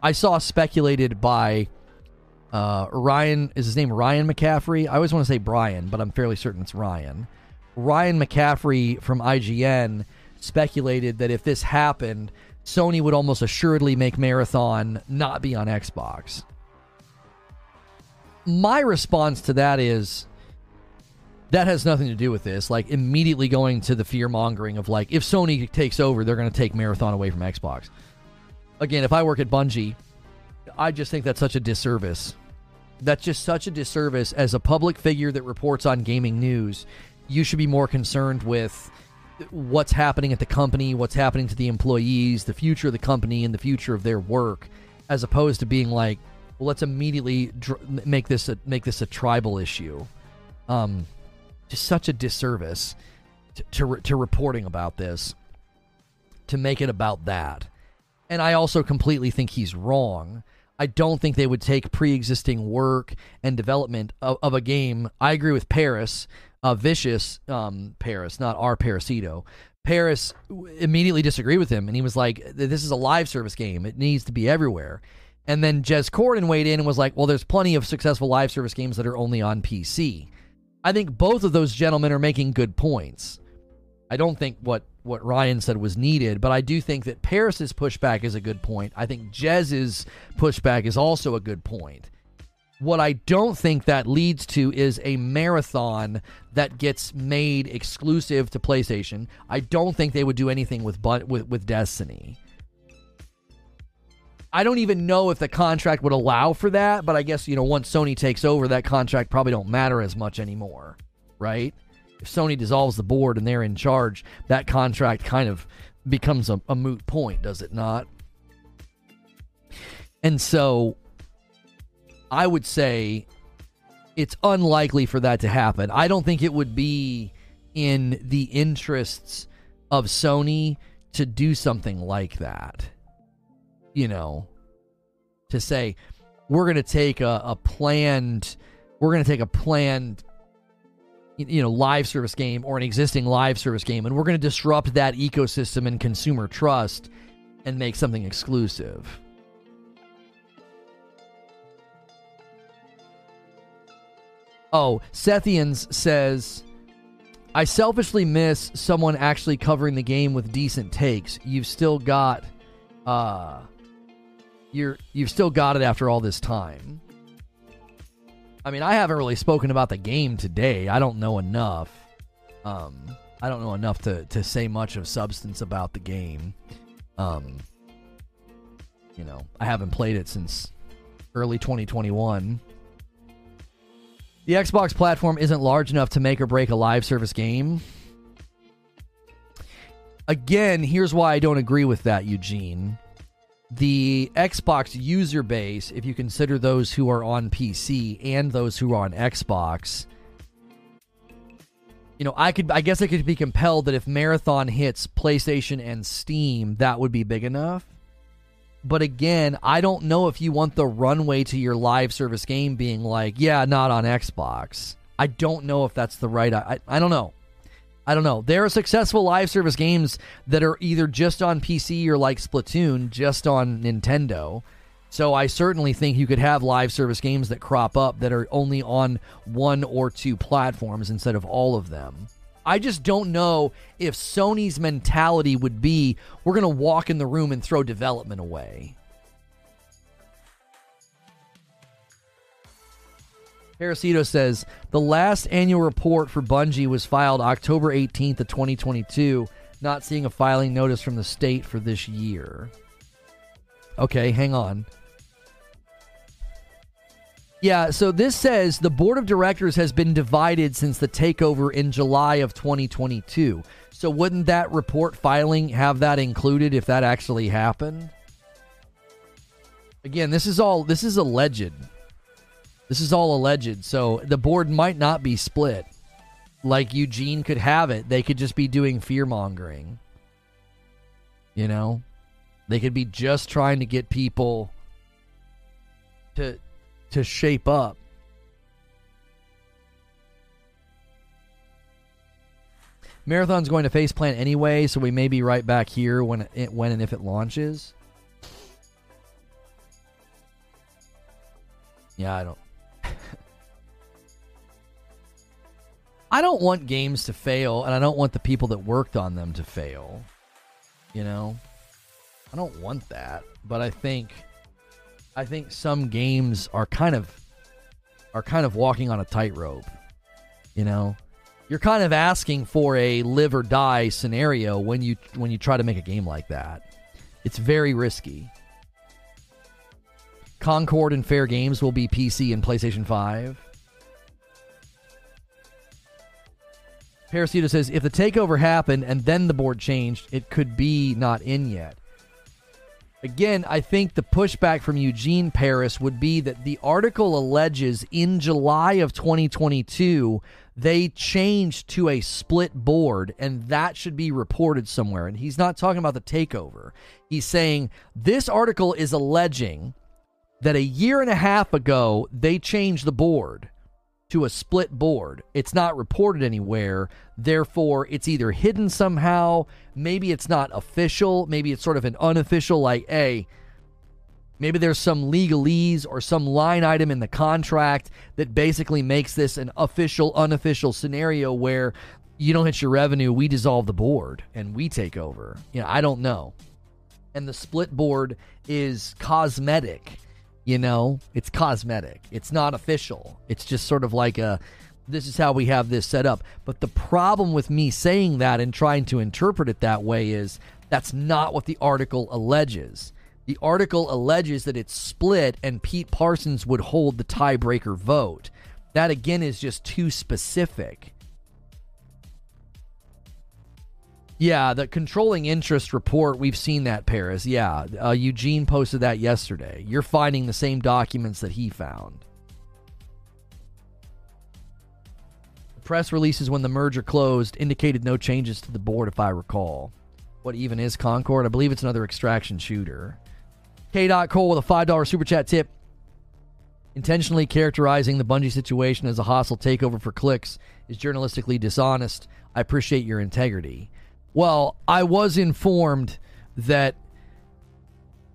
I saw speculated by uh, Ryan. Is his name Ryan McCaffrey? I always want to say Brian, but I'm fairly certain it's Ryan. Ryan McCaffrey from IGN speculated that if this happened, Sony would almost assuredly make Marathon not be on Xbox. My response to that is that has nothing to do with this. Like immediately going to the fear mongering of like if Sony takes over, they're going to take Marathon away from Xbox again, if I work at Bungie, I just think that's such a disservice. That's just such a disservice as a public figure that reports on gaming news. You should be more concerned with what's happening at the company, what's happening to the employees, the future of the company, and the future of their work, as opposed to being like, well, let's immediately dr- make this a, make this a tribal issue. Um, just such a disservice to, to, to reporting about this. To make it about that and I also completely think he's wrong. I don't think they would take pre-existing work and development of, of a game. I agree with Paris, uh, vicious um, Paris, not our Parasito. Paris immediately disagreed with him, and he was like, "This is a live service game. It needs to be everywhere." And then Jez Corden weighed in and was like, "Well, there's plenty of successful live service games that are only on PC." I think both of those gentlemen are making good points. I don't think what what Ryan said was needed, but I do think that Paris's pushback is a good point. I think Jez's pushback is also a good point. What I don't think that leads to is a marathon that gets made exclusive to PlayStation. I don't think they would do anything with with, with Destiny. I don't even know if the contract would allow for that, but I guess you know once Sony takes over, that contract probably don't matter as much anymore, right? if Sony dissolves the board and they're in charge, that contract kind of becomes a, a moot point, does it not? And so I would say it's unlikely for that to happen. I don't think it would be in the interests of Sony to do something like that. You know, to say, we're going to take a, a planned, we're going to take a planned you know live service game or an existing live service game and we're going to disrupt that ecosystem and consumer trust and make something exclusive Oh, Sethians says, I selfishly miss someone actually covering the game with decent takes. You've still got, uh, you're you've still got it after all this time. I mean, I haven't really spoken about the game today. I don't know enough. Um, I don't know enough to to say much of substance about the game. Um, you know, I haven't played it since early 2021. The Xbox platform isn't large enough to make or break a live service game. Again, here's why I don't agree with that, Eugene. The Xbox user base, if you consider those who are on PC and those who are on Xbox, you know, I could I guess I could be compelled that if Marathon hits PlayStation and Steam, that would be big enough. But again, I don't know if you want the runway to your live service game being like, yeah, not on Xbox. I don't know if that's the right. I, I don't know. I don't know. There are successful live service games that are either just on PC or like Splatoon, just on Nintendo. So I certainly think you could have live service games that crop up that are only on one or two platforms instead of all of them. I just don't know if Sony's mentality would be we're going to walk in the room and throw development away. Parasito says the last annual report for Bungie was filed October 18th of 2022, not seeing a filing notice from the state for this year. Okay, hang on. Yeah, so this says the board of directors has been divided since the takeover in July of 2022. So wouldn't that report filing have that included if that actually happened? Again, this is all this is alleged. This is all alleged. So the board might not be split. Like Eugene could have it. They could just be doing fear mongering. You know? They could be just trying to get people to to shape up. Marathon's going to face plant anyway, so we may be right back here when it, when and if it launches. Yeah, I don't. I don't want games to fail, and I don't want the people that worked on them to fail. You know, I don't want that, but I think I think some games are kind of are kind of walking on a tightrope. You know, you're kind of asking for a live or die scenario when you when you try to make a game like that. It's very risky. Concord and Fairgames will be PC and PlayStation 5. Parasito says if the takeover happened and then the board changed, it could be not in yet. Again, I think the pushback from Eugene Paris would be that the article alleges in July of 2022 they changed to a split board and that should be reported somewhere. And he's not talking about the takeover. He's saying this article is alleging that a year and a half ago they changed the board to a split board. It's not reported anywhere. Therefore, it's either hidden somehow. Maybe it's not official. Maybe it's sort of an unofficial, like, hey, maybe there's some legalese or some line item in the contract that basically makes this an official, unofficial scenario where you don't hit your revenue, we dissolve the board and we take over. You know, I don't know. And the split board is cosmetic you know, it's cosmetic. It's not official. It's just sort of like a this is how we have this set up. But the problem with me saying that and trying to interpret it that way is that's not what the article alleges. The article alleges that it's split and Pete Parsons would hold the tiebreaker vote. That again is just too specific. Yeah, the controlling interest report, we've seen that, Paris. Yeah, uh, Eugene posted that yesterday. You're finding the same documents that he found. The press releases when the merger closed indicated no changes to the board, if I recall. What even is Concord? I believe it's another extraction shooter. K. Cole with a $5 super chat tip. Intentionally characterizing the Bungie situation as a hostile takeover for clicks is journalistically dishonest. I appreciate your integrity. Well, I was informed that,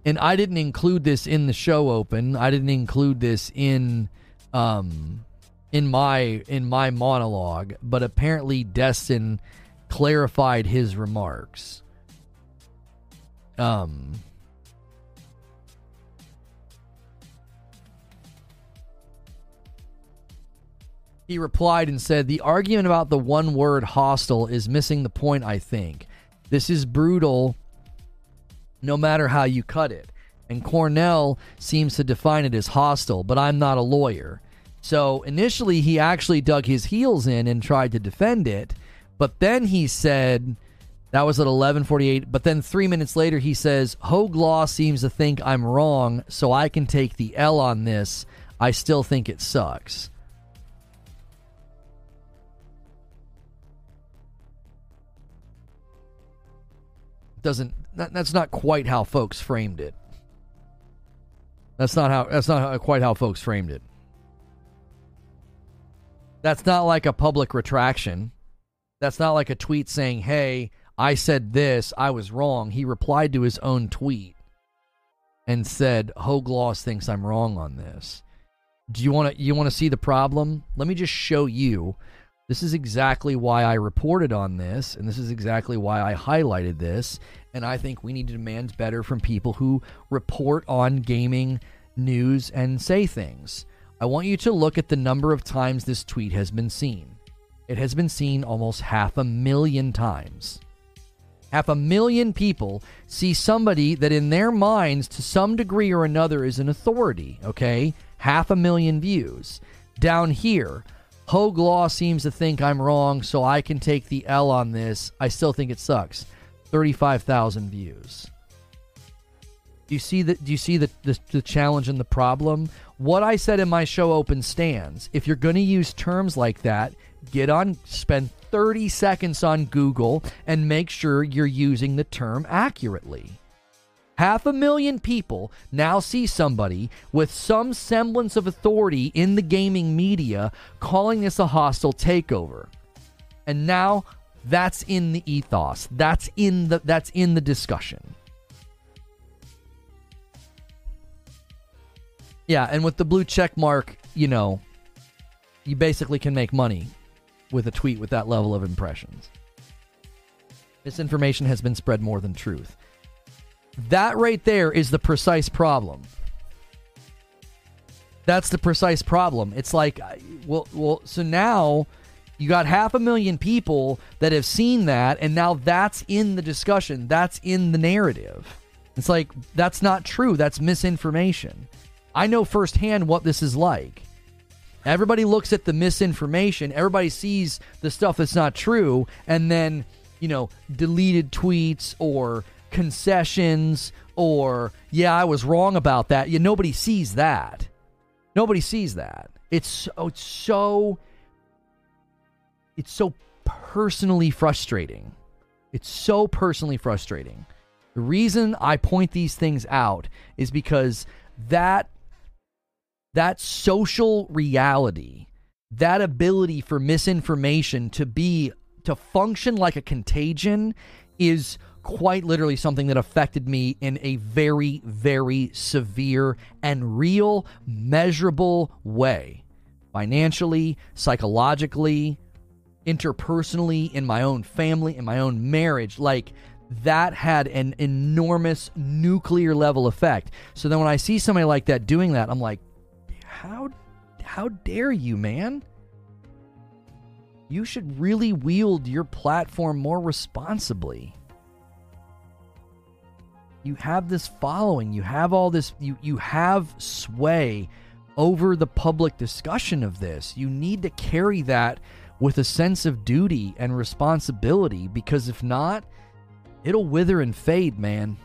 and I didn't include this in the show open. I didn't include this in, um, in my in my monologue, but apparently Destin clarified his remarks. Um He replied and said, The argument about the one word hostile is missing the point, I think. This is brutal no matter how you cut it. And Cornell seems to define it as hostile, but I'm not a lawyer. So initially, he actually dug his heels in and tried to defend it. But then he said, that was at 11:48. But then three minutes later, he says, "Hoeg Law seems to think I'm wrong, so I can take the L on this. I still think it sucks." Doesn't that, that's not quite how folks framed it. That's not how that's not how, quite how folks framed it. That's not like a public retraction. That's not like a tweet saying, "Hey, I said this, I was wrong." He replied to his own tweet and said, "Hogloss thinks I'm wrong on this." Do you want to you want to see the problem? Let me just show you this is exactly why I reported on this, and this is exactly why I highlighted this. And I think we need to demand better from people who report on gaming news and say things. I want you to look at the number of times this tweet has been seen. It has been seen almost half a million times. Half a million people see somebody that, in their minds, to some degree or another, is an authority, okay? Half a million views. Down here, Hoeg Law seems to think I'm wrong, so I can take the L on this. I still think it sucks. 35,000 views. Do you see the do you see the, the, the challenge and the problem? What I said in my show open stands. If you're going to use terms like that, get on spend 30 seconds on Google and make sure you're using the term accurately. Half a million people now see somebody with some semblance of authority in the gaming media calling this a hostile takeover. And now that's in the ethos. That's in the that's in the discussion. Yeah, and with the blue check mark, you know, you basically can make money with a tweet with that level of impressions. Misinformation has been spread more than truth. That right there is the precise problem. That's the precise problem. It's like, well, well, so now you got half a million people that have seen that, and now that's in the discussion. That's in the narrative. It's like, that's not true. That's misinformation. I know firsthand what this is like. Everybody looks at the misinformation, everybody sees the stuff that's not true, and then, you know, deleted tweets or concessions or yeah, I was wrong about that. Yeah, nobody sees that. Nobody sees that. It's so, it's so it's so personally frustrating. It's so personally frustrating. The reason I point these things out is because that that social reality, that ability for misinformation to be to function like a contagion is quite literally something that affected me in a very, very severe and real, measurable way. Financially, psychologically, interpersonally, in my own family, in my own marriage. Like, that had an enormous nuclear level effect. So then when I see somebody like that doing that, I'm like, how how dare you, man? You should really wield your platform more responsibly you have this following you have all this you you have sway over the public discussion of this. You need to carry that with a sense of duty and responsibility because if not it'll wither and fade man.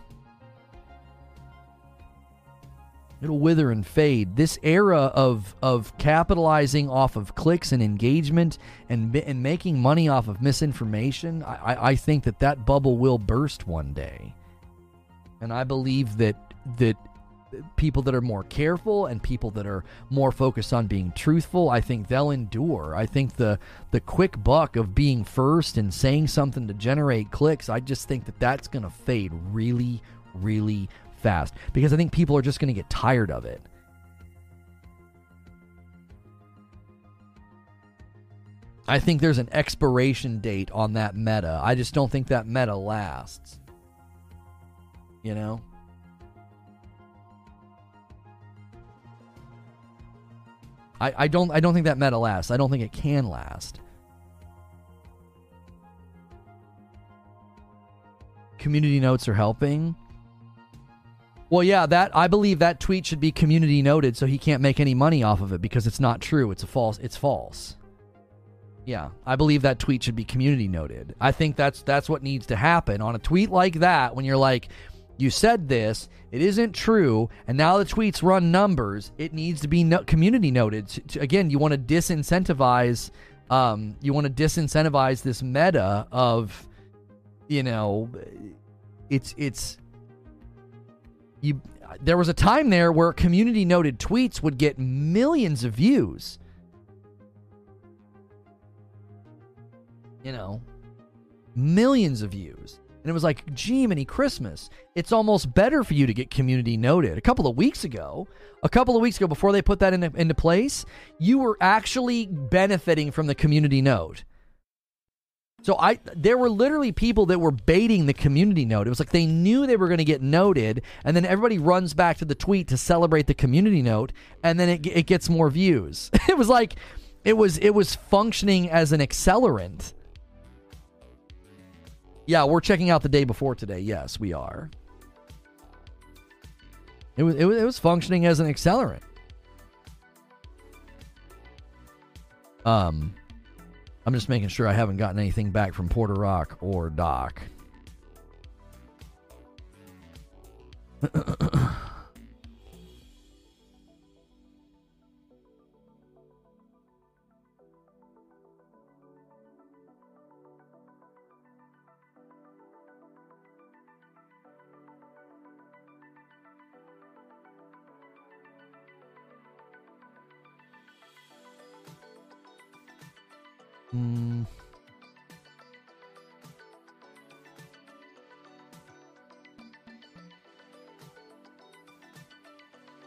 It'll wither and fade. This era of of capitalizing off of clicks and engagement and and making money off of misinformation i i think that that bubble will burst one day and I believe that that people that are more careful and people that are more focused on being truthful, I think they'll endure. I think the the quick buck of being first and saying something to generate clicks, I just think that that's going to fade really really fast because I think people are just going to get tired of it. I think there's an expiration date on that meta. I just don't think that meta lasts. You know? I, I don't I don't think that meta lasts. I don't think it can last. Community notes are helping. Well, yeah, that I believe that tweet should be community noted so he can't make any money off of it because it's not true. It's a false it's false. Yeah, I believe that tweet should be community noted. I think that's that's what needs to happen on a tweet like that when you're like you said this, it isn't true, and now the tweets run numbers. It needs to be no- community noted. again, you want to disincentivize, um, you want to disincentivize this meta of, you know, it's it's you. There was a time there where community noted tweets would get millions of views. You know, millions of views. And it was like, gee, many Christmas. It's almost better for you to get community noted. A couple of weeks ago, a couple of weeks ago, before they put that into, into place, you were actually benefiting from the community note. So I there were literally people that were baiting the community note. It was like they knew they were going to get noted, and then everybody runs back to the tweet to celebrate the community note, and then it it gets more views. it was like it was it was functioning as an accelerant. Yeah, we're checking out the day before today. Yes, we are. It was, it was, it was functioning as an accelerant. Um, I'm just making sure I haven't gotten anything back from Porter Rock or Doc. Mm.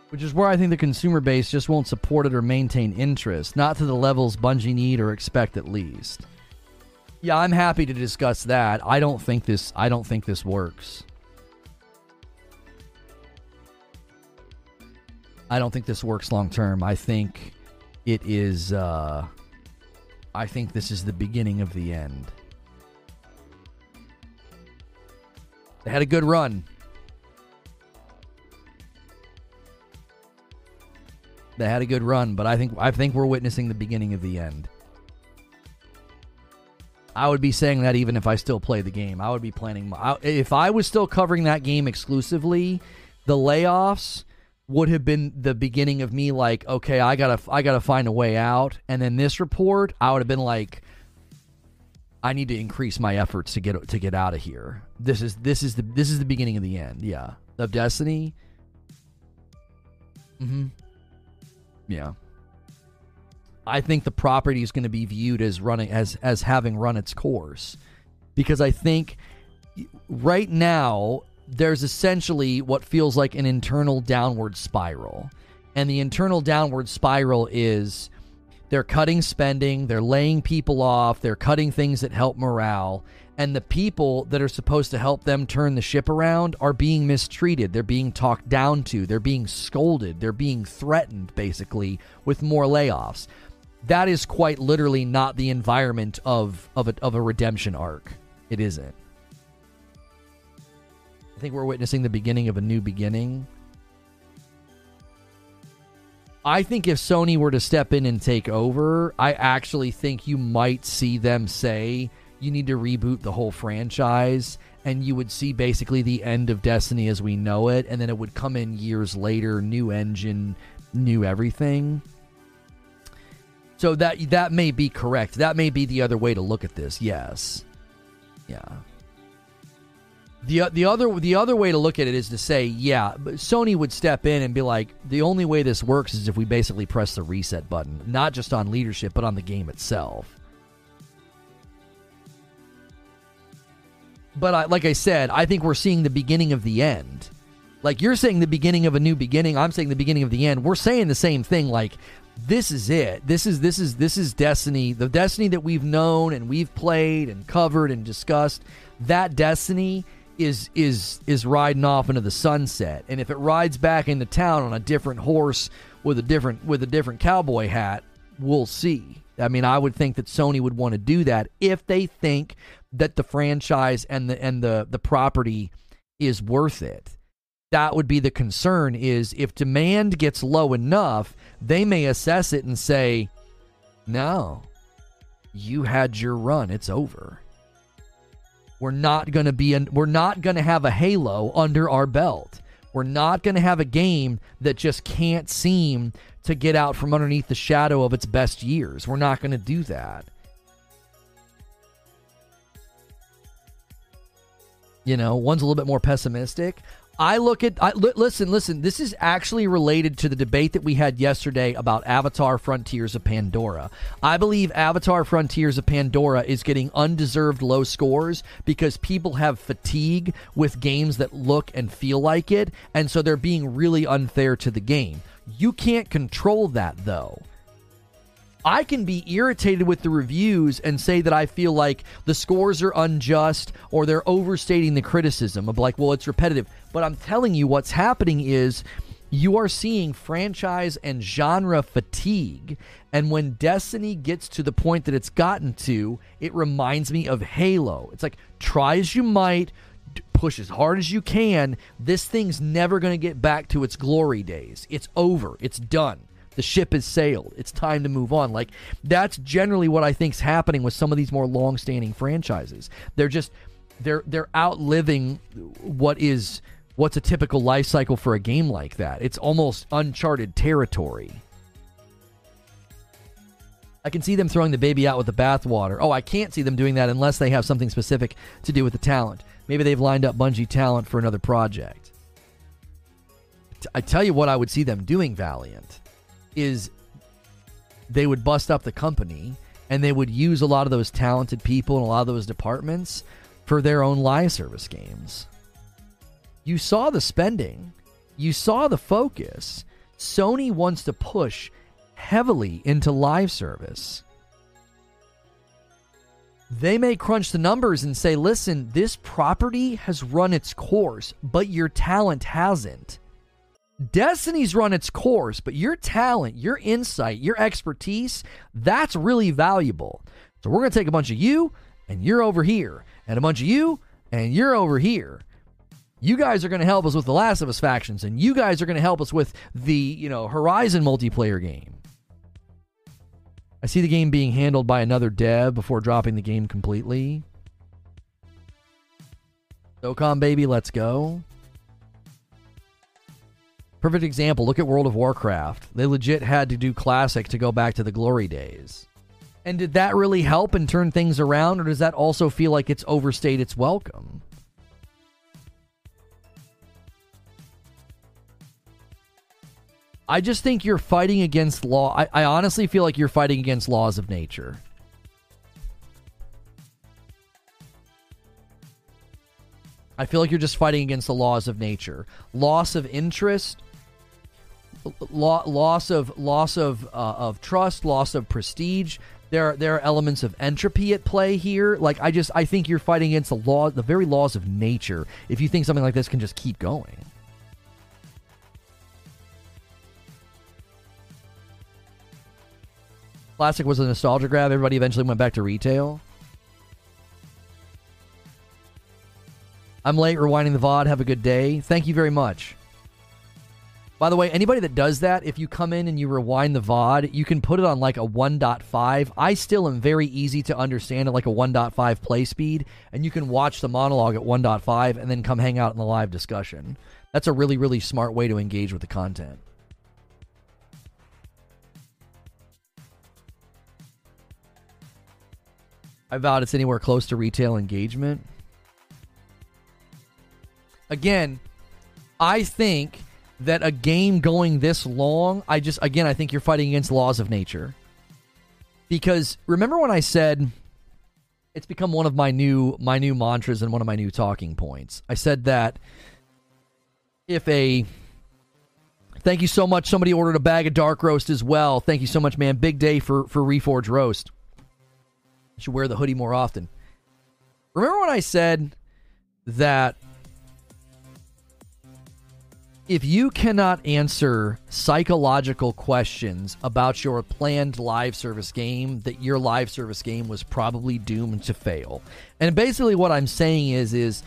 Which is where I think the consumer base just won't support it or maintain interest, not to the levels Bungie need or expect at least. Yeah, I'm happy to discuss that. I don't think this I don't think this works. I don't think this works long term. I think it is uh I think this is the beginning of the end. They had a good run. They had a good run, but I think I think we're witnessing the beginning of the end. I would be saying that even if I still play the game. I would be planning if I was still covering that game exclusively, the layoffs would have been the beginning of me like okay i gotta i gotta find a way out. And then this report i would have been like i need to increase my efforts to get to get out of here. This is this is the this is the beginning of the end. Yeah. Of destiny. Mm-hmm. Yeah. I think the property is going to be viewed as running as as having run its course. Because i think right now there's essentially what feels like an internal downward spiral. And the internal downward spiral is they're cutting spending, they're laying people off, they're cutting things that help morale, and the people that are supposed to help them turn the ship around are being mistreated. They're being talked down to, they're being scolded, they're being threatened basically with more layoffs. That is quite literally not the environment of of a, of a redemption arc. It isn't. Think we're witnessing the beginning of a new beginning. I think if Sony were to step in and take over, I actually think you might see them say you need to reboot the whole franchise and you would see basically the end of Destiny as we know it and then it would come in years later, new engine, new everything. So that that may be correct. That may be the other way to look at this. Yes. Yeah. The, the other the other way to look at it is to say, yeah, Sony would step in and be like, the only way this works is if we basically press the reset button, not just on leadership, but on the game itself. But I, like I said, I think we're seeing the beginning of the end. Like you're saying the beginning of a new beginning, I'm saying the beginning of the end. We're saying the same thing. Like this is it. This is this is this is Destiny, the Destiny that we've known and we've played and covered and discussed. That Destiny is is is riding off into the sunset. And if it rides back into town on a different horse with a different with a different cowboy hat, we'll see. I mean, I would think that Sony would want to do that if they think that the franchise and the and the the property is worth it. That would be the concern is if demand gets low enough, they may assess it and say, "No. You had your run. It's over." We're not going to be in, we're not going to have a Halo under our belt. We're not going to have a game that just can't seem to get out from underneath the shadow of its best years. We're not going to do that. You know, one's a little bit more pessimistic. I look at I, listen, listen. This is actually related to the debate that we had yesterday about Avatar: Frontiers of Pandora. I believe Avatar: Frontiers of Pandora is getting undeserved low scores because people have fatigue with games that look and feel like it, and so they're being really unfair to the game. You can't control that though. I can be irritated with the reviews and say that I feel like the scores are unjust or they're overstating the criticism of like, well, it's repetitive. But I'm telling you, what's happening is you are seeing franchise and genre fatigue. And when Destiny gets to the point that it's gotten to, it reminds me of Halo. It's like, try as you might, push as hard as you can. This thing's never going to get back to its glory days. It's over, it's done. The ship has sailed. It's time to move on. Like that's generally what I think's happening with some of these more long-standing franchises. They're just they're they're outliving what is what's a typical life cycle for a game like that. It's almost uncharted territory. I can see them throwing the baby out with the bathwater. Oh, I can't see them doing that unless they have something specific to do with the talent. Maybe they've lined up Bungie talent for another project. I tell you what, I would see them doing, Valiant is they would bust up the company and they would use a lot of those talented people and a lot of those departments for their own live service games. You saw the spending, you saw the focus. Sony wants to push heavily into live service. They may crunch the numbers and say, listen, this property has run its course, but your talent hasn't. Destiny's run its course, but your talent, your insight, your expertise, that's really valuable. So we're going to take a bunch of you and you're over here, and a bunch of you and you're over here. You guys are going to help us with the Last of Us factions, and you guys are going to help us with the, you know, Horizon multiplayer game. I see the game being handled by another dev before dropping the game completely. SOCOM baby, let's go. Perfect example. Look at World of Warcraft. They legit had to do classic to go back to the glory days. And did that really help and turn things around, or does that also feel like it's overstayed its welcome? I just think you're fighting against law. I, I honestly feel like you're fighting against laws of nature. I feel like you're just fighting against the laws of nature. Loss of interest lo- loss of loss of uh, of trust, loss of prestige. There are, there are elements of entropy at play here. Like I just I think you're fighting against the law, the very laws of nature. If you think something like this can just keep going. Classic was a nostalgia grab. Everybody eventually went back to retail. I'm late rewinding the VOD. Have a good day. Thank you very much. By the way, anybody that does that, if you come in and you rewind the VOD, you can put it on like a 1.5. I still am very easy to understand at like a 1.5 play speed, and you can watch the monologue at 1.5 and then come hang out in the live discussion. That's a really, really smart way to engage with the content. I doubt it's anywhere close to retail engagement. Again, I think that a game going this long, I just again I think you're fighting against laws of nature. Because remember when I said it's become one of my new my new mantras and one of my new talking points. I said that if a Thank you so much. Somebody ordered a bag of dark roast as well. Thank you so much, man. Big day for for Reforge roast. I should wear the hoodie more often. Remember when I said that if you cannot answer psychological questions about your planned live service game, that your live service game was probably doomed to fail. And basically what I'm saying is is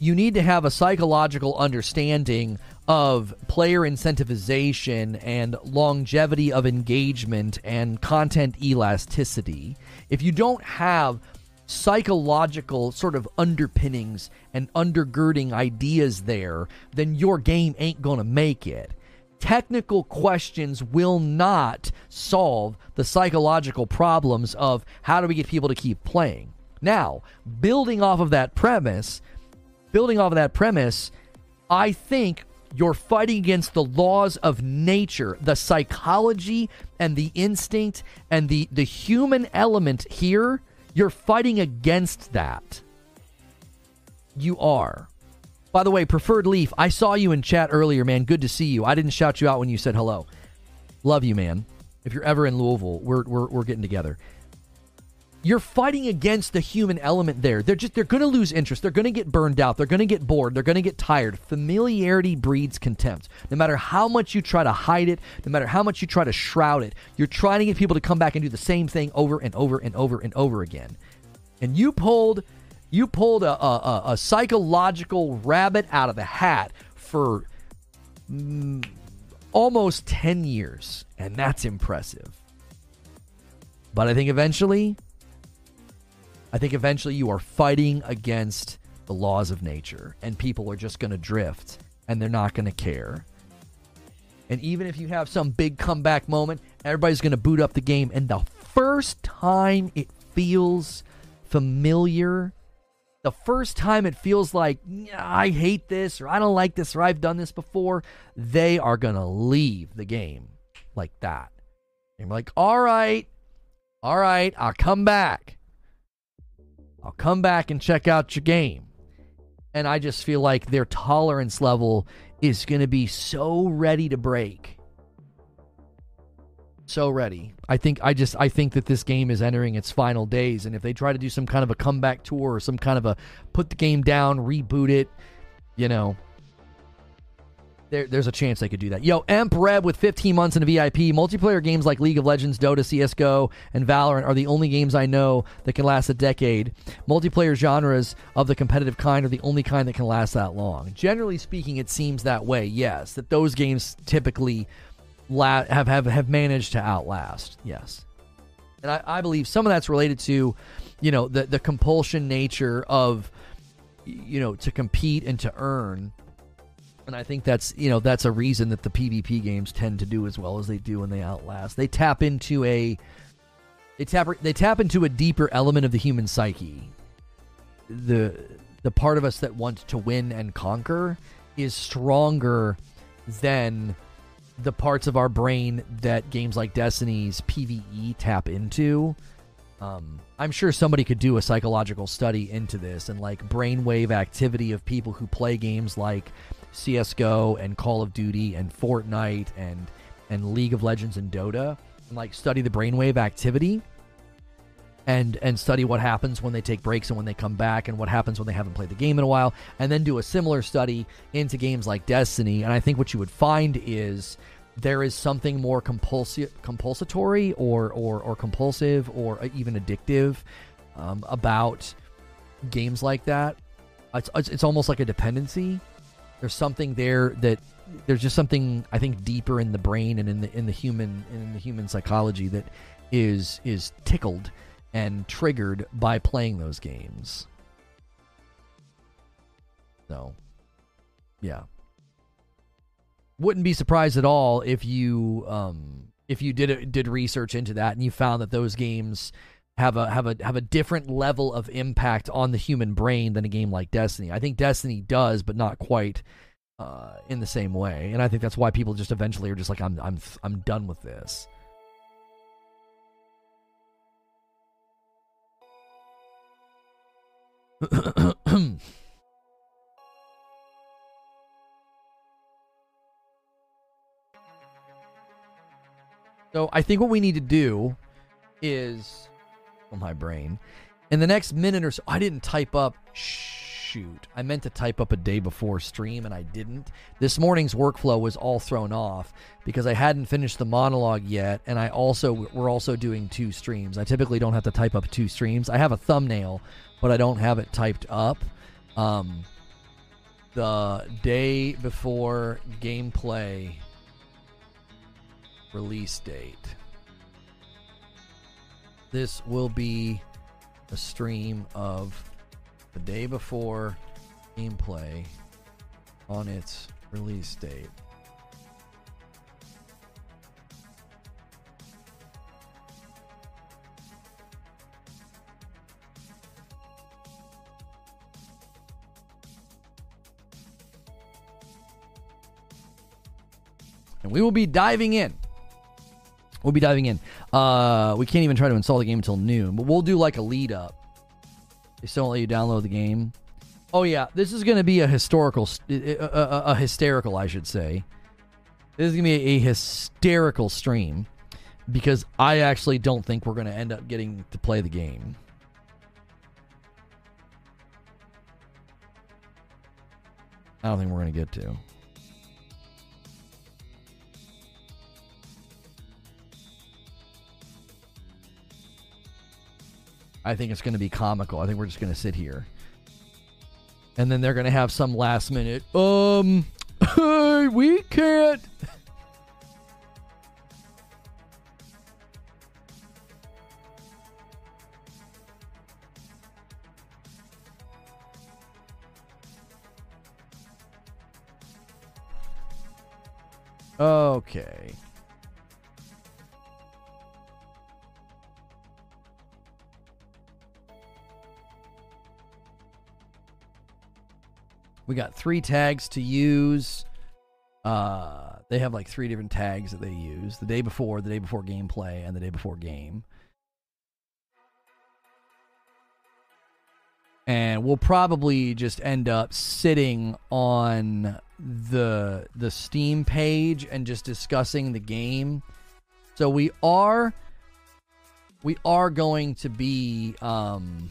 you need to have a psychological understanding of player incentivization and longevity of engagement and content elasticity. If you don't have psychological sort of underpinnings and undergirding ideas there, then your game ain't going to make it. Technical questions will not solve the psychological problems of how do we get people to keep playing. Now, building off of that premise, building off of that premise, I think you're fighting against the laws of nature, the psychology and the instinct and the, the human element here you're fighting against that. You are. By the way, Preferred Leaf, I saw you in chat earlier, man. Good to see you. I didn't shout you out when you said hello. Love you, man. If you're ever in Louisville, we're, we're, we're getting together you're fighting against the human element there. They're just they're going to lose interest. They're going to get burned out. They're going to get bored. They're going to get tired. Familiarity breeds contempt. No matter how much you try to hide it, no matter how much you try to shroud it, you're trying to get people to come back and do the same thing over and over and over and over again. And you pulled you pulled a, a, a psychological rabbit out of the hat for mm, almost 10 years, and that's impressive. But I think eventually I think eventually you are fighting against the laws of nature, and people are just going to drift and they're not going to care. And even if you have some big comeback moment, everybody's going to boot up the game. And the first time it feels familiar, the first time it feels like, I hate this, or I don't like this, or I've done this before, they are going to leave the game like that. And you're like, all right, all right, I'll come back. I'll come back and check out your game. And I just feel like their tolerance level is going to be so ready to break. So ready. I think I just I think that this game is entering its final days and if they try to do some kind of a comeback tour or some kind of a put the game down, reboot it, you know, there, there's a chance they could do that. Yo, Emp Reb with 15 months in VIP. Multiplayer games like League of Legends, Dota, CSGO, and Valorant are the only games I know that can last a decade. Multiplayer genres of the competitive kind are the only kind that can last that long. Generally speaking, it seems that way, yes, that those games typically la- have, have, have managed to outlast, yes. And I, I believe some of that's related to, you know, the, the compulsion nature of, you know, to compete and to earn and I think that's you know that's a reason that the PvP games tend to do as well as they do when they outlast. They tap into a they tap they tap into a deeper element of the human psyche. The the part of us that wants to win and conquer is stronger than the parts of our brain that games like Destiny's PvE tap into. Um, I'm sure somebody could do a psychological study into this and like brainwave activity of people who play games like CS:GO and Call of Duty and Fortnite and and League of Legends and Dota and like study the brainwave activity and and study what happens when they take breaks and when they come back and what happens when they haven't played the game in a while and then do a similar study into games like Destiny and I think what you would find is there is something more compulsive compulsatory or, or or compulsive or even addictive um, about games like that. It's, it's, it's almost like a dependency there's something there that there's just something I think deeper in the brain and in the in the human in the human psychology that is is tickled and triggered by playing those games. So, yeah. Wouldn't be surprised at all if you um if you did did research into that and you found that those games have a have a have a different level of impact on the human brain than a game like Destiny. I think Destiny does, but not quite uh, in the same way. And I think that's why people just eventually are just like, I'm I'm I'm done with this. So I think what we need to do is, my brain, in the next minute or so, I didn't type up. Shoot, I meant to type up a day before stream and I didn't. This morning's workflow was all thrown off because I hadn't finished the monologue yet, and I also we're also doing two streams. I typically don't have to type up two streams. I have a thumbnail, but I don't have it typed up. Um, the day before gameplay release date. This will be a stream of the day before gameplay on its release date. And we will be diving in. We'll be diving in. Uh, we can't even try to install the game until noon, but we'll do like a lead up. They still won't let you download the game. Oh yeah, this is going to be a historical, a, a, a, hysterical, I should say. This is going to be a hysterical stream because I actually don't think we're going to end up getting to play the game. I don't think we're going to get to. I think it's going to be comical. I think we're just going to sit here. And then they're going to have some last minute, um, hey, we can't. Okay. We got three tags to use. Uh, they have like three different tags that they use the day before, the day before gameplay, and the day before game. And we'll probably just end up sitting on the the Steam page and just discussing the game. So we are we are going to be um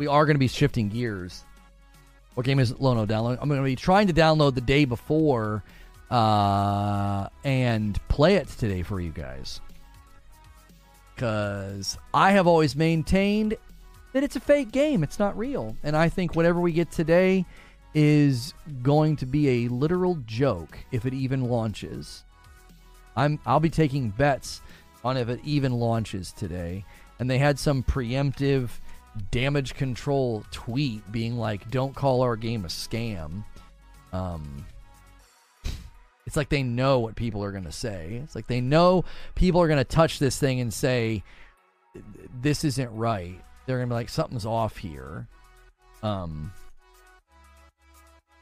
we are going to be shifting gears. What game is Lono download? I'm going to be trying to download the day before uh, and play it today for you guys. Because I have always maintained that it's a fake game. It's not real. And I think whatever we get today is going to be a literal joke if it even launches. I'm I'll be taking bets on if it even launches today. And they had some preemptive damage control tweet being like, "Don't call our game a scam." Um, it's like they know what people are going to say. It's like they know people are going to touch this thing and say, "This isn't right." They're going to be like, "Something's off here." Um,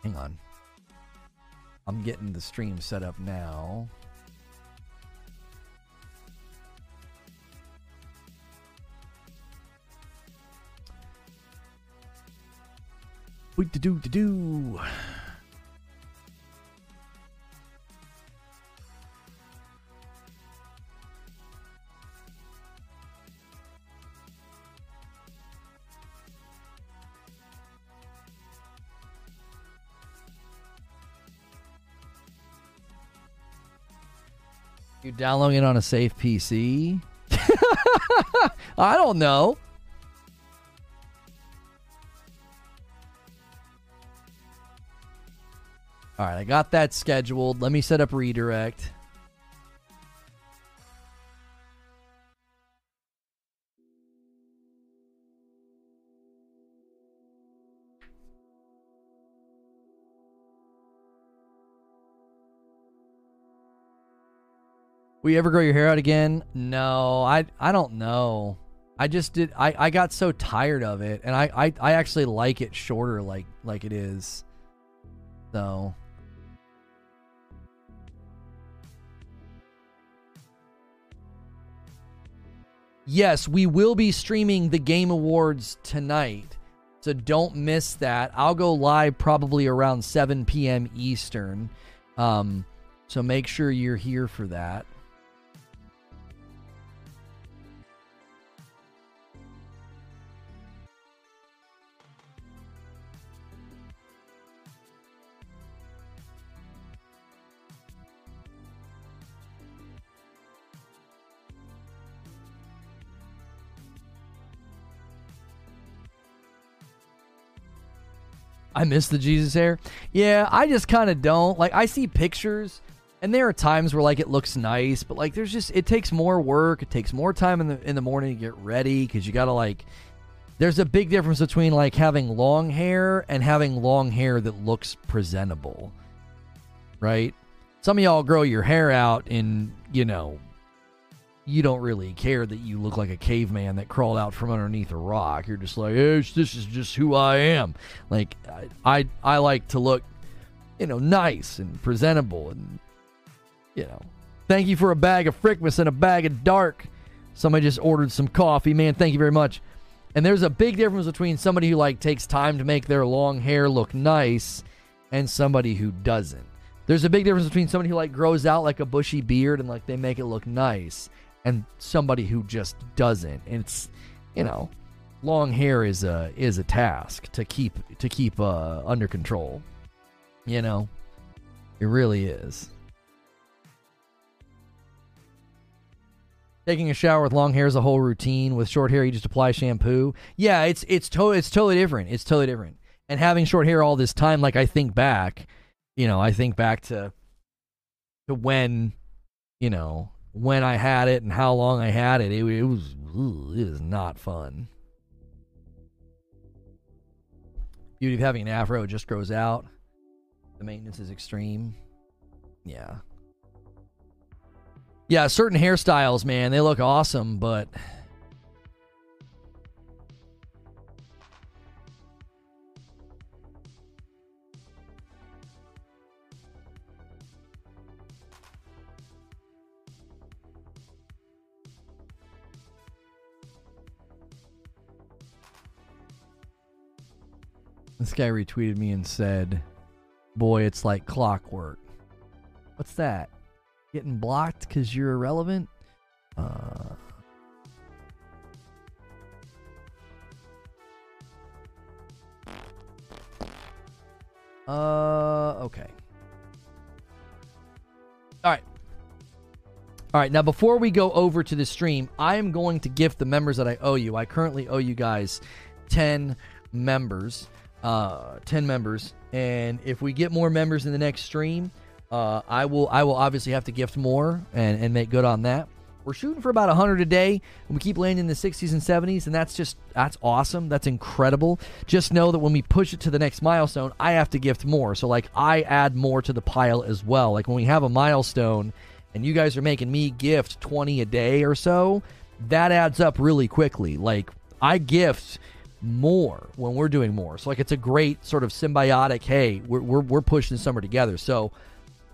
hang on. I'm getting the stream set up now. Do do do do. You downloading it on a safe PC? I don't know. All right, I got that scheduled. Let me set up redirect. Will you ever grow your hair out again? No, I I don't know. I just did I, I got so tired of it and I, I, I actually like it shorter like like it is. So yes, we will be streaming the Game Awards tonight. So don't miss that. I'll go live probably around 7 p.m. Eastern. Um, so make sure you're here for that. I miss the Jesus hair. Yeah, I just kind of don't. Like I see pictures and there are times where like it looks nice, but like there's just it takes more work, it takes more time in the in the morning to get ready cuz you got to like there's a big difference between like having long hair and having long hair that looks presentable. Right? Some of y'all grow your hair out in, you know, you don't really care that you look like a caveman that crawled out from underneath a rock. You're just like, hey, this is just who I am. Like I, I, I like to look, you know, nice and presentable, and you know, thank you for a bag of Frickmas and a bag of Dark. Somebody just ordered some coffee, man. Thank you very much. And there's a big difference between somebody who like takes time to make their long hair look nice and somebody who doesn't. There's a big difference between somebody who like grows out like a bushy beard and like they make it look nice and somebody who just doesn't. And it's you know, long hair is a is a task to keep to keep uh, under control. You know, it really is. Taking a shower with long hair is a whole routine. With short hair, you just apply shampoo. Yeah, it's it's to- it's totally different. It's totally different. And having short hair all this time, like I think back, you know, I think back to to when, you know, when I had it and how long I had it. It, it was it not fun. Beauty of having an afro, it just grows out. The maintenance is extreme. Yeah. Yeah, certain hairstyles, man, they look awesome, but This guy retweeted me and said, Boy, it's like clockwork. What's that? Getting blocked because you're irrelevant? Uh. Uh, okay. All right. All right, now before we go over to the stream, I am going to gift the members that I owe you. I currently owe you guys 10 members uh, 10 members and if we get more members in the next stream uh, i will i will obviously have to gift more and, and make good on that. We're shooting for about 100 a day and we keep landing in the 60s and 70s and that's just that's awesome. That's incredible. Just know that when we push it to the next milestone i have to gift more. So like i add more to the pile as well. Like when we have a milestone and you guys are making me gift 20 a day or so that adds up really quickly. Like i gift more when we're doing more. So like it's a great sort of symbiotic. Hey, we're we're, we're pushing summer together. So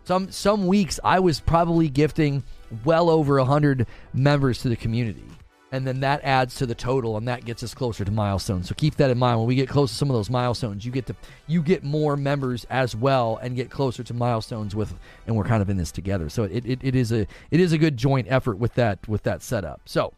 some some weeks I was probably gifting well over hundred members to the community, and then that adds to the total, and that gets us closer to milestones. So keep that in mind when we get close to some of those milestones. You get to you get more members as well, and get closer to milestones with, and we're kind of in this together. So it, it, it is a it is a good joint effort with that with that setup. So.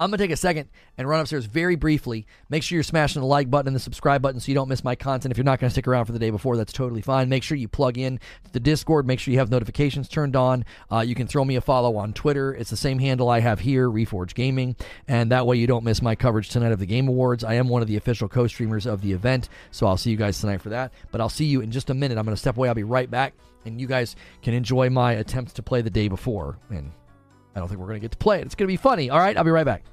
I'm going to take a second and run upstairs very briefly. Make sure you're smashing the like button and the subscribe button so you don't miss my content. If you're not going to stick around for the day before, that's totally fine. Make sure you plug in to the Discord. Make sure you have notifications turned on. Uh, you can throw me a follow on Twitter. It's the same handle I have here, Reforge Gaming. And that way you don't miss my coverage tonight of the Game Awards. I am one of the official co streamers of the event. So I'll see you guys tonight for that. But I'll see you in just a minute. I'm going to step away. I'll be right back. And you guys can enjoy my attempts to play the day before. And I don't think we're going to get to play it. It's going to be funny. All right. I'll be right back.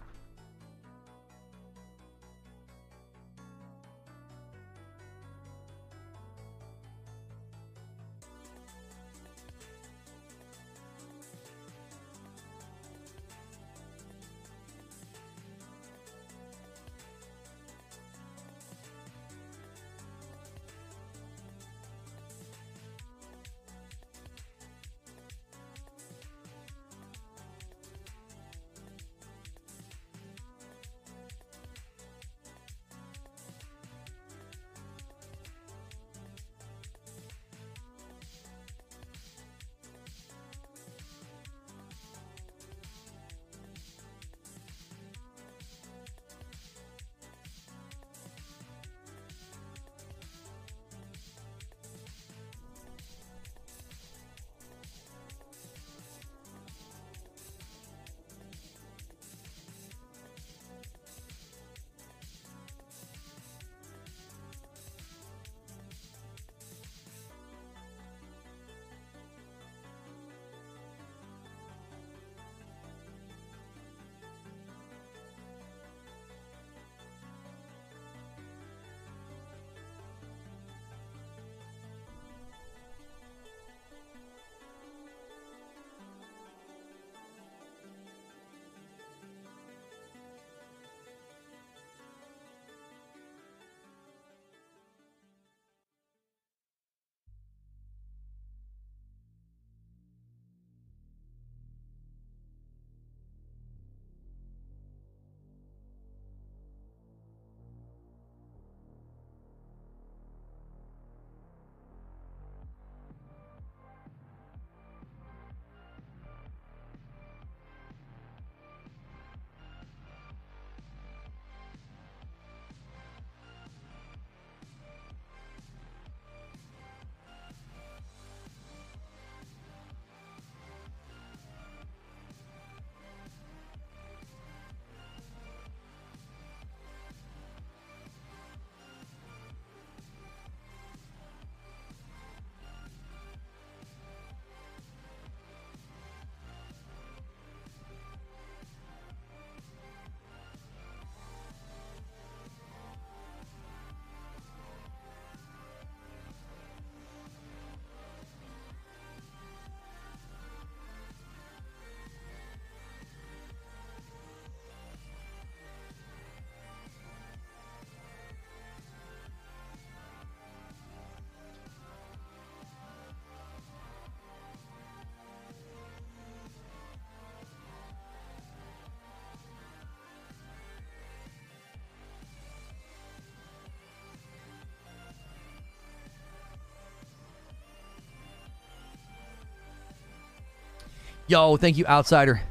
Yo, thank you, Outsider,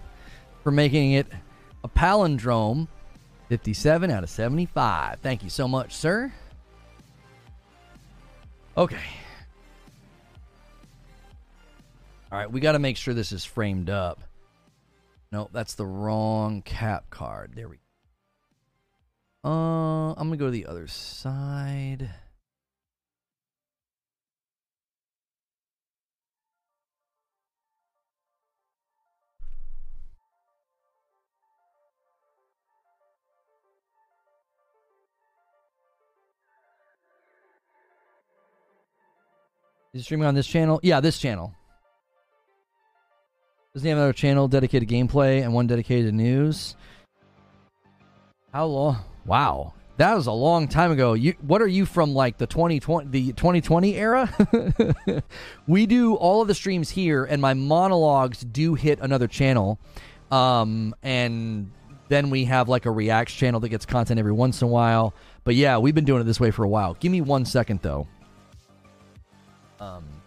for making it a palindrome. 57 out of 75. Thank you so much, sir. Okay. All right, we got to make sure this is framed up. No, that's the wrong cap card. There we go. Uh, I'm going to go to the other side. Is he streaming on this channel? Yeah, this channel. Doesn't he have another channel dedicated to gameplay and one dedicated to news? How long? Wow, that was a long time ago. You, what are you from? Like the 2020, the 2020 era? we do all of the streams here, and my monologues do hit another channel, um, and then we have like a reacts channel that gets content every once in a while. But yeah, we've been doing it this way for a while. Give me one second though. Um,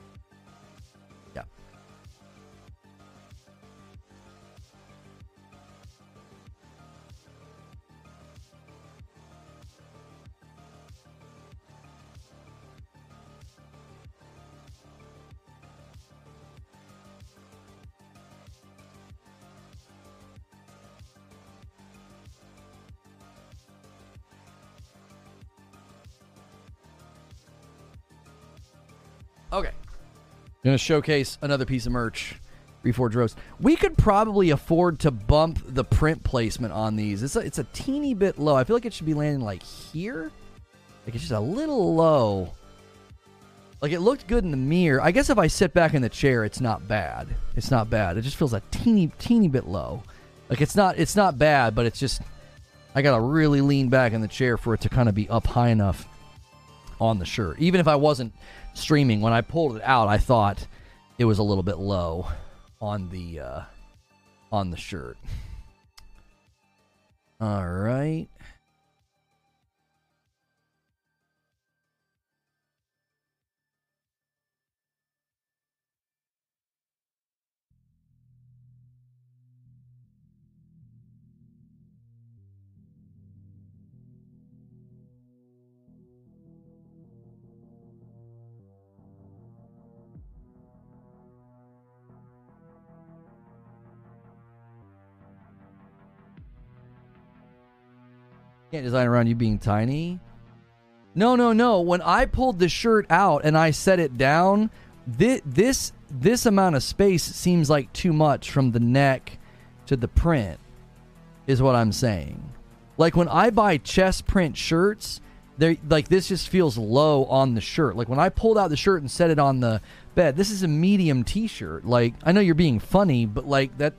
Okay. Gonna showcase another piece of merch. Reforge Roast. We could probably afford to bump the print placement on these. It's a, it's a teeny bit low. I feel like it should be landing like here. Like it's just a little low. Like it looked good in the mirror. I guess if I sit back in the chair, it's not bad. It's not bad. It just feels a teeny teeny bit low. Like it's not it's not bad, but it's just I gotta really lean back in the chair for it to kind of be up high enough on the shirt. Even if I wasn't streaming, when I pulled it out, I thought it was a little bit low on the uh, on the shirt. All right. Can't design around you being tiny. No, no, no. When I pulled the shirt out and I set it down, this this this amount of space seems like too much from the neck to the print. Is what I'm saying. Like when I buy chest print shirts, they like this just feels low on the shirt. Like when I pulled out the shirt and set it on the bed, this is a medium t-shirt. Like I know you're being funny, but like that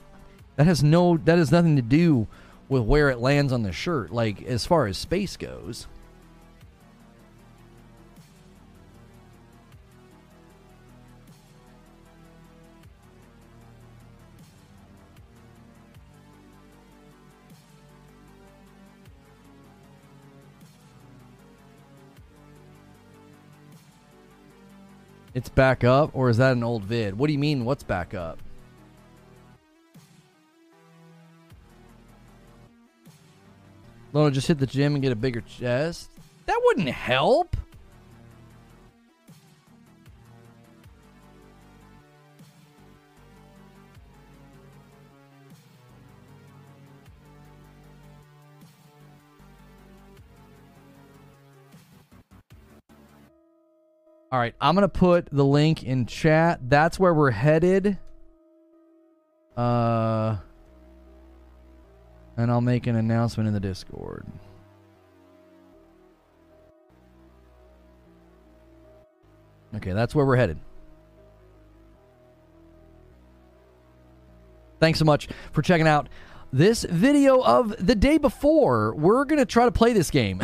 that has no that has nothing to do with where it lands on the shirt, like as far as space goes. It's back up, or is that an old vid? What do you mean, what's back up? Lono, just hit the gym and get a bigger chest? That wouldn't help. All right, I'm going to put the link in chat. That's where we're headed. Uh and I'll make an announcement in the Discord. Okay, that's where we're headed. Thanks so much for checking out this video of the day before. We're going to try to play this game.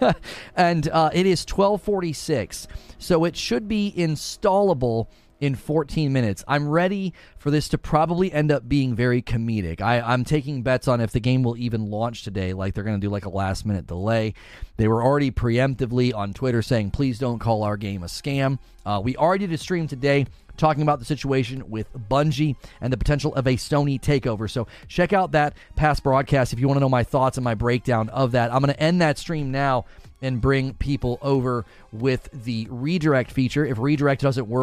and uh, it is 1246, so it should be installable in 14 minutes. I'm ready for this to probably end up being very comedic. I, I'm taking bets on if the game will even launch today, like they're going to do like a last minute delay. They were already preemptively on Twitter saying, please don't call our game a scam. Uh, we already did a stream today talking about the situation with Bungie and the potential of a Sony takeover. So check out that past broadcast if you want to know my thoughts and my breakdown of that. I'm going to end that stream now and bring people over with the redirect feature. If redirect doesn't work,